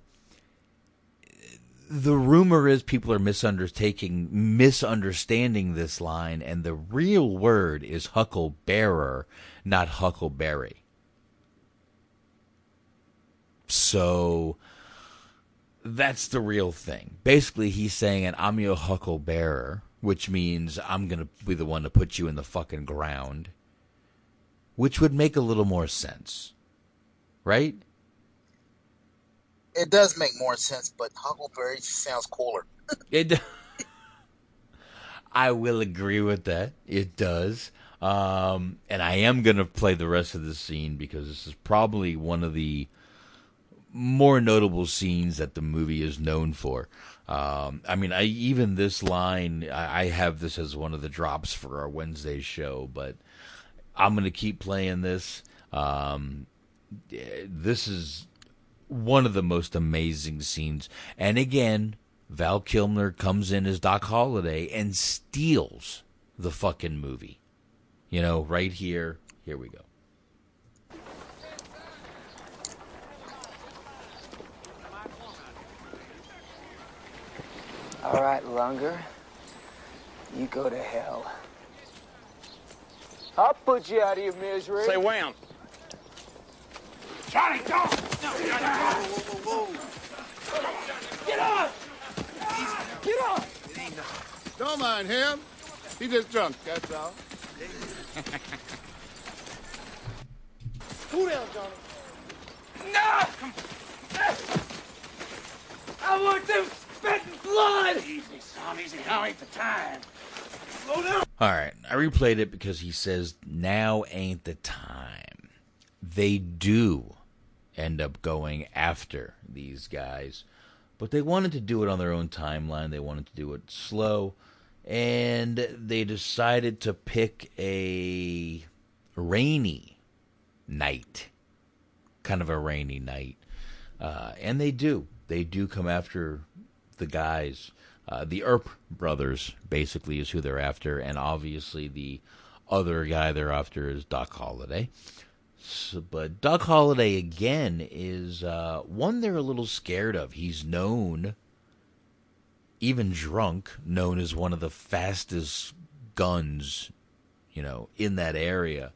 the rumor is people are misunderstanding, misunderstanding this line, and the real word is hucklebearer, not huckleberry. So that's the real thing. Basically, he's saying, and I'm your hucklebearer, which means I'm going to be the one to put you in the fucking ground, which would make a little more sense. Right? It does make more sense, but Huckleberry sounds cooler. It. I will agree with that. It does. Um, and I am going to play the rest of the scene because this is probably one of the more notable scenes that the movie is known for. Um, I mean, I even this line, I, I have this as one of the drops for our Wednesday show, but I'm going to keep playing this. Um, this is one of the most amazing scenes. And again, Val Kilmer comes in as Doc Holliday and steals the fucking movie. You know, right here. Here we go. All right, Lunger. You go to hell. I'll put you out of your misery. Say wham. Johnny, don't! Get off! Get off! Don't mind him. He just drunk, that's all. Cool down, Johnny. No! I want them spitting blood! Easy, son, easy. Now ain't the time. Slow down. All right, I replayed it because he says now ain't the time. They do end up going after these guys, but they wanted to do it on their own timeline. They wanted to do it slow, and they decided to pick a rainy night, kind of a rainy night, uh, and they do. They do come after the guys. Uh, the Earp brothers basically is who they're after, and obviously the other guy they're after is Doc Holliday. But Doc Holliday again is uh, one they're a little scared of. He's known, even drunk, known as one of the fastest guns, you know, in that area.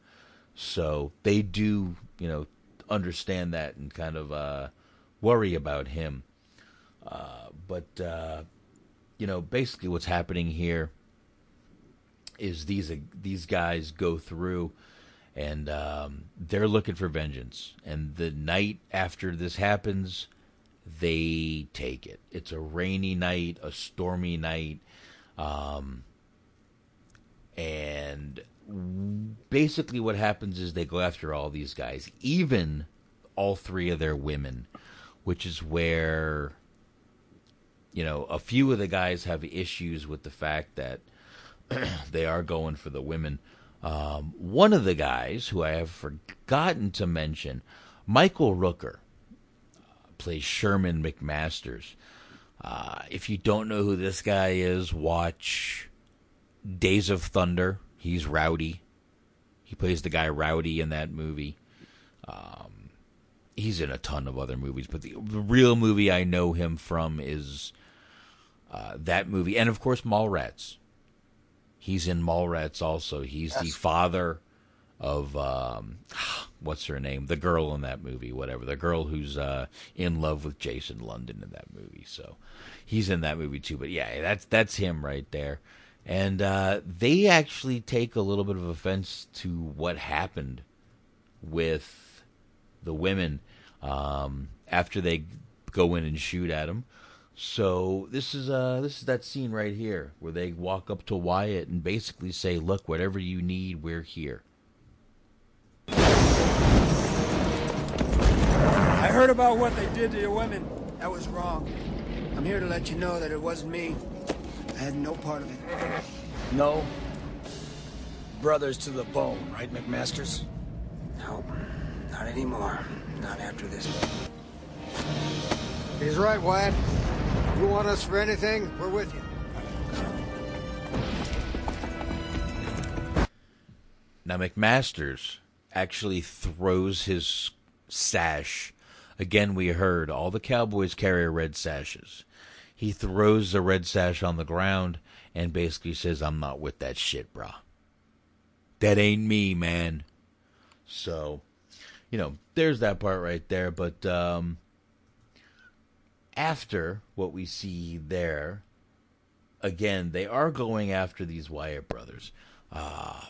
So they do, you know, understand that and kind of uh, worry about him. Uh, but uh, you know, basically what's happening here is these these guys go through and um, they're looking for vengeance. And the night after this happens, they take it. It's a rainy night, a stormy night, um, and basically what happens is they go after all these guys, even all three of their women, which is where you know a few of the guys have issues with the fact that they are going for the women. Um, one of the guys who I have forgotten to mention, Michael Rooker, uh, plays Sherman McMasters. Uh, if you don't know who this guy is, watch Days of Thunder. He's Rowdy. He plays the guy Rowdy in that movie. Um, he's in a ton of other movies, but the, the real movie I know him from is uh, that movie, and of course Mallrats. He's in Mallrats also. He's yes. the father of um, what's her name? The girl in that movie, whatever. The girl who's uh, in love with Jason London in that movie. So he's in that movie too. But yeah, that's that's him right there. And uh, they actually take a little bit of offense to what happened with the women um, after they go in and shoot at him. So this is uh this is that scene right here where they walk up to Wyatt and basically say, "Look, whatever you need, we're here." I heard about what they did to your women. That was wrong. I'm here to let you know that it wasn't me. I had no part of it. No? Brothers to the bone, right, McMasters? No, not anymore. Not after this. He's right, Wyatt. You want us for anything, we're with you. Now, McMasters actually throws his sash. Again, we heard all the cowboys carry red sashes. He throws the red sash on the ground and basically says, I'm not with that shit, brah. That ain't me, man. So, you know, there's that part right there. But um, after what we see there, again, they are going after these Wyatt brothers. Uh,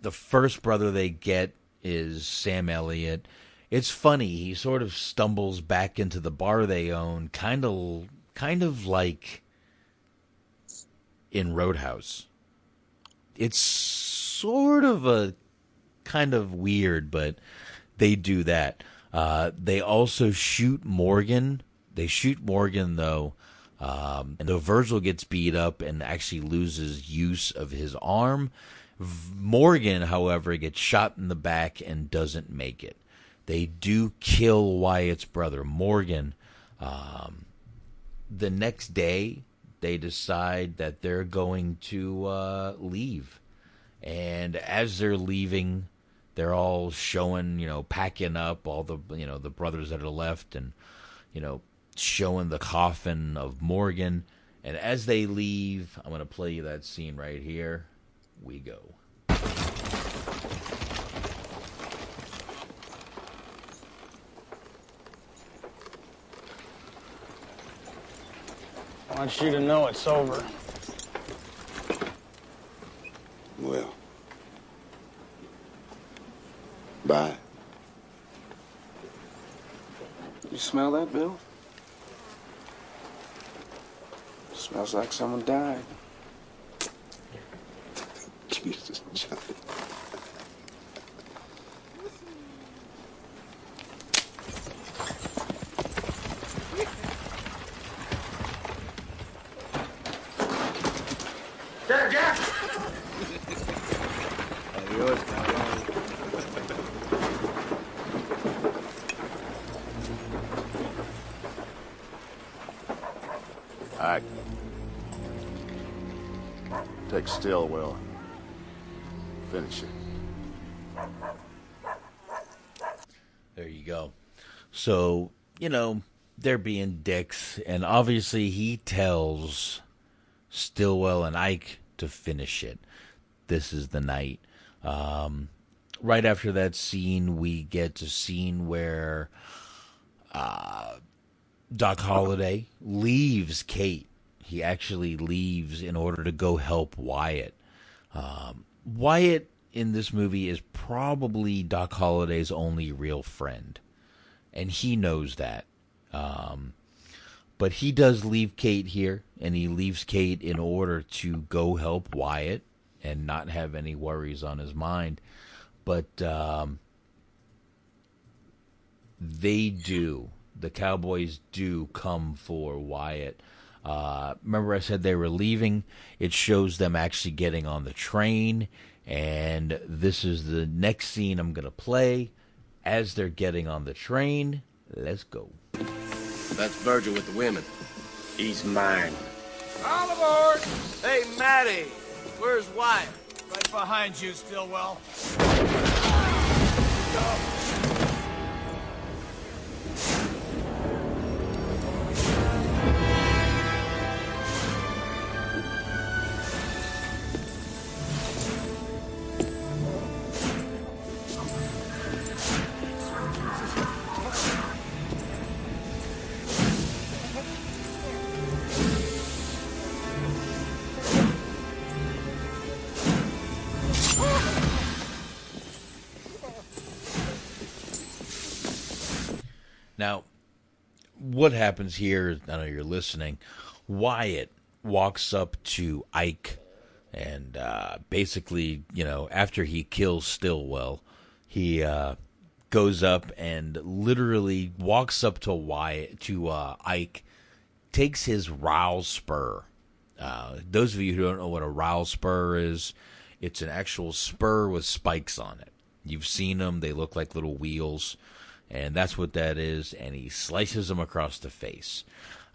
the first brother they get is Sam Elliott. It's funny, he sort of stumbles back into the bar they own, kind of kind of like in Roadhouse. It's sort of a kind of weird, but they do that. Uh, they also shoot Morgan they shoot Morgan though, um, and though Virgil gets beat up and actually loses use of his arm, Morgan, however, gets shot in the back and doesn't make it. They do kill Wyatt's brother Morgan. Um, the next day, they decide that they're going to uh, leave, and as they're leaving, they're all showing, you know, packing up all the, you know, the brothers that are left, and you know, showing the coffin of Morgan. And as they leave, I'm going to play you that scene right here. We go. I want you to know it's over. Well, bye. You smell that, Bill? Smells like someone died. Jesus, Johnny. Jack, Jack! Adios, I take Stillwell. Finish it. There you go. So, you know, they're being dicks, and obviously he tells Stillwell and Ike to finish it. This is the night. Um, right after that scene, we get a scene where uh, Doc Holliday leaves Kate he actually leaves in order to go help Wyatt. Um, Wyatt in this movie is probably Doc Holliday's only real friend, and he knows that. Um, but he does leave Kate here, and he leaves Kate in order to go help Wyatt and not have any worries on his mind. But um, they do. The Cowboys do come for Wyatt. Uh, remember, I said they were leaving. It shows them actually getting on the train, and this is the next scene I'm going to play as they're getting on the train. Let's go. That's Virgil with the women. He's mine. All aboard! Hey, Matty, where's Wyatt? Right behind you, Stillwell. Now, what happens here? I know you're listening. Wyatt walks up to Ike, and uh, basically, you know, after he kills Stillwell, he uh, goes up and literally walks up to Wyatt to uh, Ike, takes his rowel spur. Uh, those of you who don't know what a rowel spur is, it's an actual spur with spikes on it. You've seen them; they look like little wheels and that's what that is. And he slices him across the face,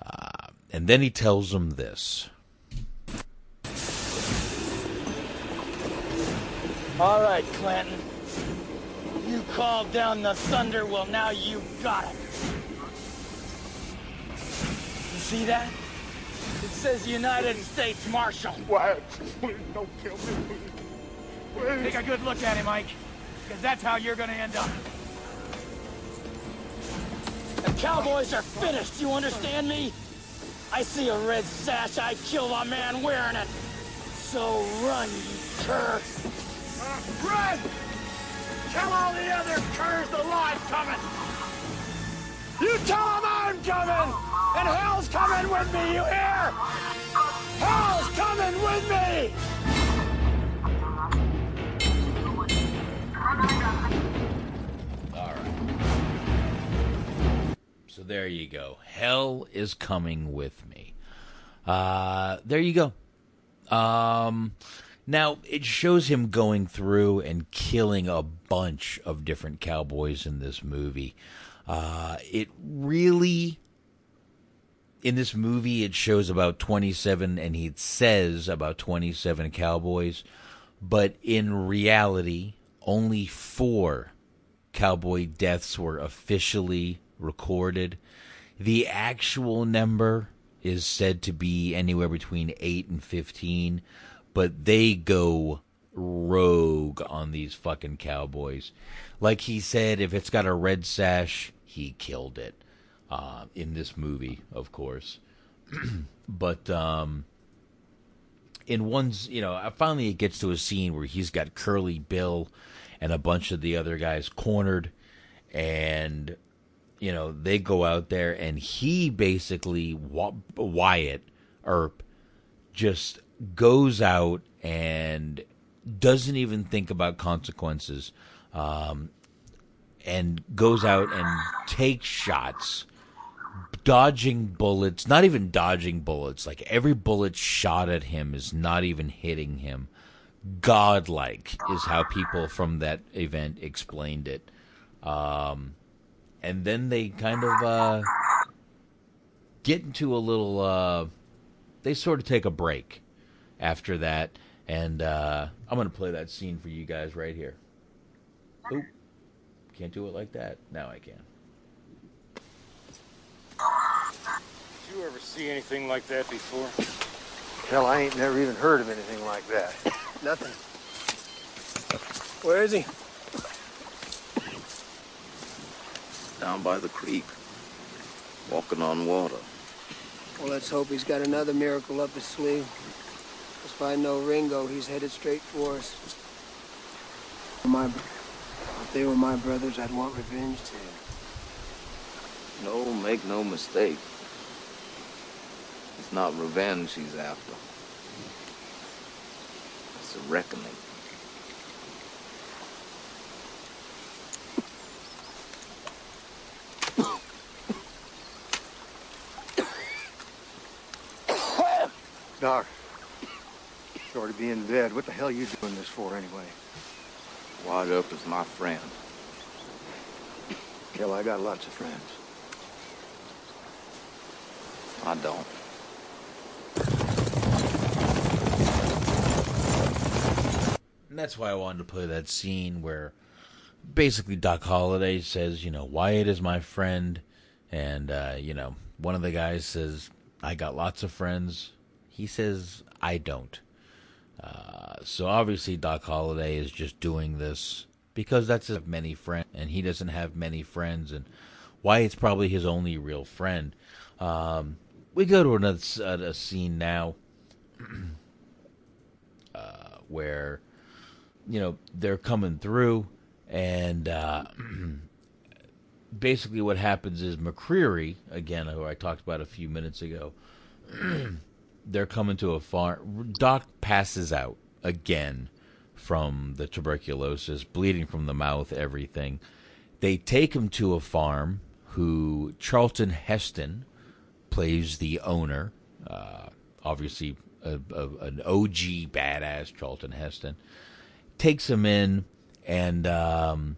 uh, and then he tells him this. All right, Clanton. You called down the thunder, well, now you got it. You see that? It says United States Marshal. Wyatt, please don't kill me, please. Take a good look at him, Mike, because that's how you're gonna end up. The Cowboys are finished, you understand me? I see a red sash, I kill a man wearing it. So run, you cur. Uh, run! Tell all the other curs the line's coming! You tell them I'm coming! And hell's coming with me, you hear? Hell's coming with me! So there you go. Hell is coming with me. Uh, there you go. Um, now it shows him going through and killing a bunch of different cowboys in this movie. Uh, it really, in this movie, it shows about 27, and he says about 27 cowboys, but in reality, only four cowboy deaths were officially recorded. The actual number is said to be anywhere between 8 and 15, but they go rogue on these fucking cowboys. Like he said, if it's got a red sash, he killed it. Uh, in this movie, of course. but um, in one's, you know, finally it gets to a scene where he's got Curly Bill and a bunch of the other guys cornered, and you know they go out there and he basically Wyatt Earp just goes out and doesn't even think about consequences, um, and goes out and takes shots, dodging bullets. Not even dodging bullets. Like every bullet shot at him is not even hitting him. Godlike is how people from that event explained it. Um, and then they kind of uh, get into a little. Uh, they sort of take a break after that, and uh, I'm going to play that scene for you guys right here. Oop, can't do it like that. Now I can. Did you ever see anything like that before? Hell, I ain't never even heard of anything like that. Nothing. Where is he? Down by the creek. Walking on water. Well, let's hope he's got another miracle up his sleeve. 'Cause if I know Ringo, he's headed straight for us. My, if they were my brothers, I'd want revenge too. No, make no mistake. It's not revenge he's after. It's a reckoning. Doc, sorry to be in bed. What the hell are you doing this for anyway? Wyatt Earp is my friend. Hell, I got lots of friends. I don't. And that's why I wanted to play that scene where basically Doc Holliday says, you know, Wyatt is my friend. And, uh, you know, one of the guys says, I got lots of friends. He says, I don't. Uh, so obviously Doc Holliday is just doing this because that's his many friends, and he doesn't have many friends, and Wyatt's probably his only real friend. Um, we go to another uh, scene now uh, where you know they're coming through, and uh, basically what happens is McCreary again, who I talked about a few minutes ago. they're coming to a farm. Doc passes out again from the tuberculosis, bleeding from the mouth, everything. They take him to a farm. Who Charlton Heston plays the owner. Uh, obviously, a, a, an OG badass Charlton Heston takes him in, and um,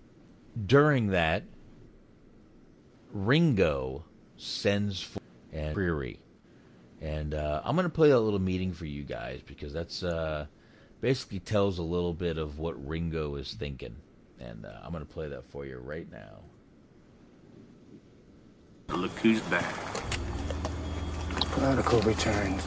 during that, Ringo sends for and Prairie and uh, I'm going to play a little meeting for you guys because that's uh, basically tells a little bit of what Ringo is thinking. And uh, I'm going to play that for you right now. Look who's back. Prodigal returns.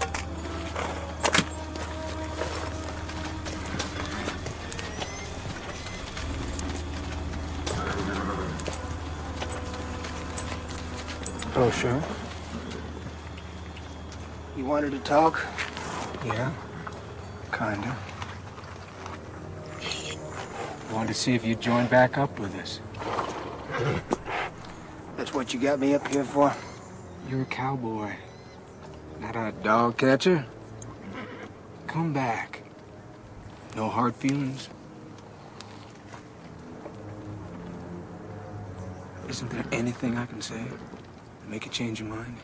Oh, sure. You wanted to talk? Yeah, kinda. Wanted to see if you'd join back up with us. That's what you got me up here for? You're a cowboy, not a dog catcher. Come back. No hard feelings. Isn't there anything I can say to make you change your mind?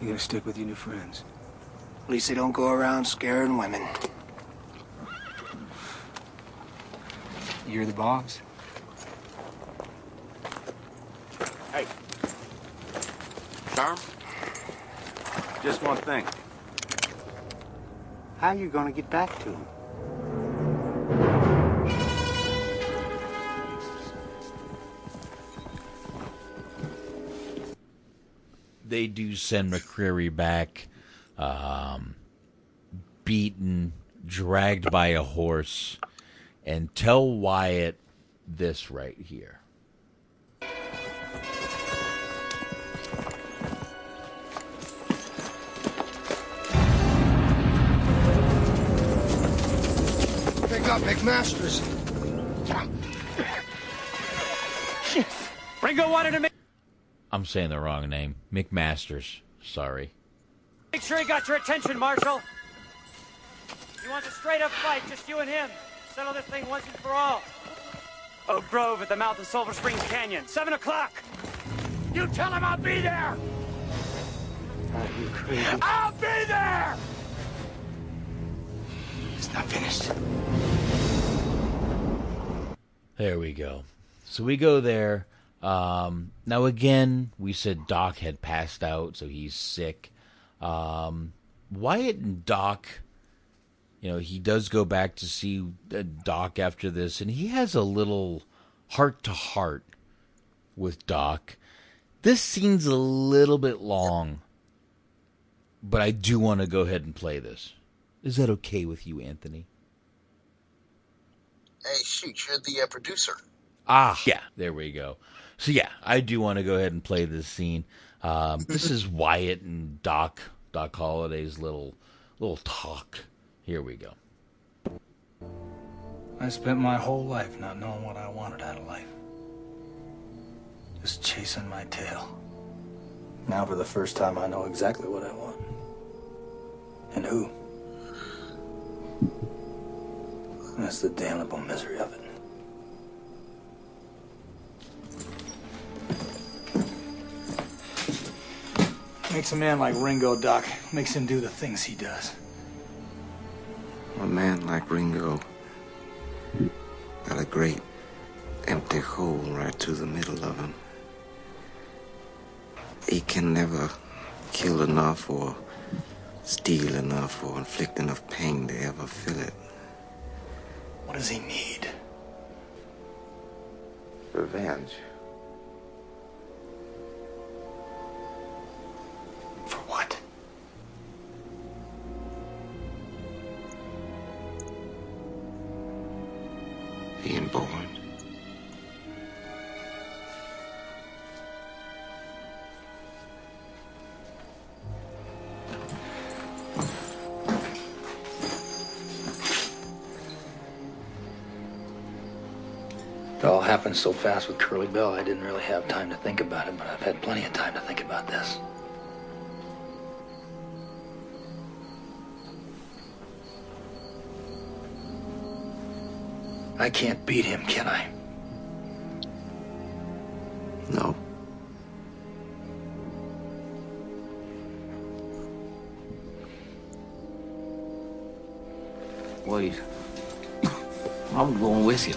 You gotta stick with your new friends. At least they don't go around scaring women. You're the boss. Hey. Charm? Just one thing. How are you gonna get back to him? They do send McCreary back, um, beaten, dragged by a horse, and tell Wyatt this right here. They got McMasters. Ringo wanted to make, I'm saying the wrong name. McMasters. Sorry. make sure he got your attention, Marshal. He wants a straight up fight, just you and him. Settle this thing once and for all. Oak Grove at the mouth of Silver Springs Canyon, 7 o'clock. You tell him I'll be there! Are you crazy? I'll be there! It's not finished. There we go. So we go there. Um, now again, we said Doc had passed out, so he's sick. Um, Wyatt and Doc, you know, he does go back to see uh, Doc after this, and he has a little heart to heart with Doc. This scene's a little bit long, but I do want to go ahead and play this. Is that okay with you, Anthony? Hey, shoot, you're the uh, producer. Ah, yeah, there we go. So yeah, I do want to go ahead and play this scene. Um, this is Wyatt and Doc Doc Holliday's little little talk. Here we go. I spent my whole life not knowing what I wanted out of life. Just chasing my tail. Now, for the first time, I know exactly what I want. And who. And that's the damnable misery of it. Makes a man like Ringo, Doc. Makes him do the things he does. A man like Ringo got a great empty hole right through the middle of him. He can never kill enough or steal enough or inflict enough pain to ever fill it. What does he need? Revenge. For what? Being born. It all happened so fast with Curly Bill, I didn't really have time to think about it, but I've had plenty of time to think about this. I can't beat him, can I? No. Wait. I'm going with you.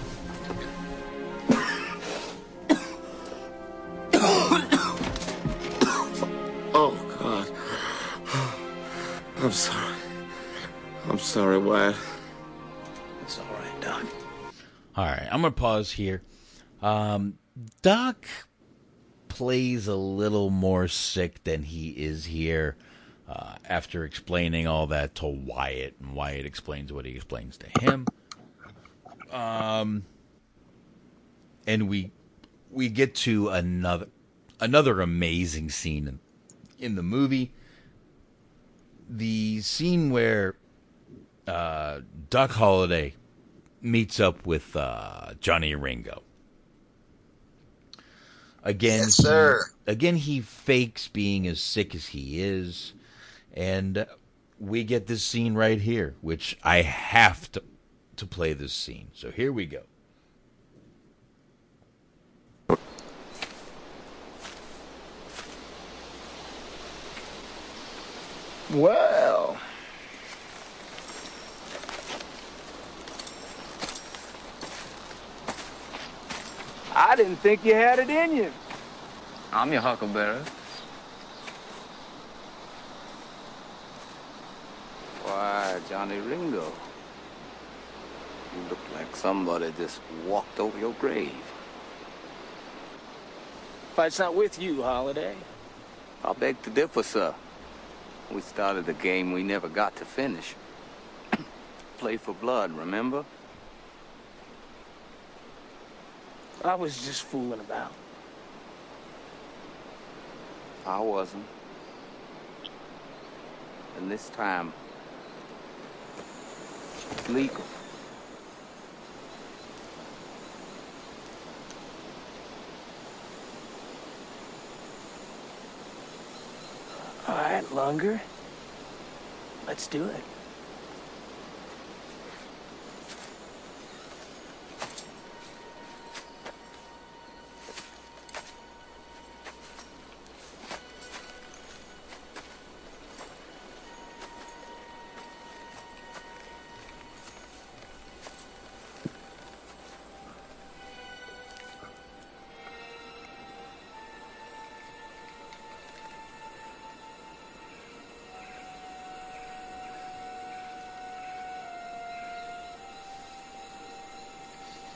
Oh, God. I'm sorry. I'm sorry, Wyatt. All right, I'm gonna pause here. Um, Doc plays a little more sick than he is here. Uh, after explaining all that to Wyatt, and Wyatt explains what he explains to him. Um, and we we get to another another amazing scene in, in the movie. The scene where uh, Doc Holliday meets up with uh, Johnny Ringo. Again, Yes, sir. He, again, he fakes being as sick as he is, and we get this scene right here, which I have to to play this scene. So here we go. Well. I didn't think you had it in you. I'm your huckleberry. Why, Johnny Ringo. You look like somebody just walked over your grave. Fight's not with you, Holliday. I beg to differ, sir. We started a game we never got to finish. Play for blood, remember? I was just fooling about. I wasn't. And this time, it's legal. All right, Lunger. Let's do it.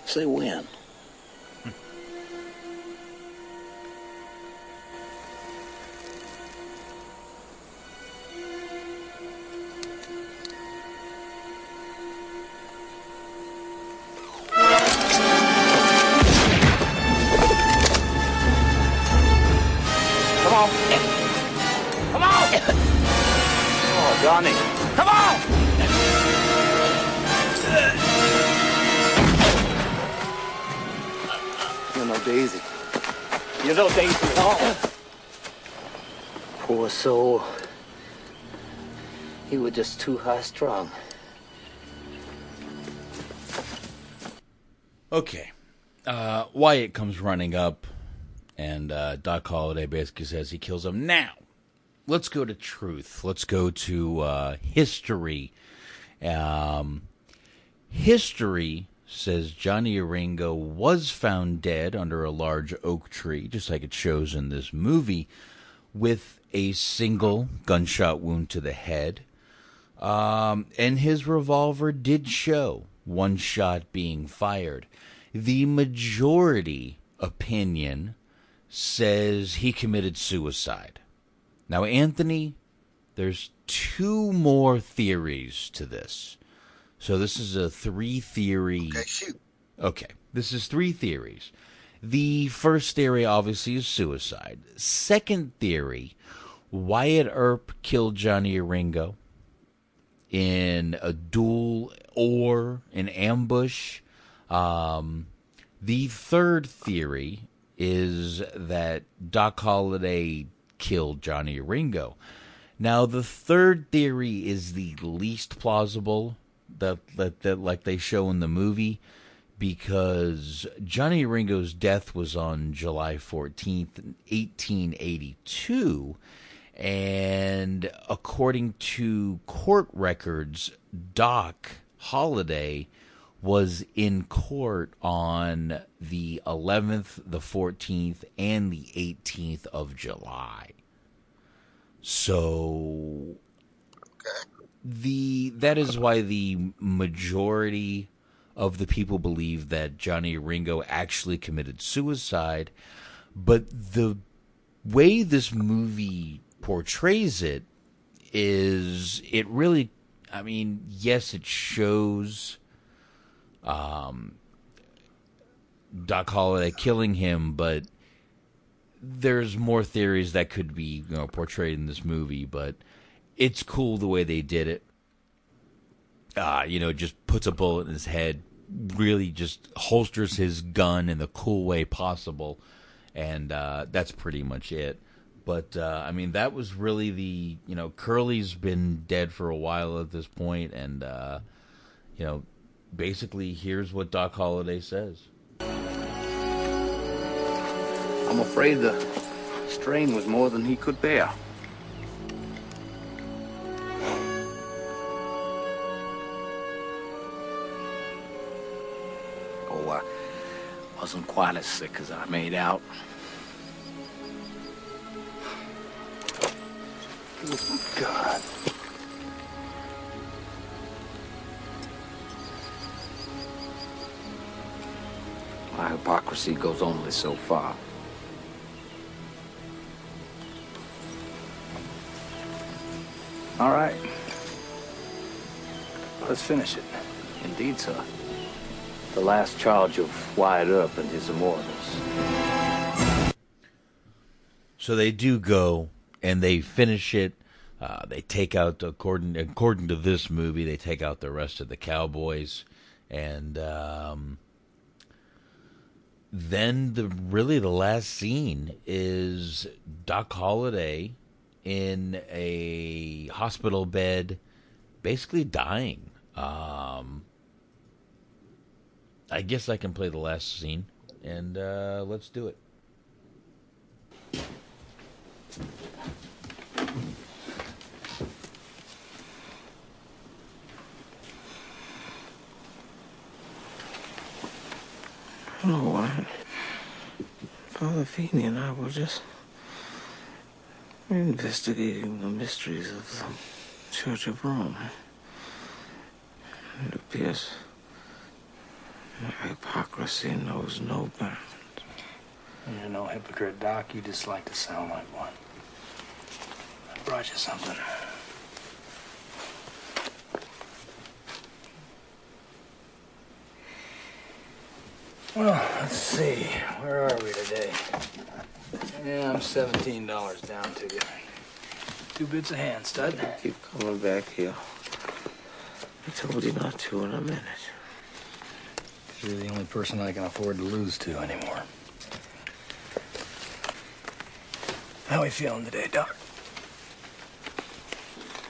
Say when. Too high strung. Okay. Uh, Wyatt comes running up, and uh, Doc Holliday basically says he kills him. Now, let's go to truth. Let's go to uh, history. Um, history says Johnny Oringo was found dead under a large oak tree, just like it shows in this movie, with a single gunshot wound to the head. Um, and his revolver did show one shot being fired. The majority opinion says he committed suicide. Now, Anthony, there's two more theories to this. So this is a three theory. Okay, shoot. Okay, this is three theories. The first theory obviously is suicide. Second theory, Wyatt Earp killed Johnny Oringo in a duel or an ambush. Um, the third theory is that Doc Holliday killed Johnny Ringo. Now, the third theory is the least plausible that, that, that like they show in the movie because Johnny Ringo's death was on July 14th, 1882. And according to court records, Doc Holliday was in court on the 11th, the 14th, and the 18th of July. So the that is why the majority of the people believe that Johnny Ringo actually committed suicide, but the way this movie portrays it is it really I mean, yes, it shows um, Doc Holliday killing him, but there's more theories that could be you know, portrayed in this movie. But it's cool the way they did it. Uh, you know, just puts a bullet in his head, really just holsters his gun in the cool way possible, and uh, that's pretty much it. But uh, I mean, that was really the you know Curly's been dead for a while at this point, and uh, you know, basically here's what Doc Holliday says. I'm afraid the strain was more than he could bear. Oh, I wasn't quite as sick as I made out. God. My hypocrisy goes only so far. All right. Let's finish it. Indeed, sir. The last charge of Wyatt Earp and his immortals. So they do go and they finish it. Uh, they take out according according to this movie, they take out the rest of the cowboys, and um, then the really the last scene is Doc Holliday in a hospital bed, basically dying. Um, I guess I can play the last scene, and uh, let's do it. Hello, Wyatt. Father Feeney and I were just investigating the mysteries of the Church of Rome. It appears my hypocrisy knows no bounds. You're no hypocrite, Doc. You just like to sound like one. I brought you something. Well, let's see. Where are we today? Yeah, I'm $17 down to you. Two bits of hand, stud. Keep coming back here. I told you not to in a minute. You're the only person I can afford to lose to anymore. How are we feeling today, Doc?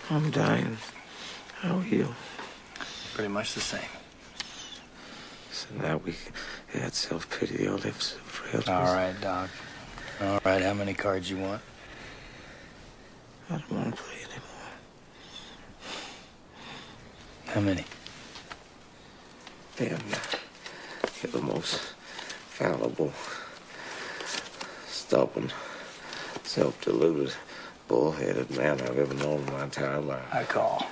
I'm dying. How are you? Pretty much the same. So now we had self pity, all lives frailties. All right, Doc. All right, how many cards you want? I don't want to play anymore. How many? Damn, you're the most fallible, stubborn, self-deluded, bullheaded man I've ever known in my entire life. I call.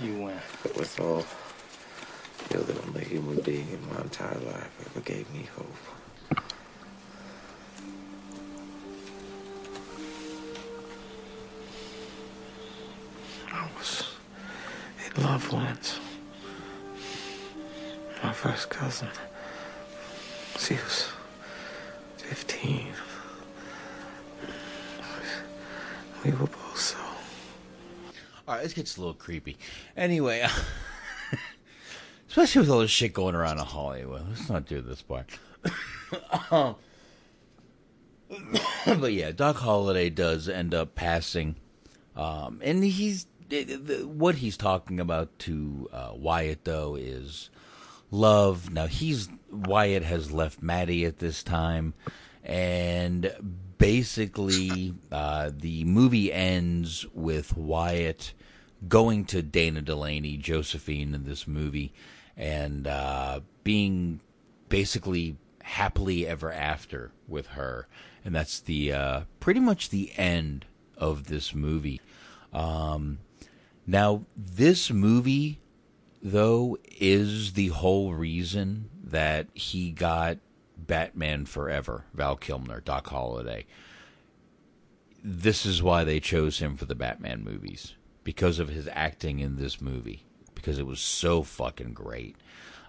You win. But with all, you're the only human being in my entire life ever gave me hope. I was in love once. My first cousin. She was 15. Both so. All right, this gets a little creepy. Anyway, especially with all this shit going around in Hollywood. Let's not do this part. um, but yeah, Doc Holliday does end up passing, um, and he's what he's talking about to uh, Wyatt though is love. Now he's Wyatt has left Mattie at this time, and basically uh, the movie ends with Wyatt going to Dana Delany, Josephine in this movie, and uh, being basically happily ever after with her, and that's the uh, pretty much the end of this movie. Um, now, this movie, though, is the whole reason that he got Batman Forever, Val Kilmer, Doc Holliday. This is why they chose him for the Batman movies because of his acting in this movie because it was so fucking great.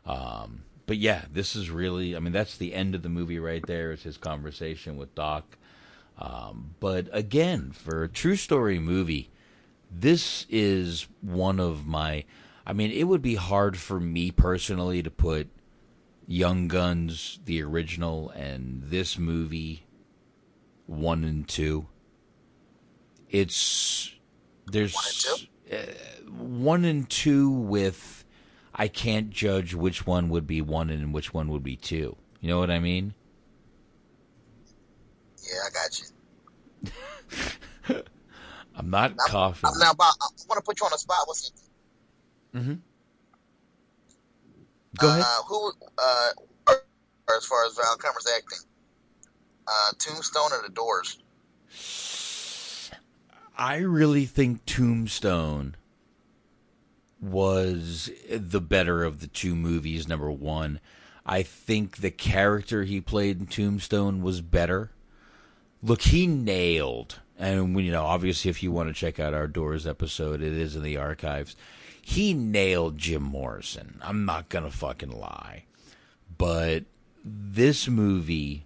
Um, but yeah, this is really, I mean, that's the end of the movie right there. Is his conversation with Doc. Um, but again, for a true story movie, this is one of my. I mean, it would be hard for me personally to put Young Guns, the original, and this movie, one and two. It's there's one and, uh, one and two with I can't judge which one would be one and which one would be two. You know what I mean? Yeah, I got you. I'm not coughing. Now, Bob, I want to put you on the spot. What's it? Mm-hmm. Go ahead. Uh, who, uh, as far as Val Kilmer's acting, uh, Tombstone or The Doors? I really think Tombstone was the better of the two movies. Number one, I think the character he played in Tombstone was better. Look, he nailed, and you know, obviously, if you want to check out our Doors episode, it is in the archives. He nailed Jim Morrison. I'm not gonna fucking lie, but this movie,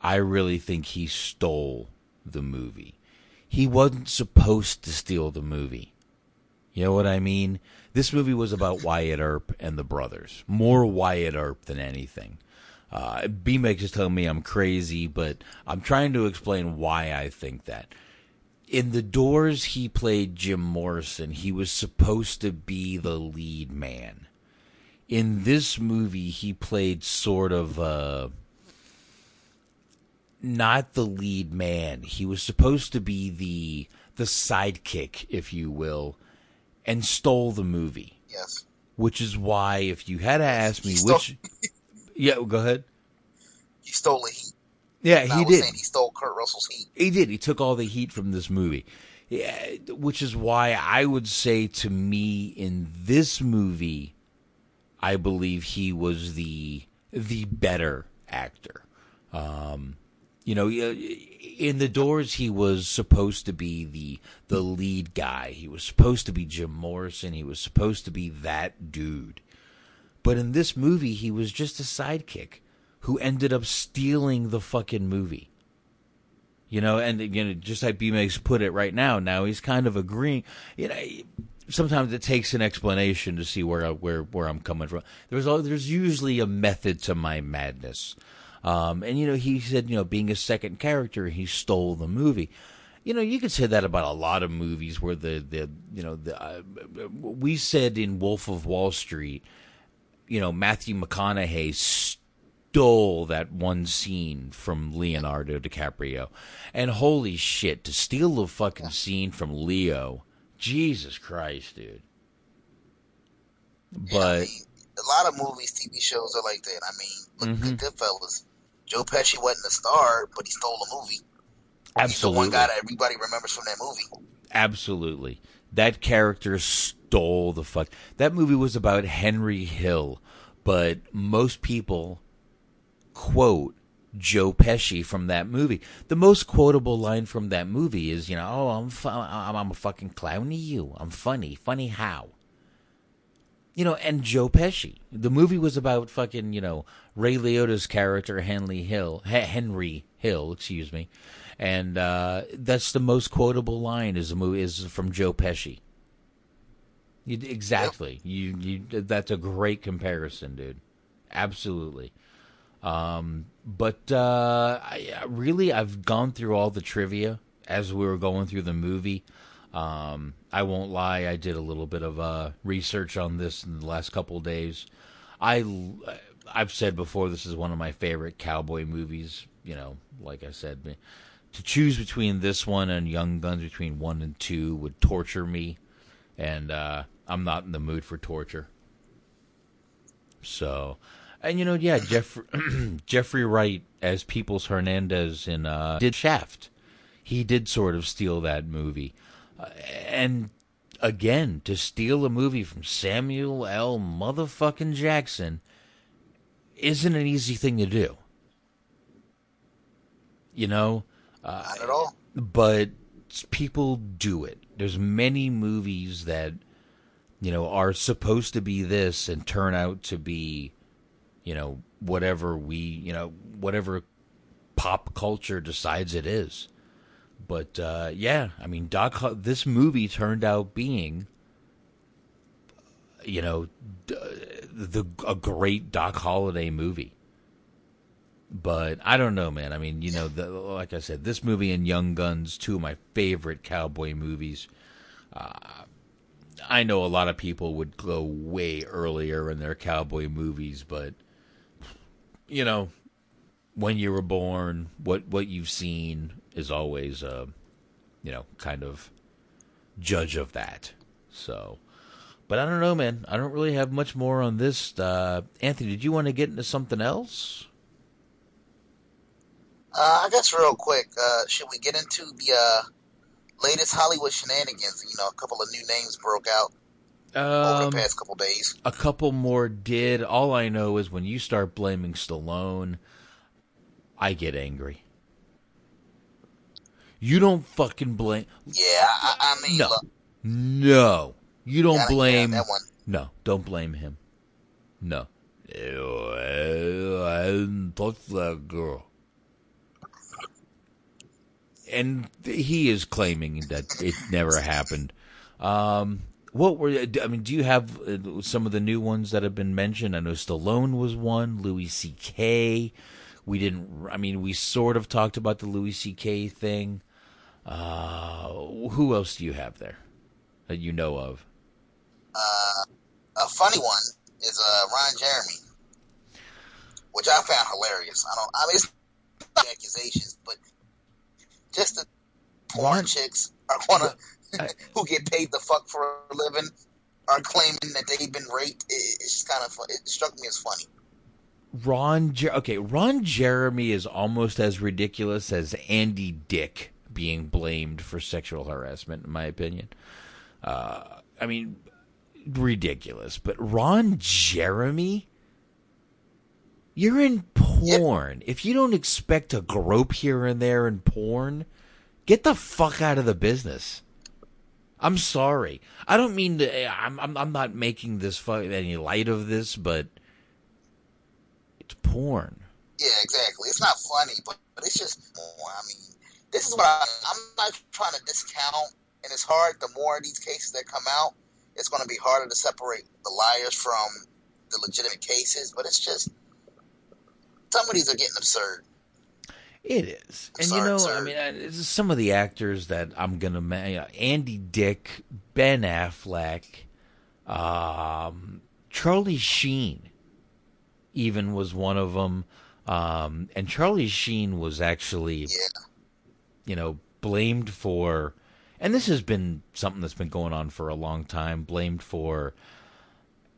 I really think he stole the movie. He wasn't supposed to steal the movie. You know what I mean? This movie was about Wyatt Earp and the brothers. More Wyatt Earp than anything. Uh, B-Mix is telling me I'm crazy, but I'm trying to explain why I think that. In The Doors, he played Jim Morrison. He was supposed to be the lead man. In this movie, he played sort of uh, not the lead man. He was supposed to be the the sidekick, if you will, and stole the movie. Yes. Which is why, if you had to ask me He stole- which, yeah, go ahead. He stole the heat. Yeah, And he did. he stole Kurt Russell's heat. He did. He took all the heat from this movie. Yeah, which is why I would say to me in this movie, I believe he was the the better actor. Um, you know, in the Doors, he was supposed to be the the lead guy. He was supposed to be Jim Morrison. He was supposed to be that dude. But in this movie, he was just a sidekick who ended up stealing the fucking movie. You know, and know, just like B makes put it right now, now he's kind of agreeing. You know, sometimes it takes an explanation to see where I, where where I'm coming from. There's al- there's usually a method to my madness. Um, and you know, he said, you know, being a second character, he stole the movie. You know, you could say that about a lot of movies where the the you know the uh, we said in Wolf of Wall Street, you know, Matthew McConaughey stole that one scene from Leonardo DiCaprio, and holy shit, to steal the fucking scene from Leo, Jesus Christ, dude. But a lot of movies, TV shows are like that. I mean, look Mhm. at Goodfellas. Joe Pesci wasn't a star, but he stole a movie. He's the one guy that everybody remembers from that movie. Absolutely. That character stole the fuck. That movie was about Henry Hill, but most people quote Joe Pesci from that movie. The most quotable line from that movie is, you know, oh, I'm fu- I'm, I'm a fucking clown to you. I'm funny. Funny how? You know, and Joe Pesci. The movie was about fucking, you know, Ray Liotta's character Henry Hill, Henry Hill, excuse me, and uh, that's the most quotable line is the movie is from Joe Pesci. You, exactly. You you that's a great comparison, dude. Absolutely. Um, but uh, I, really, I've gone through all the trivia as we were going through the movie. Um, I won't lie, I did a little bit of uh, research on this in the last couple days. I I've said before this is one of my favorite cowboy movies. You know, like I said, to choose between this one and Young Guns between one and two would torture me, and uh, I'm not in the mood for torture. So, and you know, yeah, Jeff Jeffrey Wright as Peoples Hernandez in uh, did Shaft. He did sort of steal that movie, uh, and again to steal a movie from Samuel L. Motherfucking Jackson isn't an easy thing to do. You know, uh, Not at all. but people do it. There's many movies that you know are supposed to be this and turn out to be you know whatever we you know whatever pop culture decides it is. But uh, yeah, I mean, Doc. This movie turned out being, you know, the a great Doc Holliday movie. But I don't know, man. I mean, you know, the, like I said, this movie and Young Guns, two of my favorite cowboy movies. Uh, I know a lot of people would go way earlier in their cowboy movies, but you know, when you were born, what what you've seen is always, a, you know, kind of judge of that. So, but I don't know, man. I don't really have much more on this. Uh, Anthony, did you want to get into something else? Uh, I guess real quick, uh, should we get into the uh, latest Hollywood shenanigans? You know, a couple of new names broke out over Um, the past couple days. a couple more did. All I know is when you start blaming Stallone, I get angry. You don't fucking blame. Yeah, I, I mean, No, look, no, you don't Yeah, yeah, blame. that one. No, don't blame him. No, Ew, I didn't touch that girl. And he is claiming that it never happened. Um, what were I mean? Do you have uh, some of the new ones that have been mentioned? I know Stallone was one. Louis C.K. We didn't. I mean, we sort of talked about the Louis C.K. thing. Uh, who else do you have there that you know of? uh, a funny one is uh, Ron Jeremy, which I found hilarious. I don't. I mean, it's not accusations, but just the porn chicks are gonna who get paid the fuck for a living are claiming that they've been raped. It, it's just kind of fun. It struck me as funny. Ron, Jer- okay, Ron Jeremy is almost as ridiculous as Andy Dick being blamed for sexual harassment, in my opinion. Uh, I mean, ridiculous. But Ron Jeremy, you're in porn. If you don't expect to grope here and there in porn, get the fuck out of the business. I'm sorry. I don't mean to. Eh, I'm. I'm, I'm not making this fu- any light of this, but it's porn. Yeah, exactly. It's not funny, but, but it's just porn. I mean, this is what I, I'm not trying to discount, and it's hard. The more of these cases that come out, it's going to be harder to separate the liars from the legitimate cases. But it's just some of these are getting absurd. It is, and you know, I mean, uh, some of the actors that I'm gonna, you know, Andy Dick, Ben Affleck, um, Charlie Sheen, even was one of them, um, and Charlie Sheen was actually, you know, blamed for, and this has been something that's been going on for a long time, blamed for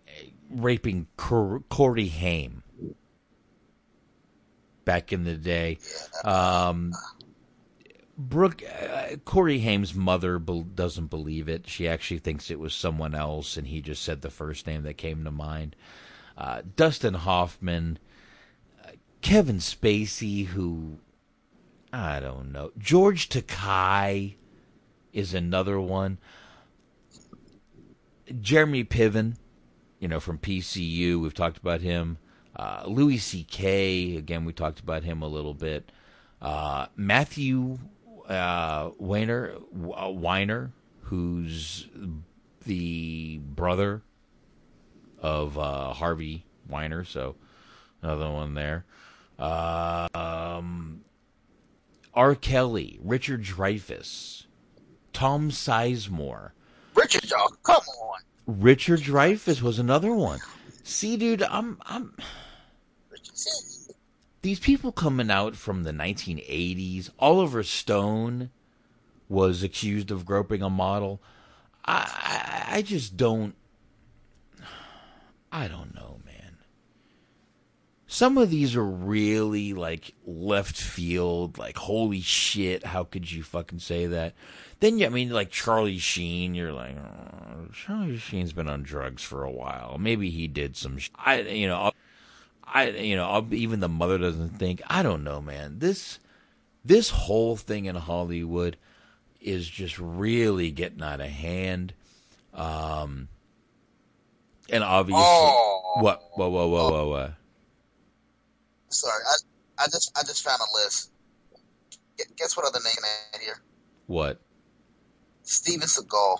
uh, raping Cor- Corey Haim back in the day. Um, Brooke, uh, Corey Haim's mother be- doesn't believe it. She actually thinks it was someone else, and he just said the first name that came to mind. Uh, Dustin Hoffman, uh, Kevin Spacey, who I don't know. George Takei is another one. Jeremy Piven, you know, from PCU, we've talked about him. Uh, Louis C.K. again, we talked about him a little bit. Uh, Matthew uh, Weiner, uh, Weiner, who's the brother of uh, Harvey Weiner, so another one there. Uh, um, R. Kelly, Richard Dreyfuss, Tom Sizemore. Richard, y'all, come on. Richard Dreyfuss was another one. See, dude, I'm I'm these people coming out from the 1980s. Oliver Stone was accused of groping a model. I I, I just don't. I don't know, man. Some of these are really like left field. Like, holy shit, how could you fucking say that? Then you, I mean, like Charlie Sheen, you're like, oh, Charlie Sheen's been on drugs for a while. Maybe he did some. Sh- I, you know, I, you know, even the mother doesn't think. I don't know, man. This, this whole thing in Hollywood is just really getting out of hand. Um, and obviously, Oh. what, whoa, whoa, whoa, whoa, whoa. Sorry, I, I just I just found a list. Guess what other name I had here? What? Steven Seagal.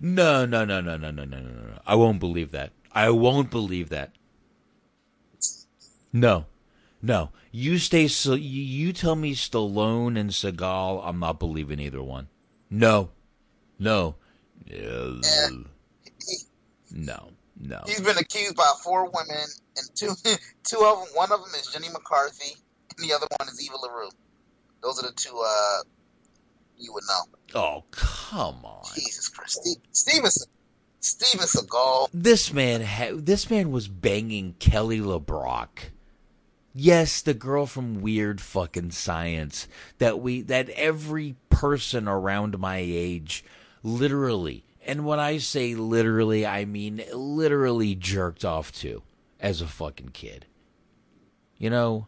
No, no, no, no, no, no, no, no, no. I won't believe that. I won't believe that. No, no. You stay. So you, tell me Stallone and Seagal. I'm not believing either one. No, no, no, no, no. He's been accused by four women, and two two of them. One of them is Jenny McCarthy, and the other one is Eva LaRue. Those are the two. Uh, you would know. Oh come on. Jesus Christ, Steve, Steven Se- Steven Seagal. This man, ha- this man was banging Kelly LeBrock. Yes, the girl from Weird Fucking Science that we that every person around my age literally, and when I say literally, I mean literally jerked off to as a fucking kid. You know,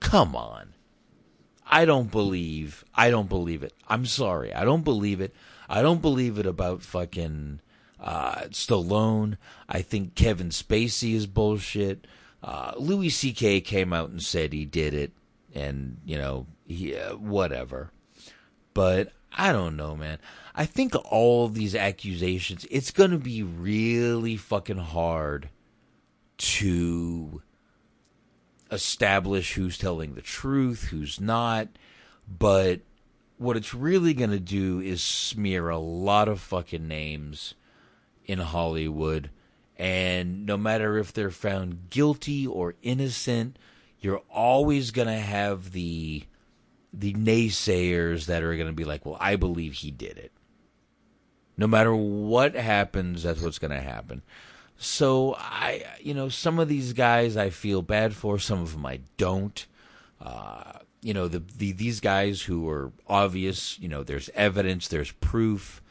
come on. I don't believe. I don't believe it. I'm sorry. I don't believe it. I don't believe it about fucking uh, Stallone. I think Kevin Spacey is bullshit. Uh, Louis C.K. came out and said he did it, and you know, he uh, whatever. But I don't know, man. I think all these accusations, it's gonna be really fucking hard to establish who's telling the truth, who's not. But what it's really going to do is smear a lot of fucking names in Hollywood. And no matter if they're found guilty or innocent, you're always going to have the the naysayers that are going to be like, "Well, I believe he did it." No matter what happens, that's what's going to happen. So I, you know, some of these guys I feel bad for. Some of them I don't. Uh, you know, the, the these guys who are obvious. You know, there's evidence, there's proof.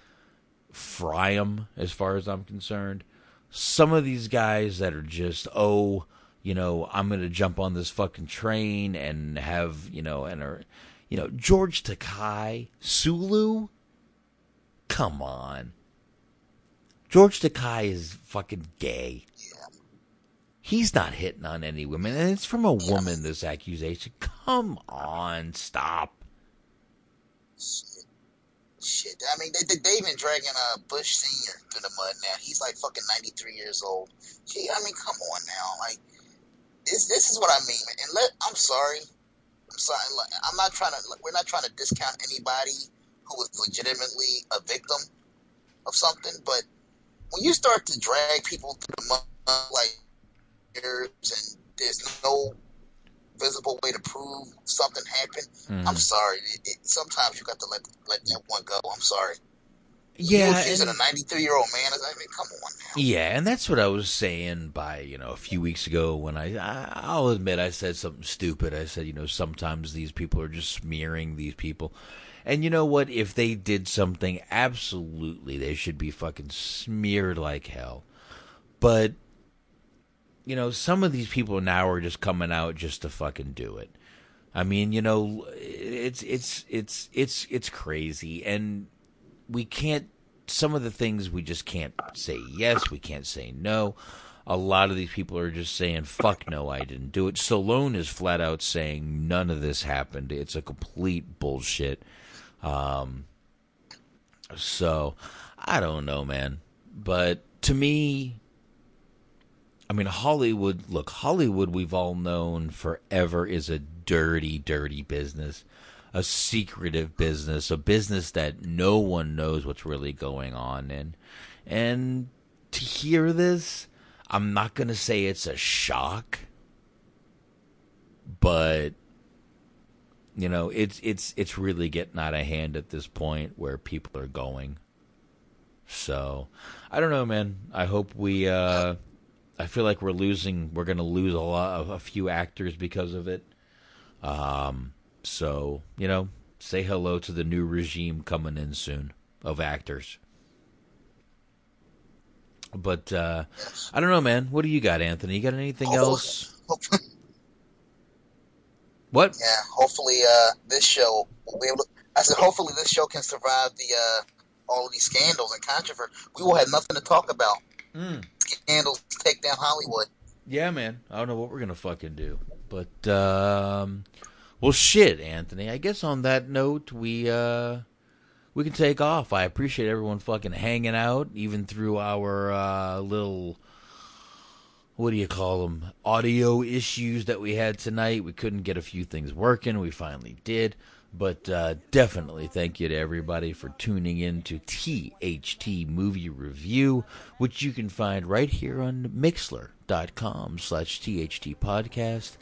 Fry 'em, as far as I'm concerned. Some of these guys that are just oh, you know, I'm gonna jump on this fucking train and have you know, and are, you know, George Takei, Sulu. Come on. George Takei is fucking gay. He's not hitting on any women, and it's from a woman. This accusation. Come on, stop. Shit, I mean, they, they, they even dragging uh, Bush Senior through the mud now. He's like fucking ninety three years old. Gee, I mean, come on now, like this, this is what I mean. And let, I'm sorry. I'm sorry. I'm not trying to. We're not trying to discount anybody who was legitimately a victim of something, but when you start to drag people through the mud like and there's no visible way to prove something happened, Mhm. I'm sorry. It, it, sometimes you got to let let that one go. I'm sorry. Yeah, accusing a 93 year old man. I mean, come on. Yeah, and that's what I was saying by you know a few weeks ago when I, I I'll admit I said something stupid. I said you know sometimes these people are just smearing these people, and you know what? If they did something, absolutely they should be fucking smeared like hell. But you know some of these people now are just coming out just to fucking do it. I mean, you know, it's it's it's it's it's crazy, and we can't. Some of the things we just can't say yes. We can't say no. A lot of these people are just saying "fuck no, I didn't do it." Stallone is flat out saying none of this happened. It's a complete bullshit. Um, so I don't know, man. But to me, I mean, Hollywood, look, Hollywood, we've all known forever is a dirty, dirty business, a secretive business, a business that no one knows what's really going on in. And to hear this, I'm not going to say it's a shock, but you know, it's it's it's really getting out of hand at this point where people are going. So, I don't know, man. I hope we uh I feel like we're losing. We're going to lose a lot of a few actors because of it. Um, so you know, say hello to the new regime coming in soon of actors. But uh, I don't know, man. What do you got, Anthony? You got anything Hopefully- else? What? Yeah, hopefully uh, this show will be able to. I said, hopefully this show can survive the uh, all of these scandals and controversy. We will have nothing to talk about. Mm. Take down Hollywood. Yeah, man. I don't know what we're gonna fucking do, but um, well, shit, Anthony. I guess on that note, we uh, we can take off. I appreciate everyone fucking hanging out, even through our uh, little what do you call them audio issues that we had tonight. We couldn't get a few things working. We finally did. But uh, definitely thank you to everybody for tuning in to THT Movie Review, which you can find right here on Mixlr.com slash THT Podcast.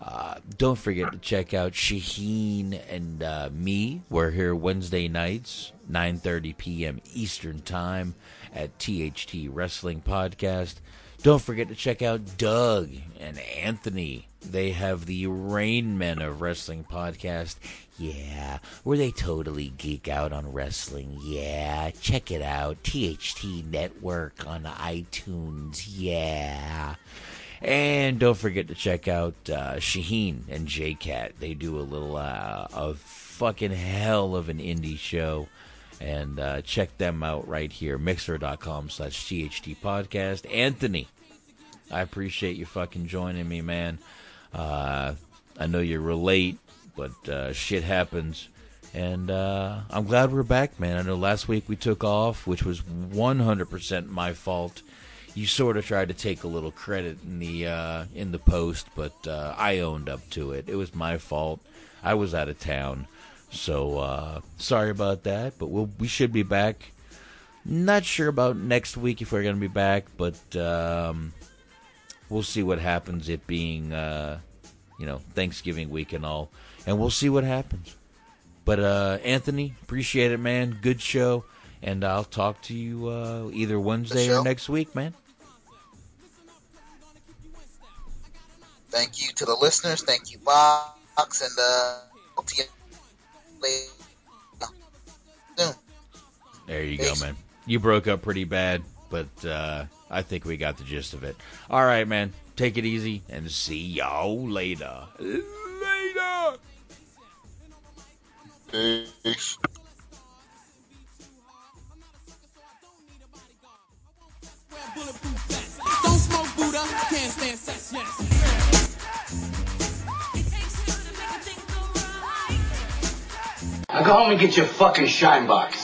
Uh, don't forget to check out Shaheen and uh, me. We're here Wednesday nights, 9.30 p.m. Eastern Time at THT Wrestling Podcast. Don't forget to check out Doug and Anthony. They have the Rain Men of Wrestling podcast. Yeah, where they totally geek out on wrestling. Yeah, check it out. THT Network on iTunes. Yeah. And don't forget to check out uh, Shaheen and JCat. They do a little, uh, a fucking hell of an indie show. And uh, check them out right here, mixer.com slash THT podcast. Anthony, I appreciate you fucking joining me, man. Uh, I know you're late, but uh, shit happens. And uh, I'm glad we're back, man. I know last week we took off, which was 100% my fault. You sort of tried to take a little credit in the uh, in the post, but uh, I owned up to it. It was my fault. I was out of town, so uh, sorry about that. But we'll we should be back. Not sure about next week if we're gonna be back, but um, we'll see what happens. It being uh, you know Thanksgiving week and all, and we'll see what happens. But uh, Anthony, appreciate it, man. Good show, and I'll talk to you uh, either Wednesday or next week, man. Thank you to the listeners. Thank you, Box, and uh, hope to get later. soon. There you go, man. You broke up pretty bad, but uh, I think we got the gist of it. All right, man. Take it easy and see y'all later. Later. Peace. Don't smoke Buddha, can't stand sex, yes. Now go home and get your fucking shine box.